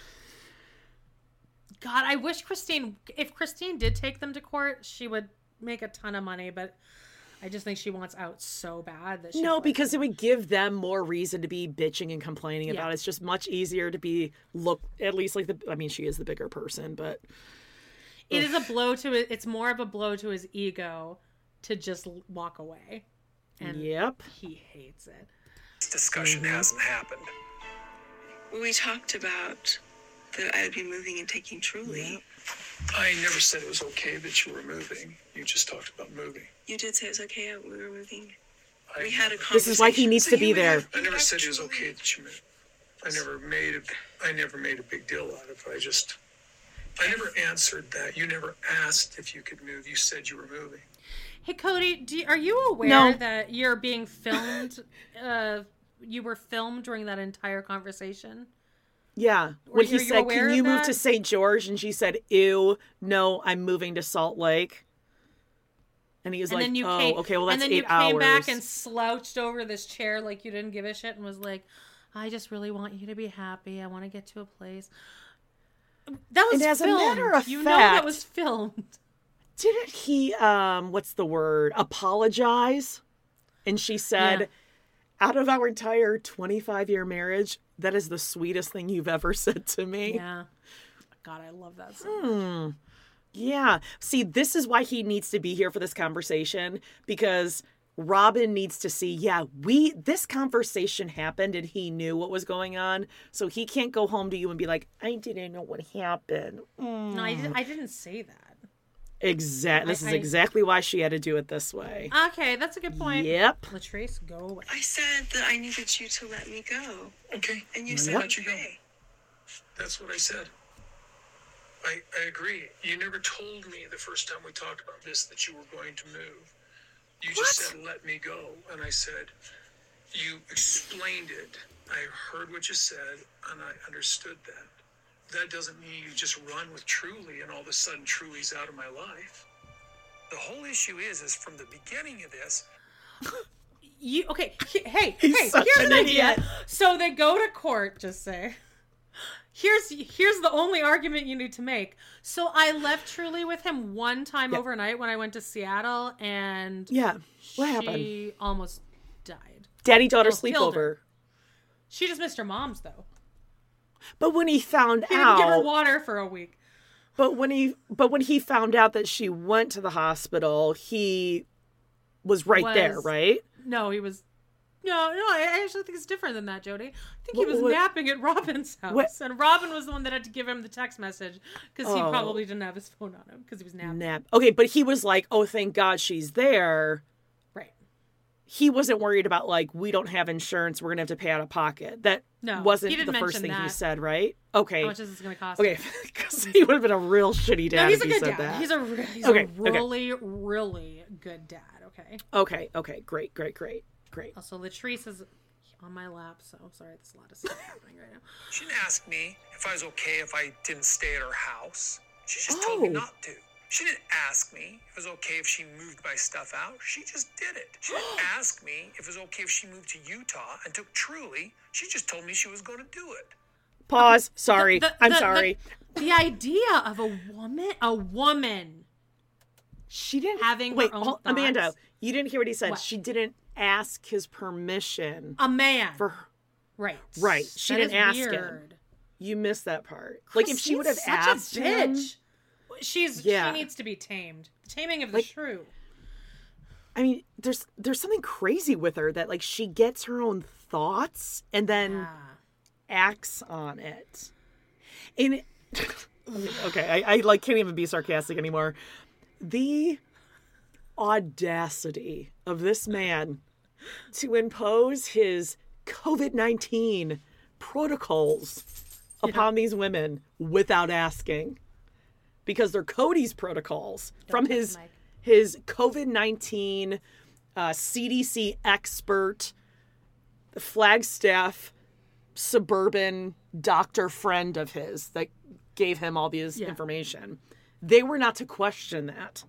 God, I wish Christine, if Christine did take them to court, she would make a ton of money, but I just think she wants out so bad that she No, because it would give them more reason to be bitching and complaining about yeah. it. It's just much easier to be look at least like the I mean she is the bigger person, but it ugh. is a blow to it. It's more of a blow to his ego to just walk away. And yep. he hates it. This discussion mm-hmm. hasn't happened. We talked about that I would be moving and taking Truely. Yeah. I never said it was okay that you were moving. You just talked about moving. You did say it was okay that we were moving. I, we had a conversation. This is why he needs so to be there. I never said it was okay that you moved. I never made it. I never made a big deal out of it. I just, I never answered that. You never asked if you could move. You said you were moving. Hey Cody, you, are you aware no. that you're being filmed? uh, you were filmed during that entire conversation. Yeah. When he said, Can you move to St. George? And she said, Ew, no, I'm moving to Salt Lake. And he was and like, Oh, came, okay, well, that's eight hours. And then you came back and slouched over this chair like you didn't give a shit and was like, I just really want you to be happy. I want to get to a place. That was and as filmed. a matter of you fact, know that was filmed. Didn't he, um, what's the word, apologize? And she said, yeah. out of our entire 25 year marriage, that is the sweetest thing you've ever said to me. Yeah. God, I love that so hmm. Yeah. See, this is why he needs to be here for this conversation because Robin needs to see, yeah, we this conversation happened and he knew what was going on. So he can't go home to you and be like, I didn't know what happened. Mm. No, I, did, I didn't say that. Exactly. This I, is exactly why she had to do it this way. Okay, that's a good point. Yep. Latrice, go away. I said that I needed you to let me go. Okay. And you said, let you go. That's what I said. I, I agree. You never told me the first time we talked about this that you were going to move. You what? just said, let me go. And I said, you explained it. I heard what you said, and I understood that that doesn't mean you just run with Truely and all of a sudden Truely's out of my life. The whole issue is, is from the beginning of this. You okay? Hey, He's hey, here's an, an idea. So they go to court. Just say, here's here's the only argument you need to make. So I left Truely with him one time yeah. overnight when I went to Seattle, and yeah, what happened? she happened? Almost died. Daddy daughter sleepover. She just missed her mom's though. But when he found He didn't give her out, water for a week. but when he but when he found out that she went to the hospital, he was right there, right? No, he was. No, no, I actually think it's different than that, Jody. I think he was what- napping at Robyn's house, What- and Robyn was the one that had to give him the text message because he Oh. probably didn't have his phone on him because he was napping. Nap. Okay, but he was like, "Oh, thank God she's there." Right. He wasn't worried about like we don't have insurance, we're gonna have to pay out of pocket. That No, wasn't the first mention thing he said, right? Okay. How much is this going to cost? Okay, because he would have been a real shitty dad No, he's if a he good said dad. that. He's a re- he's okay, a okay. really, really good dad. Okay. Okay, okay, great, great, great, great. Also, Latrice is on my lap, so sorry, there's a lot of stuff happening right now. She didn't ask me if I was okay if I didn't stay at her house. She just told me Oh. not to. She didn't ask me if it was okay if she moved my stuff out. She just did it. She didn't ask me if it was okay if she moved to Utah and took Truely. She just told me she was going to do it. Pause. Sorry, The- I'm the- sorry. The, the idea of a woman, a woman, she didn't having Wait, her own hold- Amanda, you didn't hear what he said. What? She didn't ask his permission. A man. For right. right. She That didn't is ask him. You missed that part. Like if she would have Christine's such a asked him, bitch. She's Yeah. she needs to be tamed. The taming of the Like- shrew. I mean, there's there's something crazy with her that like she gets her own thoughts and then acts on it. And it, okay, I, I like can't even be sarcastic anymore. The audacity of this man to impose his COVID nineteen protocols upon these women without asking. Because they're Cody's protocols from touch the his his COVID nineteen uh, CDC expert, the Flagstaff suburban doctor friend of his that gave him all this Yeah. information. They were not to question that.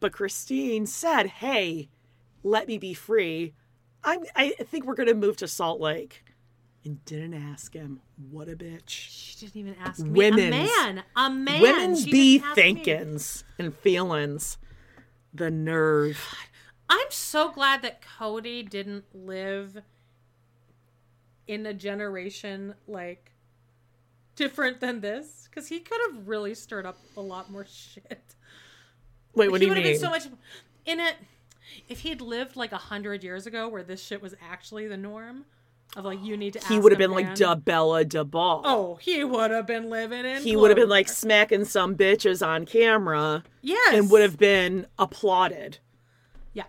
But Christine said, "Hey, let me be free. I'm I think we're going to move to Salt Lake." And didn't ask him. What a bitch. She didn't even ask me. Women's a man. A man. Women's She be me. and feelings. The nerve. I'm so glad that Cody didn't live in a generation like different than this because he could have really stirred up a lot more shit. Wait, what he do you have mean? been so much in it if he'd lived like a hundred years ago where this shit was actually the norm of like you need to he would have been like man. da Bella da Ball. oh he would have been living in he would have been like smacking some bitches on camera. Yes. And would have been applauded. yeah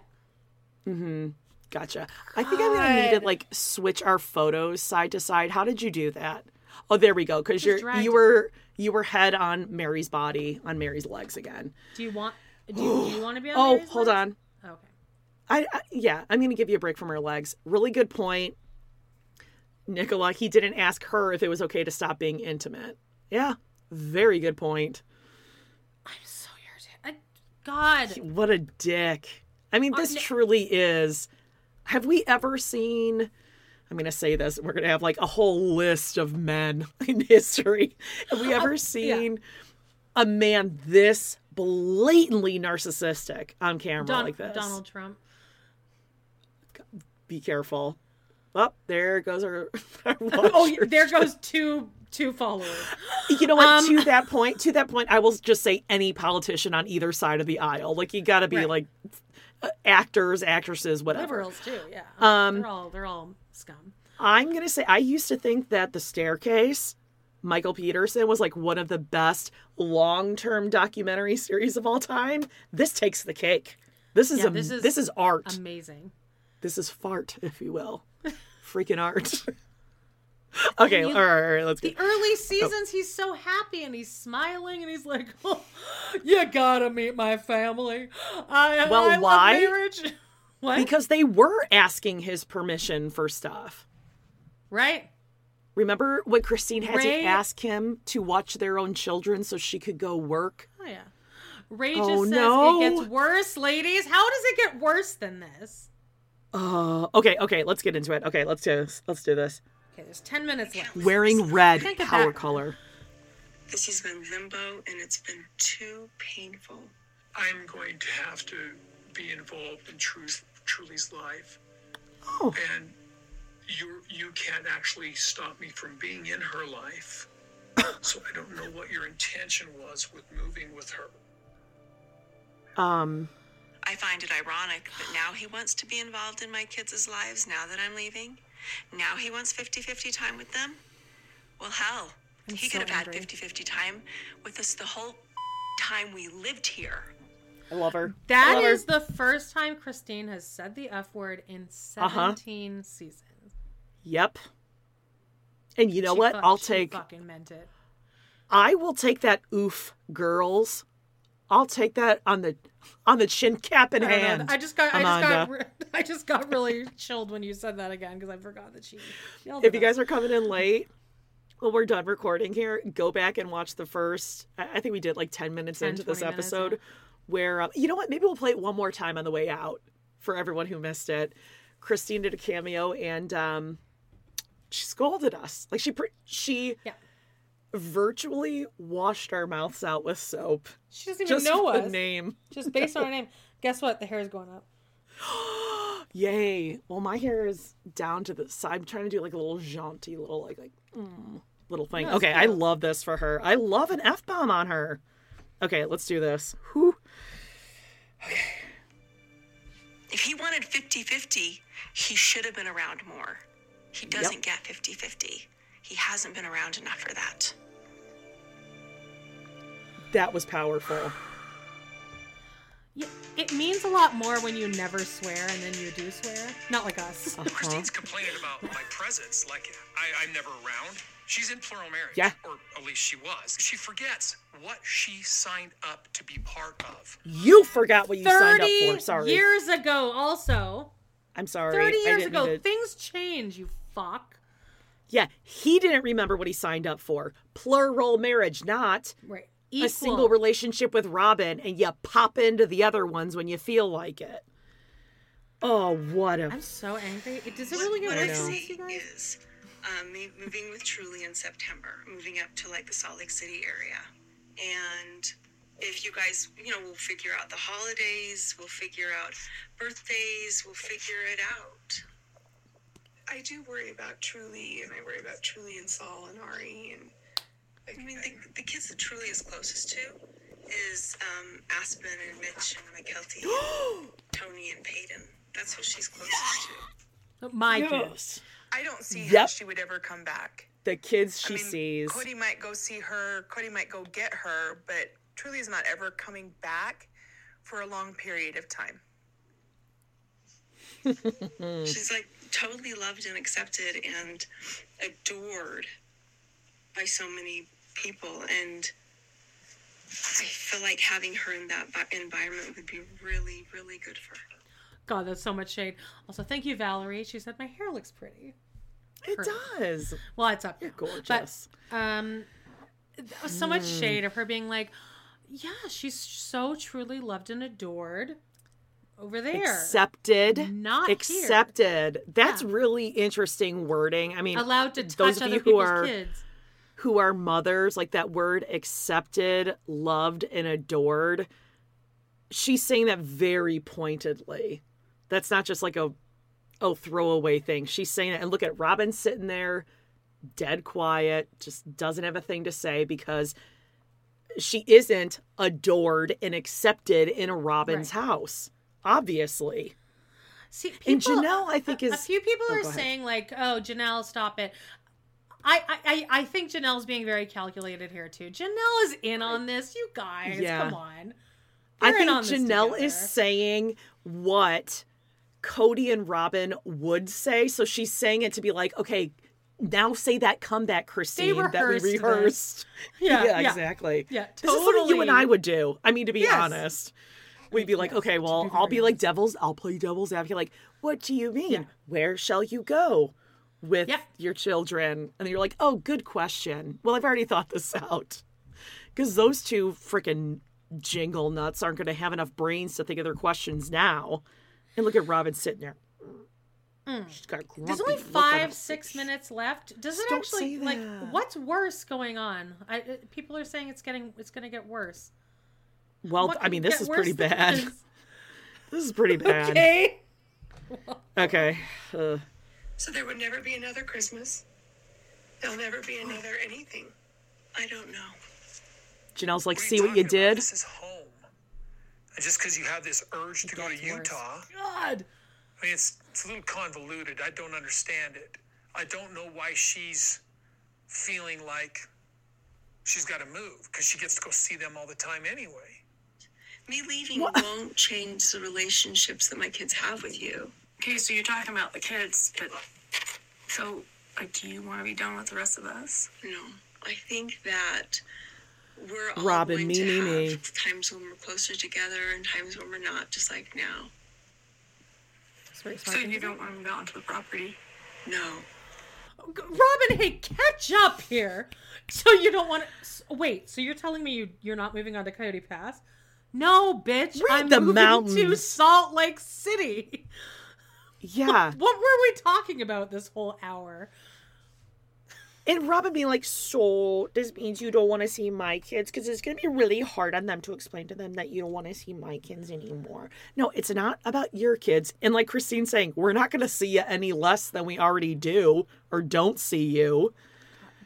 Mm-hmm. Gotcha. I think I'm gonna need to like switch our photos side to side. How did you do that? Oh, there we go. Because you're dragged you were you were head on Meri's body on Meri's legs again. do you want do you, do you want to be on Oh, Meri's hold list? on. okay I, I yeah, I'm gonna give you a break from her legs. Really good point. Nicola, he didn't ask her if it was okay to stop being intimate. Yeah, very good point. I'm so irritated I, God What a dick. I mean, Uh, this Ni- truly is. Have we ever seen? I'm going to say this. We're going to have like a whole list of men in history. Have we ever seen a man this blatantly narcissistic on camera Don- like this? Donald Trump Be careful. Well, there goes our. our oh, there goes two two followers. You know what? Um, to that point, to that point, I will just say any politician on either side of the aisle. Like you got to be Right. like uh, actors, actresses, whatever. Liberals too, yeah. Um, they're all they're all scum. I'm gonna say I used to think that the staircase, Michael Peterson was like one of the best long-term documentary series of all time. This takes the cake. This is Yeah, a this this is is, art. Amazing. This is fart, if you will. Freaking art. okay, You- all right, all right, let's The go. The early seasons, he's so happy and he's smiling and he's like, oh, "You gotta meet my family." I, Well, I why? What? Because they were asking his permission for stuff. right? Remember when Christine had Ray- to ask him to watch their own children so she could go work? Oh yeah. Ray Oh, just says no. it gets worse, ladies. How does it get worse than this? Uh, okay, okay, let's get into it. Okay, let's do this. Let's do this. Okay, there's ten minutes left. Wearing red power that- color. This has been limbo and it's been too painful. I'm going to have to be involved in Truth, Truely's life. Oh. And you you can't actually stop me from being in her life. so I don't know what your intention was with moving with her. Um, I find it ironic that now he wants to be involved in my kids' lives now that I'm leaving. Now he wants 50 50 time with them. Well, hell, I'm he so could have angry. had 50 50 time with us the whole time we lived here. I love her. That Love her. the first time Christine has said the F word in Uh-huh. 17 seasons. Yep. And you know She what? fu- I'll she take. fucking meant it. I will take that. Oof, girls. I'll take that on the on the chin cap in I don't know. hand. I just got I just got I just got really chilled when you said that again because I forgot that she yelled if you guys are coming in late, well, we're done recording here. Go back and watch the first. I think we did like ten minutes 10, into this 20 minutes, episode, where um, you know what? Maybe we'll play it one more time on the way out for everyone who missed it. Christine did a cameo and um, she scolded us. Like she she Yeah. Virtually washed our mouths out with soap. She doesn't even Just know the us. name. Just based on her name. Guess what? The hair is going up. Yay! Well, my hair is down to the side. I'm trying to do like a little jaunty little like like mm, little thing. That's okay, I love this for her. I love an f bomb on her. Okay, let's do this. Whew. If he wanted 50 50, he should have been around more. He doesn't get 50 50. He hasn't been around enough for that. That was powerful. Yeah, it means a lot more when you never swear and then you do swear. Not like us. Uh-huh. Christine's complaining about my presence, like I, I'm never around. She's in plural marriage, Yeah. or at least she was. She forgets what she signed up to be part of. You forgot what you signed up for. Sorry. years ago, also. I'm sorry. 30 I years didn't ago. mean to- Things change, you fuck. Yeah, he didn't remember what he signed up for. Plural marriage, not Right. a single relationship with Robyn, and you pop into the other ones when you feel like it. Oh, what a I'm so angry. It does it really get what I than this, see is um, me moving with Truely in September, moving up to like the Salt Lake City area. And if you guys, you know, we'll figure out the holidays, we'll figure out birthdays, we'll figure it out. I do worry about Truely, and I worry about Truely and Saul and Ari, and I mean, the, the kids that Truely is closest to is um, Aspyn and Mitch and Mykelti, and Tony and Paedon. That's who she's closest to. My Yes. kids. I don't see how she would ever come back. the kids she I mean, sees. Cody might go see her. Cody might go get her, but Truely is not ever coming back for a long period of time. She's like totally loved and accepted and adored by so many people. And I feel like having her in that environment would be really, really good for her. God, that's so much shade. Also, thank you, Valerie. She said my hair looks pretty. It Her- does. Well, it's up. You're now. gorgeous. But, um, there so much Mm. shade of her being like, yeah, she's so truly loved and adored over there. Accepted. Not here. accepted. That's really interesting wording. I mean, Allowed to those touch of other you who are kids. who are mothers, like that word accepted, loved, and adored. She's saying that very pointedly. That's not just like a oh throwaway thing. She's saying it, and look at Robyn sitting there, dead quiet, just doesn't have a thing to say because she isn't adored and accepted in a Robyn's house. Obviously. See, And Janelle, I think, a, a few people Oh, are saying like, "Oh, Janelle, stop it." I, I, I I think Janelle's being very calculated here too. Janelle is in on this. You guys, Yeah. come on. I They're in think Janelle together. is saying what Cody and Robyn would say. So she's saying it to be like, okay, now say that comeback, Christine, that we rehearsed rehearsed. Yeah, yeah. exactly. Yeah, totally. This is what you and. I would do. I mean, to be Yes. honest. We'd be like, okay, well, I'll be like devil's, I'll play devil's advocate. Like, what do you mean? Where shall you go with your children? And you're like, oh, good question. Well, I've already thought this out. Because those two freaking jingle nuts aren't going to have enough brains to think of their questions now. And look at Robyn sitting there. She's got Mm. There's only five, six minutes left. Does it actually like what's worse going on? I, uh, people are saying it's getting it's going to get worse. Well, What I mean, this is pretty worse bad. this? This is pretty bad. Okay. Okay. Uh, So there would never be another Christmas. There'll never be another anything. I don't know. Janelle's like, What see what you about? did? This is home. And just because you have this urge to go to Utah, God. I mean, it's it's a little convoluted. I don't understand it. I don't know why she's feeling like she's got to move because she gets to go see them all the time anyway. Me leaving won't change the relationships that my kids have with you. Okay, so you're talking about the kids, but so like, do you want to be done with the rest of us? No, I think that we're all Robyn, going me, to me, have me. times when we're closer together and times when we're not, just like now. So you don't want them gone to the property? No. Robyn, hey, catch up here. So you don't want to wait? So you're telling me you you're not moving on to Coyote Pass? No, bitch. We're I'm the moving to. Salt Lake City. Yeah. What were we talking about this whole hour? And Robyn being like, so this means you don't want to see my kids because it's going to be really hard on them to explain to them that you don't want to see my kids anymore. No, it's not about your kids. And like Christine saying, we're not going to see you any less than we already do or don't see you.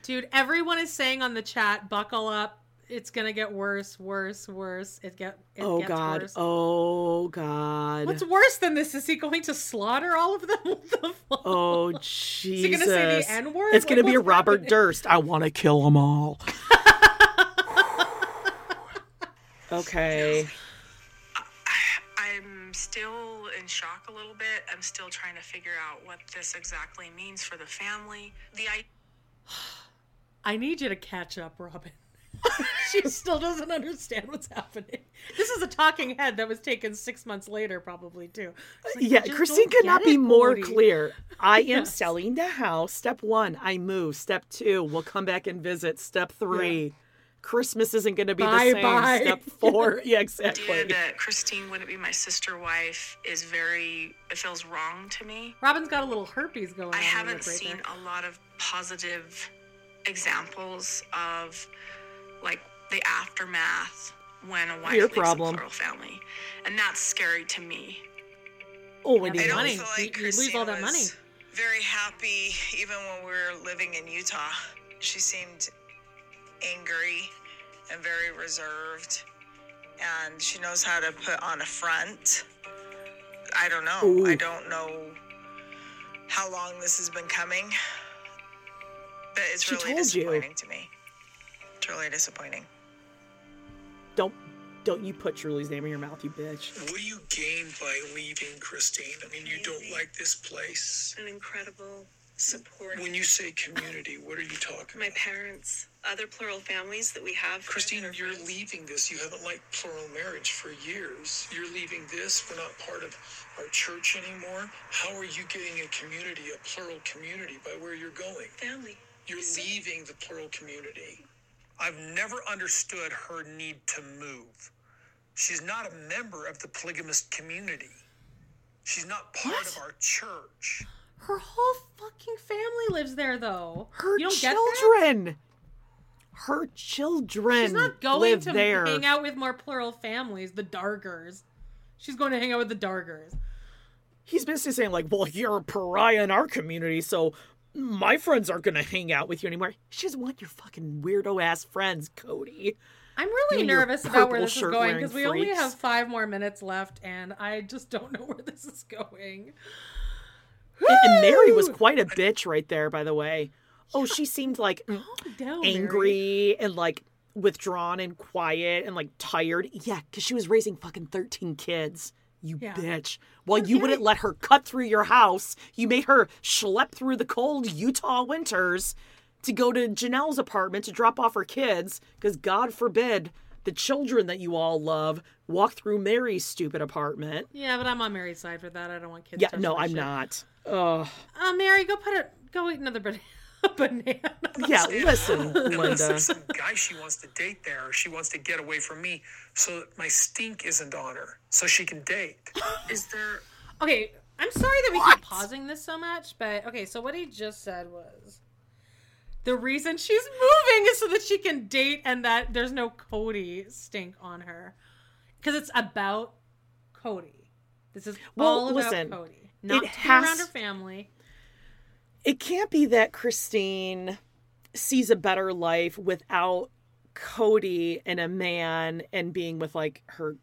Dude, everyone is saying on the chat, buckle up. It's gonna get worse, worse, worse. It get it oh gets God. worse. Oh God. What's worse than this? Is he going to slaughter all of them? What the fuck? Oh he Jesus! gonna say the N-word? It's Like, gonna be a Robert happening? Durst. I want to kill them all. okay. I'm still in shock a little bit. I'm still trying to figure out what this exactly means for the family. The I I need you to catch up, Robyn. she still doesn't understand what's happening. This is a talking head that was taken six months later, probably too. Like, yeah, Christine could not be it, more Cody." clear. I am Yes. selling the house. Step one, I move. Step two, we'll come back and visit. Step three, Christmas isn't going to be Bye, the same. bye. Step four, yeah, exactly. The idea that Christine wouldn't be my sister wife is very it feels wrong to me. Robyn's got a little herpes going on. I in haven't right seen there. a lot of positive examples of like the aftermath when a wife Your leaves problem. a plural family, and that's scary to me. Oh, when Yeah, you but I money. don't like You- you lose all that money. very happy even when we were living in Utah. She seemed angry and very reserved, and she knows how to put on a front. I don't know. Ooh. I don't know how long this has been coming, but it's She really told you. disappointing to me. It's really disappointing. don't don't you put Truely's name in your mouth, you bitch. What do you gain by leaving, Christine? I mean, you don't like this place. An incredible support. When you say community, what are you talking my about? parents, other plural families that we have. Christine, you're leaving this. You haven't liked plural marriage for years. You're leaving this. We're not part of our church anymore. How are you getting a community, a plural community, by where you're going? family. You're leaving the plural community. I've never understood her need to move. She's not a member of the polygamist community. She's not part of our church. Her whole fucking family lives there, though. Her you don't get that? children. Her children She's not going live to there. hang out with more plural families, the Dargers. She's going to hang out with the Dargers. He's basically saying like, "Well, you're a pariah in our community, so my friends aren't gonna hang out with you anymore." She doesn't want your fucking weirdo ass friends, Cody. I'm really nervous about where this is going because we only have five more minutes left, and I just don't know where this is going. And, and Meri was quite a bitch right there, by the way. Oh, she seemed like down, Meri. angry and like withdrawn and quiet and like tired. Yeah, because she was raising fucking 13 kids. You Yeah. bitch. While you wouldn't let her cut through your house, you made her schlep through the cold Utah winters to go to Janelle's apartment to drop off her kids because God forbid the children that you all love walk through Meri's stupid apartment. Yeah, but I'm on Meri's side for that. I don't want kids. Yeah, no, I'm shit. not. Ugh. Uh, Meri, go put it. Go eat another banana. banana. Yeah, listen, Linda. there's some guy she wants to date there, she wants to get away from me so that my stink isn't on her, so she can date. Is there Okay, I'm sorry that we keep pausing this so much, but okay, so what he just said was the reason she's moving is so that she can date and that there's no Cody stink on her. Because it's about Cody. This is Well, all about listen, Cody. Not it to be around her family. It can't be that Christine sees a better life without Cody and a man and being with like her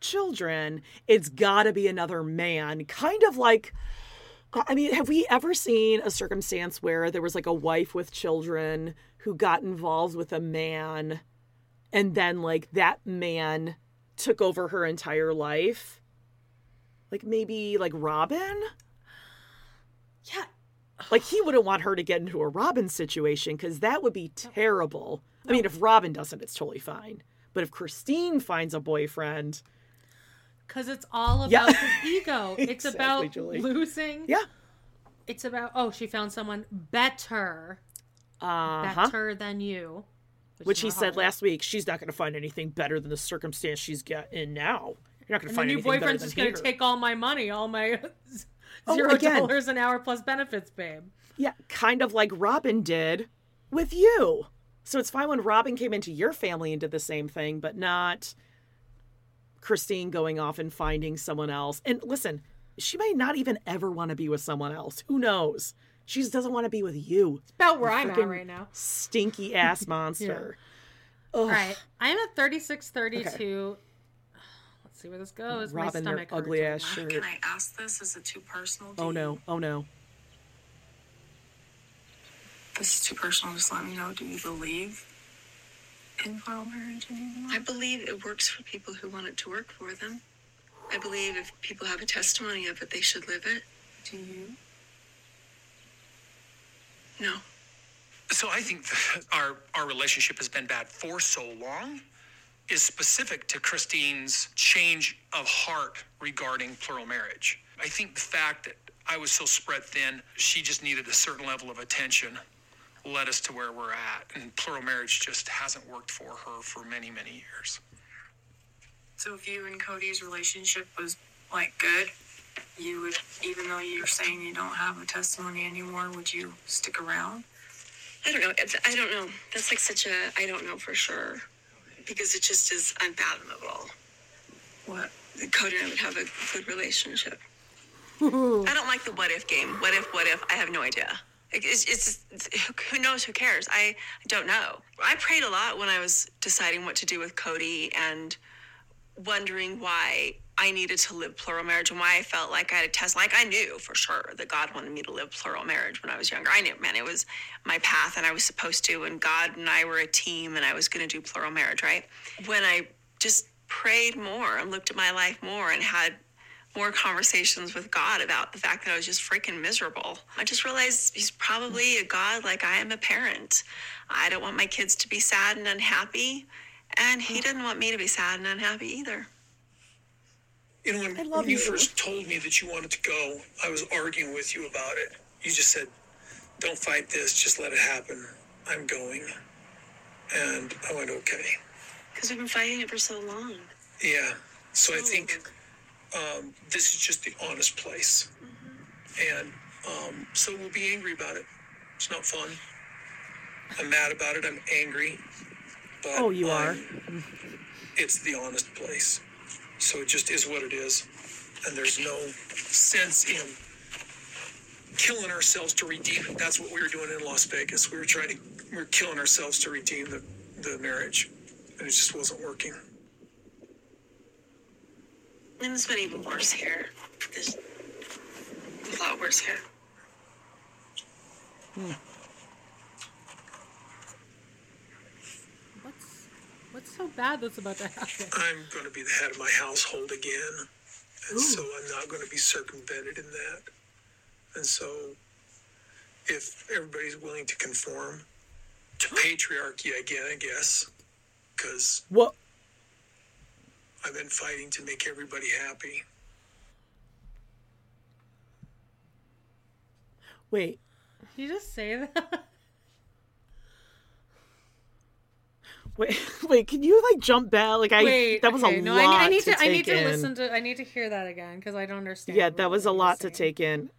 children. It's got to be another man, kind of like. I mean, have we ever seen a circumstance where there was like a wife with children who got involved with a man and then like that man took over her entire life? Like maybe like Robyn? Yeah. Like he wouldn't want her to get into a Robyn situation because that would be terrible. I mean, if Robyn doesn't, it's totally fine. But if Christine finds a boyfriend, Because it's all about Yeah. the ego. It's Exactly, about Julie. losing. Yeah. It's about oh, she found someone better, uh-huh. better than you. which he said last week, she's not going to find anything better than the circumstance she's got in now. You're not going to find new anything better boyfriend's just going to take all my money, all my Oh, zero again. dollars an hour plus benefits, babe. Yeah, kind of like Robyn did with you. So it's fine when Robyn came into your family and did the same thing, but not Christine going off and finding someone else. And listen, she may not even ever want to be with someone else. Who knows? She just doesn't want to be with you. It's about where I'm at right now. Stinky ass monster. All right, I'm at 36, 32. Let's see where this goes. my Robyn, their stomach ugly ass now. shirt. Can I ask this? Is it too personal? to Oh you? no, oh no. This is too personal. Just let me know. Do you believe in plural marriage anymore? I believe it works for people who want it to work for them. I believe if people have a testimony of it, they should live it. Do you? No. So I think our our relationship has been bad for so long is specific to Christine's change of heart regarding plural marriage. I think the fact that I was so spread thin, she just needed a certain level of attention led us to where we're at and plural marriage just hasn't worked for her for many many years. So if you and Cody's relationship was like good, you would, even though you're saying you don't have a testimony anymore, would you stick around? I don't know. It's, I don't know. That's like such a I don't know for sure because it just is unfathomable. What? Cody and I would have a good relationship. I don't like the what if game. What if? What if? I have no idea. It's, it's, who knows? Who cares? I don't know. I prayed a lot when I was deciding what to do with Cody and wondering why I needed to live plural marriage and why I felt like I had a test. Like I knew for sure that God wanted me to live plural marriage when I was younger. I knew, man, it was my path and I was supposed to. And God and I were a team and I was going to do plural marriage, right? When I just prayed more and looked at my life more and had more conversations with God about the fact that I was just freaking miserable. I just realized He's probably a God like I am a parent. I don't want my kids to be sad and unhappy, and He didn't want me to be sad and unhappy either. You know, when, I love when you you. first told me that you wanted to go, I was arguing with you about it. You just said, "Don't fight this. Just let it happen. I'm going." And I went, "Okay." Because we've been fighting it for so long. Yeah. So I think um, this is just the honest place, and um, so we'll be angry about it. It's not fun. I'm mad about it. I'm angry. But Oh, you are. Um, it's the honest place. So it just is what it is, and there's no sense in killing ourselves to redeem it. That's what we were doing in Las Vegas. We were trying to, we were killing ourselves to redeem the, the marriage, and it just wasn't working. And it's been even worse here. There's a lot worse here. What's what's so bad that's about to happen? I'm going to be the head of my household again, and so I'm not going to be circumvented in that. And so, if everybody's willing to conform to patriarchy again, I guess, because What? I've been fighting to make everybody happy. Wait, Did you just say that? Wait, wait. Can you like jump back? Like I, Wait, that was okay, a no, lot I, need- I need to, to, I need to in. listen to. I need to hear that again because I don't understand. Yeah, that was a what you're lot to take in.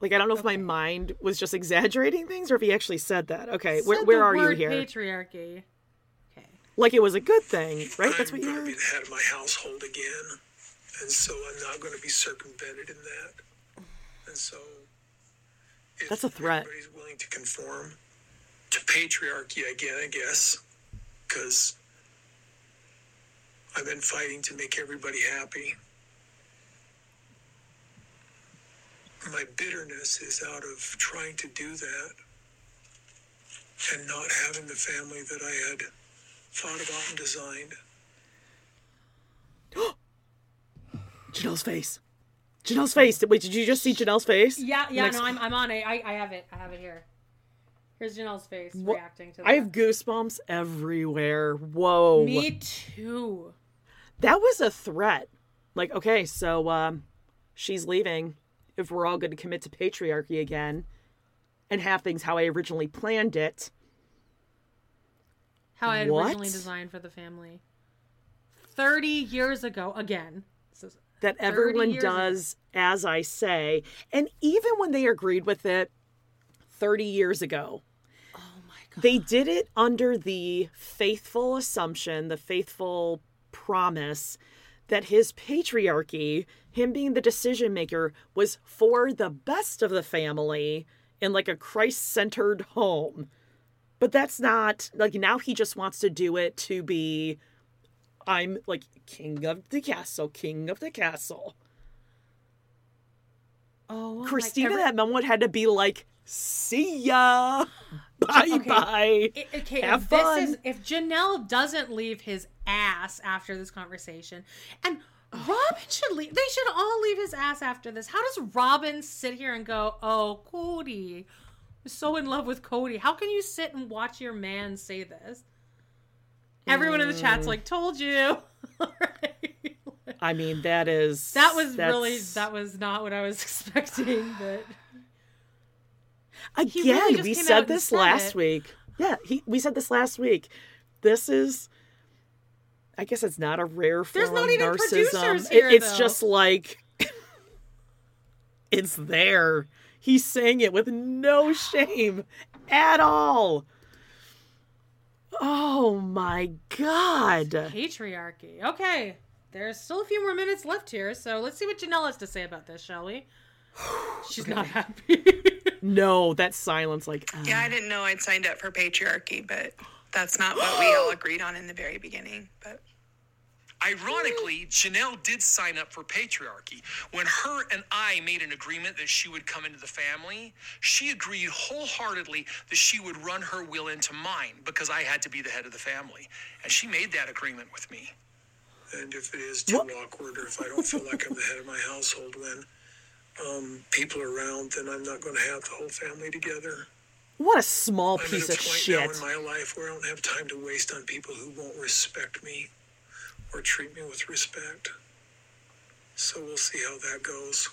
Like I don't know if my mind was just exaggerating things or if he actually said that. Okay, where Said where the are you here? Patriarchy. Okay. Like it was a good thing, right? That's I'm what you going to heard. be the head of my household again, and so I'm not going to be circumvented in that. And so, That's a threat. Everybody's willing to conform to patriarchy again, I guess, because I've been fighting to make everybody happy. My bitterness is out of trying to do that and not having the family that I had thought about and designed. Janelle's face. Janelle's face. Wait, did you just see Janelle's face? Yeah, yeah, Next- no, I'm, I'm on it. I, I have it. I have it here. Here's Janelle's face Wha- reacting to that. I have goosebumps everywhere. Whoa. Me too. That was a threat. Like, okay, so um, she's leaving. If we're all going to commit to patriarchy again and have things how I originally planned it, How I What? originally designed for the family. 30 years ago, again. That everyone years ago. does as I say. And even when they agreed with it 30 years ago, they did it under the faithful assumption, the faithful promise that his patriarchy, him being the decision maker, was for the best of the family in like a Christ centered home. But that's not like now he just wants to do it to be I'm like king of the castle, king of the castle. Oh, Christina, every- that moment had to be like, see ya. Bye Okay. bye. I- okay, Have if this fun. is if Janelle doesn't leave his ass after this conversation, and Robyn should leave. They should all leave his ass after this. How does Robyn sit here and go, "Oh, Cody, I'm so in love with Cody"? How can you sit and watch your man say this? Everyone in the chat's Mm. like, "Told you." I mean, that is That was really that was not what I was expecting, but again. really we said this last it. week. Yeah, he, we said this last week. This is, I guess, it's not a rare form There's not of even narcissism. producers It- it's though. just like it's there. He's saying it with no shame at all. Oh my god. patriarchy. Okay, there's still a few more minutes left here, so let's see what Janelle has to say about this, shall we? She's not happy. No, that silence like uh, Yeah, I didn't know I'd signed up for patriarchy, but that's not what we all agreed on in the very beginning. But Ironically, Janelle did sign up for patriarchy. When her and I made an agreement that she would come into the family, she agreed wholeheartedly that she would run her will into mine because I had to be the head of the family. And she made that agreement with me. And if it is too awkward or if I don't feel like I'm the head of my household when um, people around, then I'm not going to have the whole family together. what a small I'm at piece a of point shit. now in my life where I don't have time to waste on people who won't respect me or treat me with respect. So we'll see how that goes.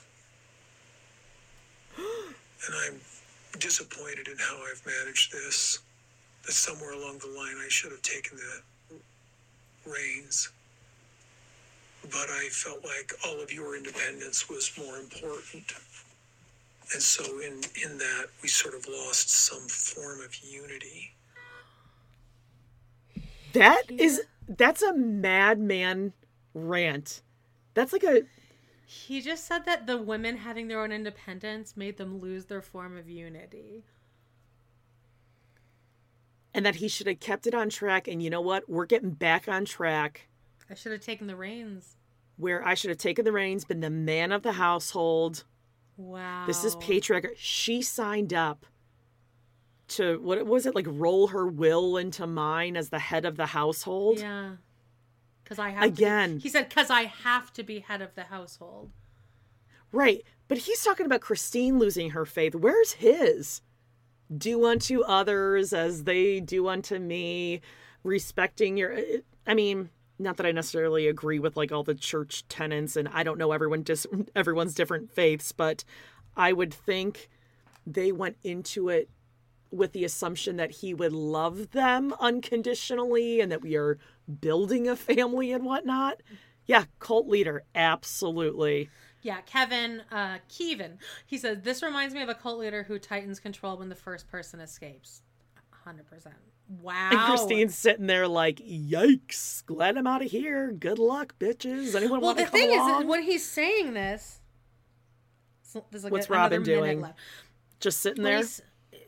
And I'm disappointed in how I've managed this. That somewhere along the line I should have taken the reins. But I felt like all of your independence was more important. And so in, in that we sort of lost some form of unity. That is that's a madman rant. That's like a he just said that the women having their own independence made them lose their form of unity. and that he should have kept it on track and you know what? We're getting back on track I should have taken the reins. where I should have taken the reins, been the man of the household. Wow. This is patriarchy. She signed up to what was it like roll her will into mine as the head of the household. Yeah. Because I have Again. To be, he said, "Because I have to be head of the household." Right. But he's talking about Christine losing her faith. Where's his? Do unto others as they do unto me, respecting your. I mean, not that I necessarily agree with like all the church tenets, and I don't know everyone dis, everyone's different faiths, but I would think they went into it with the assumption that he would love them unconditionally and that we are building a family and whatnot. Yeah, cult leader, absolutely. Yeah, Kevin uh. He says this reminds me of a cult leader who tightens control when the first person escapes. Hundred percent. Wow. And Christine's sitting there like, "Yikes! Glad I'm out of here. Good luck, bitches. Anyone Well, want the to come thing is, along?" is, when he's saying this, there's like What's a- Robyn doing? Just sitting when there. he's-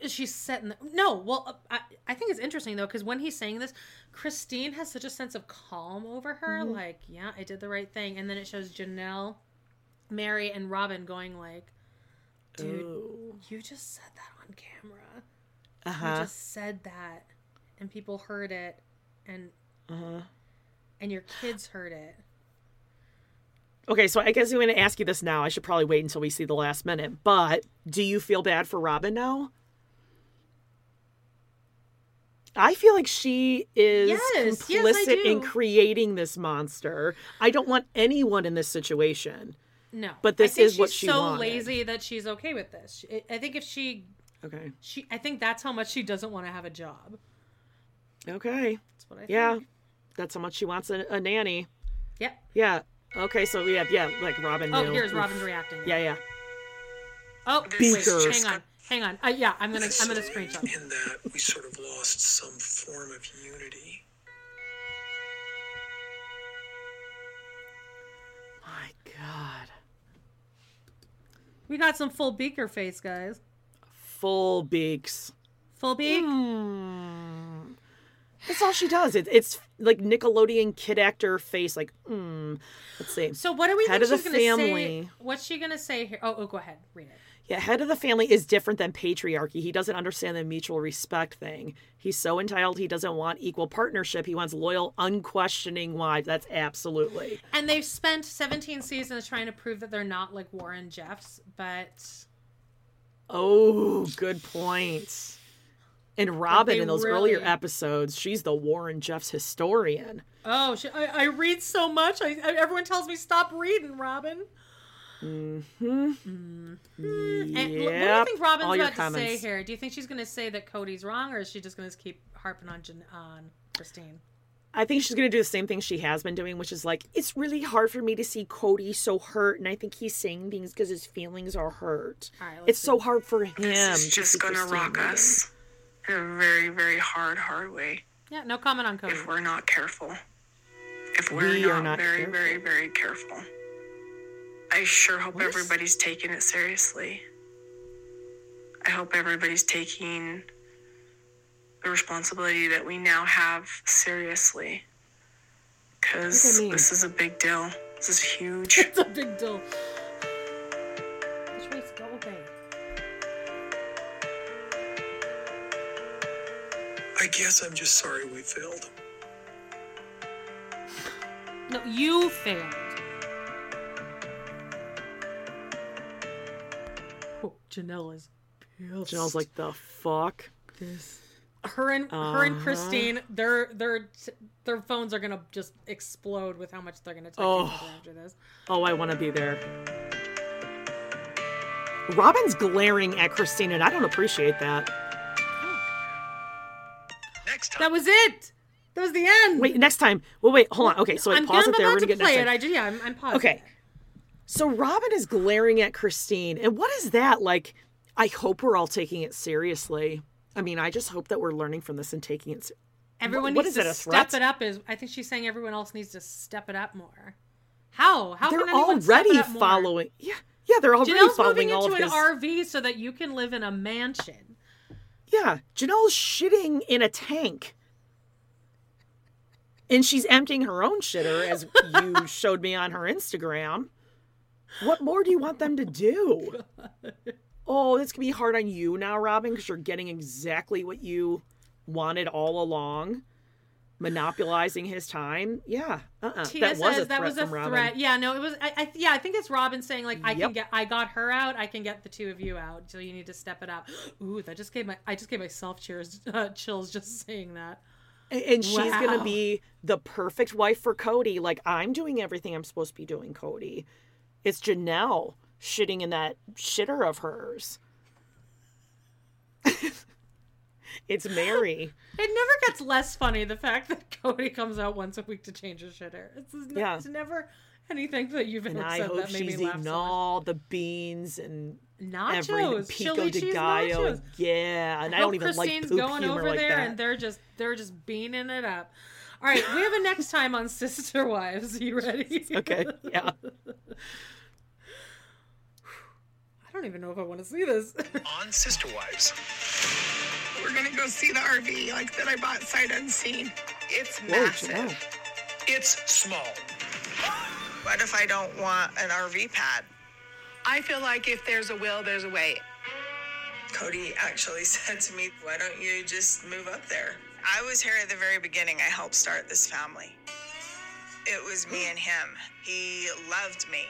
She's sitting there. No, well, I, I think it's interesting though because when he's saying this, Christine has such a sense of calm over her. Mhm. Like, yeah, I did the right thing, and then it shows Janelle, Meri, and Robyn going like, "Dude, Ooh. you just said that on camera. Uh-huh. You just said that, and people heard it, and Uh-huh. and your kids heard it." Okay, so I guess I'm going to ask you this now. I should probably wait until we see the last minute. But do you feel bad for Robyn now? I feel like she is Yes, yes, complicit in creating this monster. I don't want anyone in this situation. No, But this is what she's so wanted. lazy that she's okay with this. I think if she Okay. she, I think that's how much she doesn't want to have a job. Okay. That's what I Yeah. think. That's how much she wants a, a nanny. Yep. Yeah. Okay, so we have yeah, like Robyn. Oh, knew. here's Oof. Robyn's reacting. Yeah, yeah. Oh, Beakers. wait, hang on, hang on. Uh, yeah, I'm gonna I'm gonna screenshot. In that we sort of lost some form of unity. My God. We got some full beaker face, guys. Full beaks. Full beak. Hmm. That's all she does. It, it's like Nickelodeon kid actor face. Like, hmm. Let's see. So what do we head of the family? say? What's she gonna say here? Oh, oh, go ahead, read it. Yeah, head of the family is different than patriarchy. He doesn't understand the mutual respect thing. He's so entitled. He doesn't want equal partnership. He wants loyal, unquestioning wives. That's absolutely. And they've spent 17 seasons trying to prove that they're not like Warren Jeffs, but Oh, good point. And Robyn they in those earlier episodes, she's the Warren Jeffs historian. oh, she, I, I read so much. I, I- everyone tells me stop reading, Robyn. Mm-hmm. And wh- what do you think Robyn's All your about to say here? Do you think she's going to say that Cody's wrong, or is she just going to keep harping on Jan- on Christine? I think she's going to do the same thing she has been doing, which is like, it's really hard for me to see Cody so hurt. And I think he's saying things because his feelings are hurt. All right, let's it's so hard for him. This is to just see gonna rock leaving. us in a very, very hard, hard way. Yeah, no comment on Cody. If we're not careful. If we're We not, are not very, careful. very, very careful. I sure hope What is- everybody's taking it seriously. I hope everybody's taking the responsibility that we now have seriously. Because this is a big deal. This is huge. It's a big deal. I guess I'm just sorry we failed. No, you failed. Oh, Janelle is pissed. Janelle's like, the fuck? this. Her and her and Uh-huh. Christine, their their their phones are gonna just explode with how much they're gonna text Oh. each other after this. Oh, I want to be there. Robyn's glaring at Christine, and I don't appreciate that. That was it. That was the end. Wait, next time. Well, wait, hold on. Okay, so I I'm, pause I'm it there. We're gonna get play next it. time. I just yeah, I'm, I'm pausing. Okay. So Robyn is glaring at Christine, and what is that like? I hope we're all taking it seriously. I mean, I just hope that we're learning from this and taking it. se- Everyone what needs is to it, step it up. Is I think she's saying everyone else needs to step it up more. How? How they're can anyone already step it up more? following. Yeah, yeah, they're already Janelle's following moving all into of an his. RV so that you can live in a mansion. Yeah, Janelle's shitting in a tank. And she's emptying her own shitter, as you showed me on her Instagram. What more do you want them to do? Oh, this could be hard on you now, Robyn, because you're getting exactly what you wanted all along. Monopolizing his time. Yeah. Uh-uh. Tia that was says a threat that was a from Robyn. threat. Yeah, no, it was. I, I yeah, I think it's Robyn saying like, I can get, I got her out. I can get the two of you out. So you need to step it up. Ooh, that just gave my, I just gave myself cheers, uh, chills just saying that. And- And she's gonna be the perfect wife for Cody. Like, I'm doing everything I'm supposed to be doing, Cody. It's Janelle shitting in that shitter of hers. It's Meri. It never gets less funny the fact that Cody comes out once a week to change his shitter. It's, it's, Yeah. it's never anything that you've And ever I said hope that made she's me laugh eating so all the beans and Nachos, everything. Pico chili de cheese gallo. nachos. And, yeah, and I, hope don't even Christine's like poop going humor over like there that. and they're just they're just beaning it up. All right, we have a next time on Sister Wives. Are you ready? Okay, yeah. I don't even know if I want to see this. on Sister Wives. We're gonna go see the RV like that I bought sight unseen. It's Whoa, massive. Janelle. It's small. What if I don't want an RV pad? I feel like if there's a will, there's a way. Cody actually said to me, Why don't you just move up there? I was here at the very beginning. I helped start this family. It was me and him. He loved me.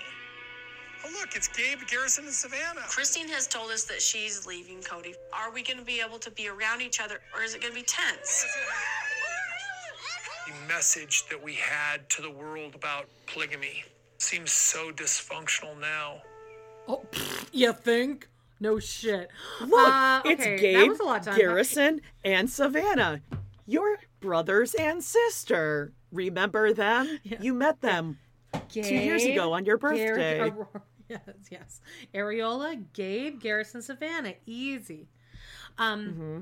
Oh, look, it's Gabe, Garrison, and Savanah. Christine has told us that she's leaving Cody. Are we going to be able to be around each other or is it going to be tense? The message that we had to the world about polygamy seems so dysfunctional now. Oh, you think? No shit. Look, Uh, it's Gabe, That was a lot. Garrison, and Savanah. Your brothers and sister. Remember them? You met them two years ago on your Gary- birthday. Aurora- yes, yes. Areola, Gabe, Garrison, Savanah. Easy. Um, Mm-hmm.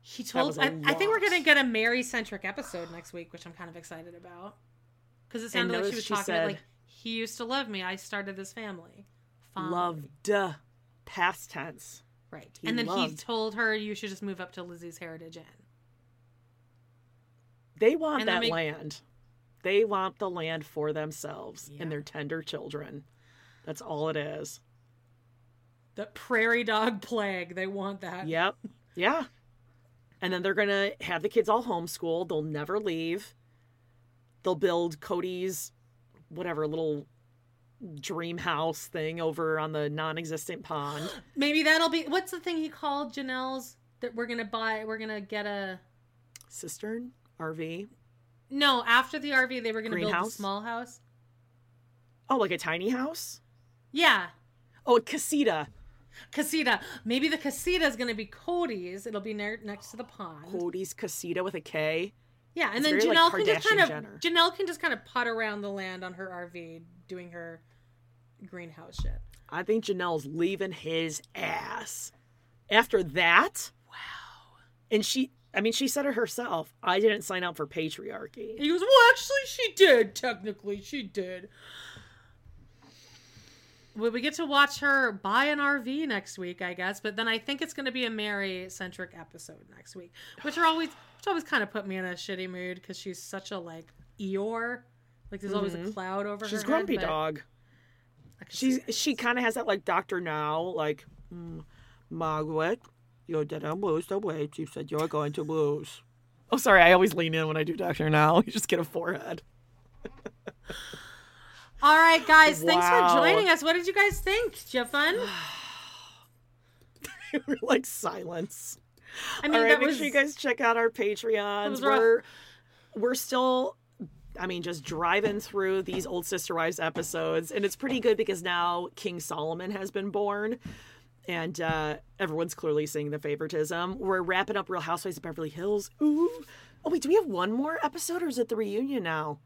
he told. I, I, think we're gonna get a Meri centric episode next week, which I'm kind of excited about. Because it sounded like she was she talking said- like he used to love me. I started this family. Fine. Loved. Past tense. Right. He and then he told her you should just move up to Lizzie's Heritage Inn. They want And that make- land. They want the land for themselves and their tender children. That's all it is. The prairie dog plague. They want that. Yep. Yeah. And then they're going to have the kids all homeschooled. They'll never leave. They'll build Kody's whatever little dream house thing over on the non existent pond. Maybe that'll be what's the thing he called Janelle's that we're gonna buy. We're gonna get a Cistern? RV? No after the RV. They were gonna build a small house. Oh, like a tiny house? Yeah, Oh, a casita. casita. Maybe the casita is gonna be Kody's. It'll be near, next to the pond. Kody's casita with a K. Yeah, and It's then very, like, Janelle can just kind of Kardashian-Jenner. Janelle can just kind of putt around the land on her RV doing her greenhouse shit. I think Janelle's leaving his ass. After that, wow. And she, I mean, she said it herself. I didn't sign up for patriarchy. He goes, well, actually, she did. Technically, she did. Well, we get to watch her buy an RV next week, I guess. But then I think it's going to be a Meri centric episode next week, which are always, which always kind of put me in a shitty mood because she's such a like Eeyore. Like there's always a Mhm. cloud over her. She's grumpy but- dog. She's she kind of has that like Doctor Now, like "Mm, Margaret, you didn't lose the weight you said you were going to lose. Oh, sorry, I always lean in when I do Doctor Now. You just get a forehead. All right, guys. Thanks for joining us. What did you guys think? Did you have fun? We're like silence. I mean, All right, that make was sure you guys check out our Patreons. We're we're still I mean, just driving through these old Sister Wives episodes, and it's pretty good because now King Solomon has been born, and uh, everyone's clearly seeing the favoritism. We're wrapping up Real Housewives of Beverly Hills. Ooh, oh wait, do we have one more episode, or is it the reunion now?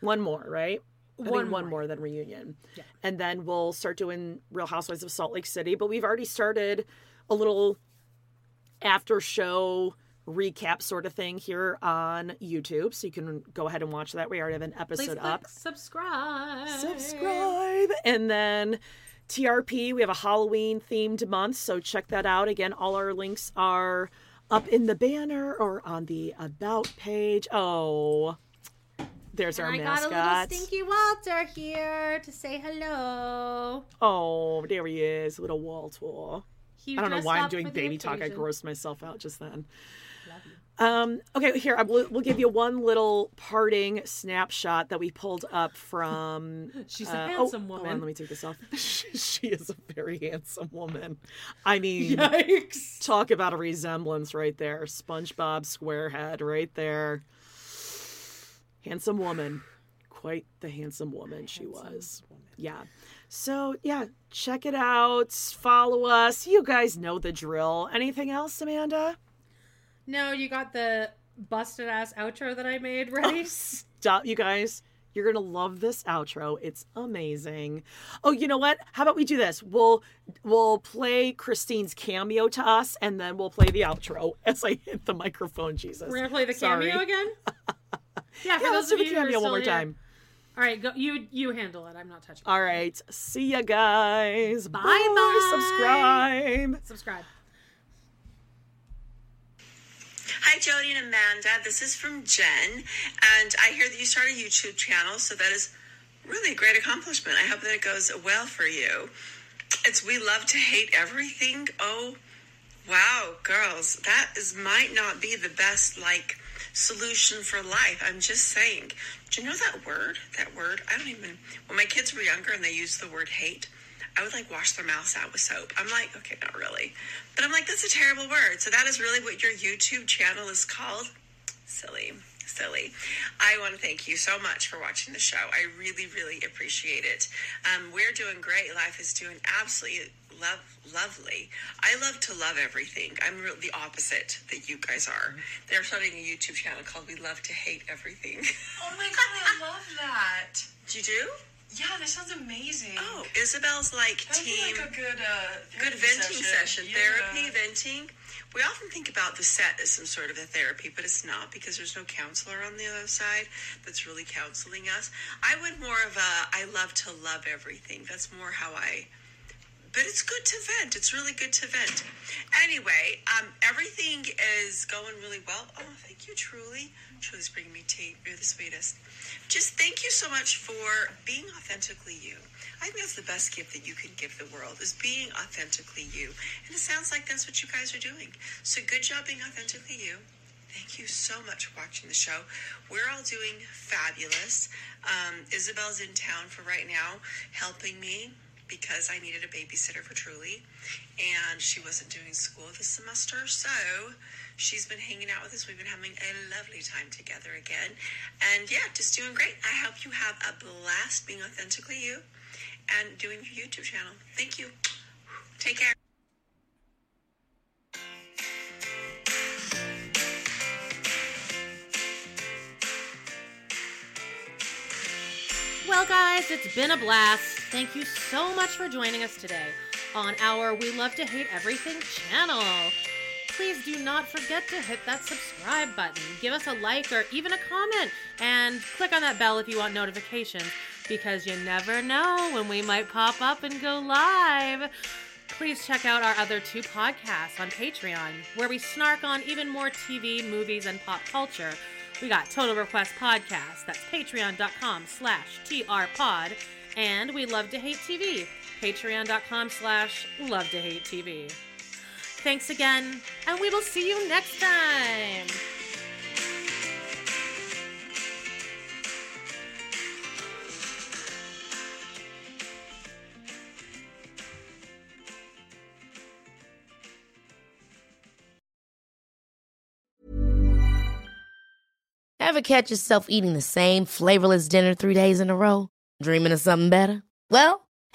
One more, right? I One one more. than reunion, Yeah. and then we'll start doing Real Housewives of Salt Lake City. But we've already started a little after show recap sort of thing here on YouTube. So you can go ahead and watch that. We already have an Please episode click up. subscribe. Subscribe. And then TRP, we have a Halloween themed month. So check that out. Again, all our links are up in the banner or on the About page. Oh, there's our I mascot. got a little Stinky Walter here to say hello. Oh, there he is, little Walter. He I don't know why I'm doing baby talk. I grossed myself out just then. Um, okay, here I will, we'll give you one little parting snapshot that we pulled up from. She's a uh, handsome oh, hold woman. on, let me take this off. she, she is a very handsome woman. I mean, Yikes. talk about a resemblance right there. SpongeBob SquareHead right there. Handsome woman, quite the handsome woman she was. Yeah. So yeah, check it out. Follow us. You guys know the drill. Anything else, Amanda? No, you got the busted ass outro that I made oh, ready. Stop, you guys. You're gonna love this outro. It's amazing. Oh, you know what? How about we do this? We'll we'll play Christine's cameo to us, and then we'll play the outro as I hit the microphone. Jesus, We're gonna play the Sorry. cameo again. Yeah, for Yeah, let's do the you who are cameo one more here. time. All right, go. You you handle it. I'm not touching. All right. See you guys. Bye Bye. bye. Subscribe. Subscribe. Hi, Jody and Amanda. This is from Jen, and I hear that you started a YouTube channel, so that is really a great accomplishment. I hope that it goes well for you. It's We Love to Hate Everything. Oh, wow, girls, that is might not be the best like solution for life. I'm just saying. Do you know that word? That word? I don't even. When my kids were younger and they used the word hate, I would like wash their mouths out with soap. I'm like, okay, not really. But I'm like, that's a terrible word. So that is really what your YouTube channel is called? Silly. Silly. I want to thank you so much for watching the show. I really, really appreciate it. Um, we're doing great. Life is doing absolutely love, lovely. I love to love everything. I'm real, the opposite that you guys are. They're starting a YouTube channel called We Love to Hate Everything. Oh my god, I love that. Do you do? Yeah, that sounds amazing. Oh, Ysabel's like That'd team. like a good uh good venting session, Yeah. therapy, venting. We often think about the set as some sort of a therapy, but it's not because there's no counselor on the other side that's really counseling us. I would more of a I love to love everything. That's more how I but it's good to vent. It's really good to vent. Anyway, um, everything is going really well. Oh, thank you, Truely. Truely's bringing me tea. You're the sweetest. Just thank you so much for being authentically you. I think that's the best gift that you can give the world is being authentically you. And it sounds like that's what you guys are doing. So good job being authentically you. Thank you so much for watching the show. We're all doing fabulous. Um, Ysabel's in town for right now, helping me because I needed a babysitter for Truely, and she wasn't doing school this semester, so she's been hanging out with us. We've been having a lovely time together again, and yeah, just doing great. I hope you have a blast being authentically you and doing your YouTube channel. Thank you. Take care. Well, guys, it's been a blast. Thank you so much for joining us today on our We Love to Hate Everything channel. Please do not forget to hit that subscribe button, give us a like or even a comment, and click on that bell if you want notifications because you never know when we might pop up and go live. Please check out our other two podcasts on Patreon, where we snark on even more TV, movies, and pop culture. We got Total Request Podcast, that's patreon.com slash trpod, and We Love to Hate TV, patreon.com slash love to hate TV. Thanks again, and we will see you next time. Ever catch yourself eating the same flavorless dinner three days in a row? Dreaming of something better? Well,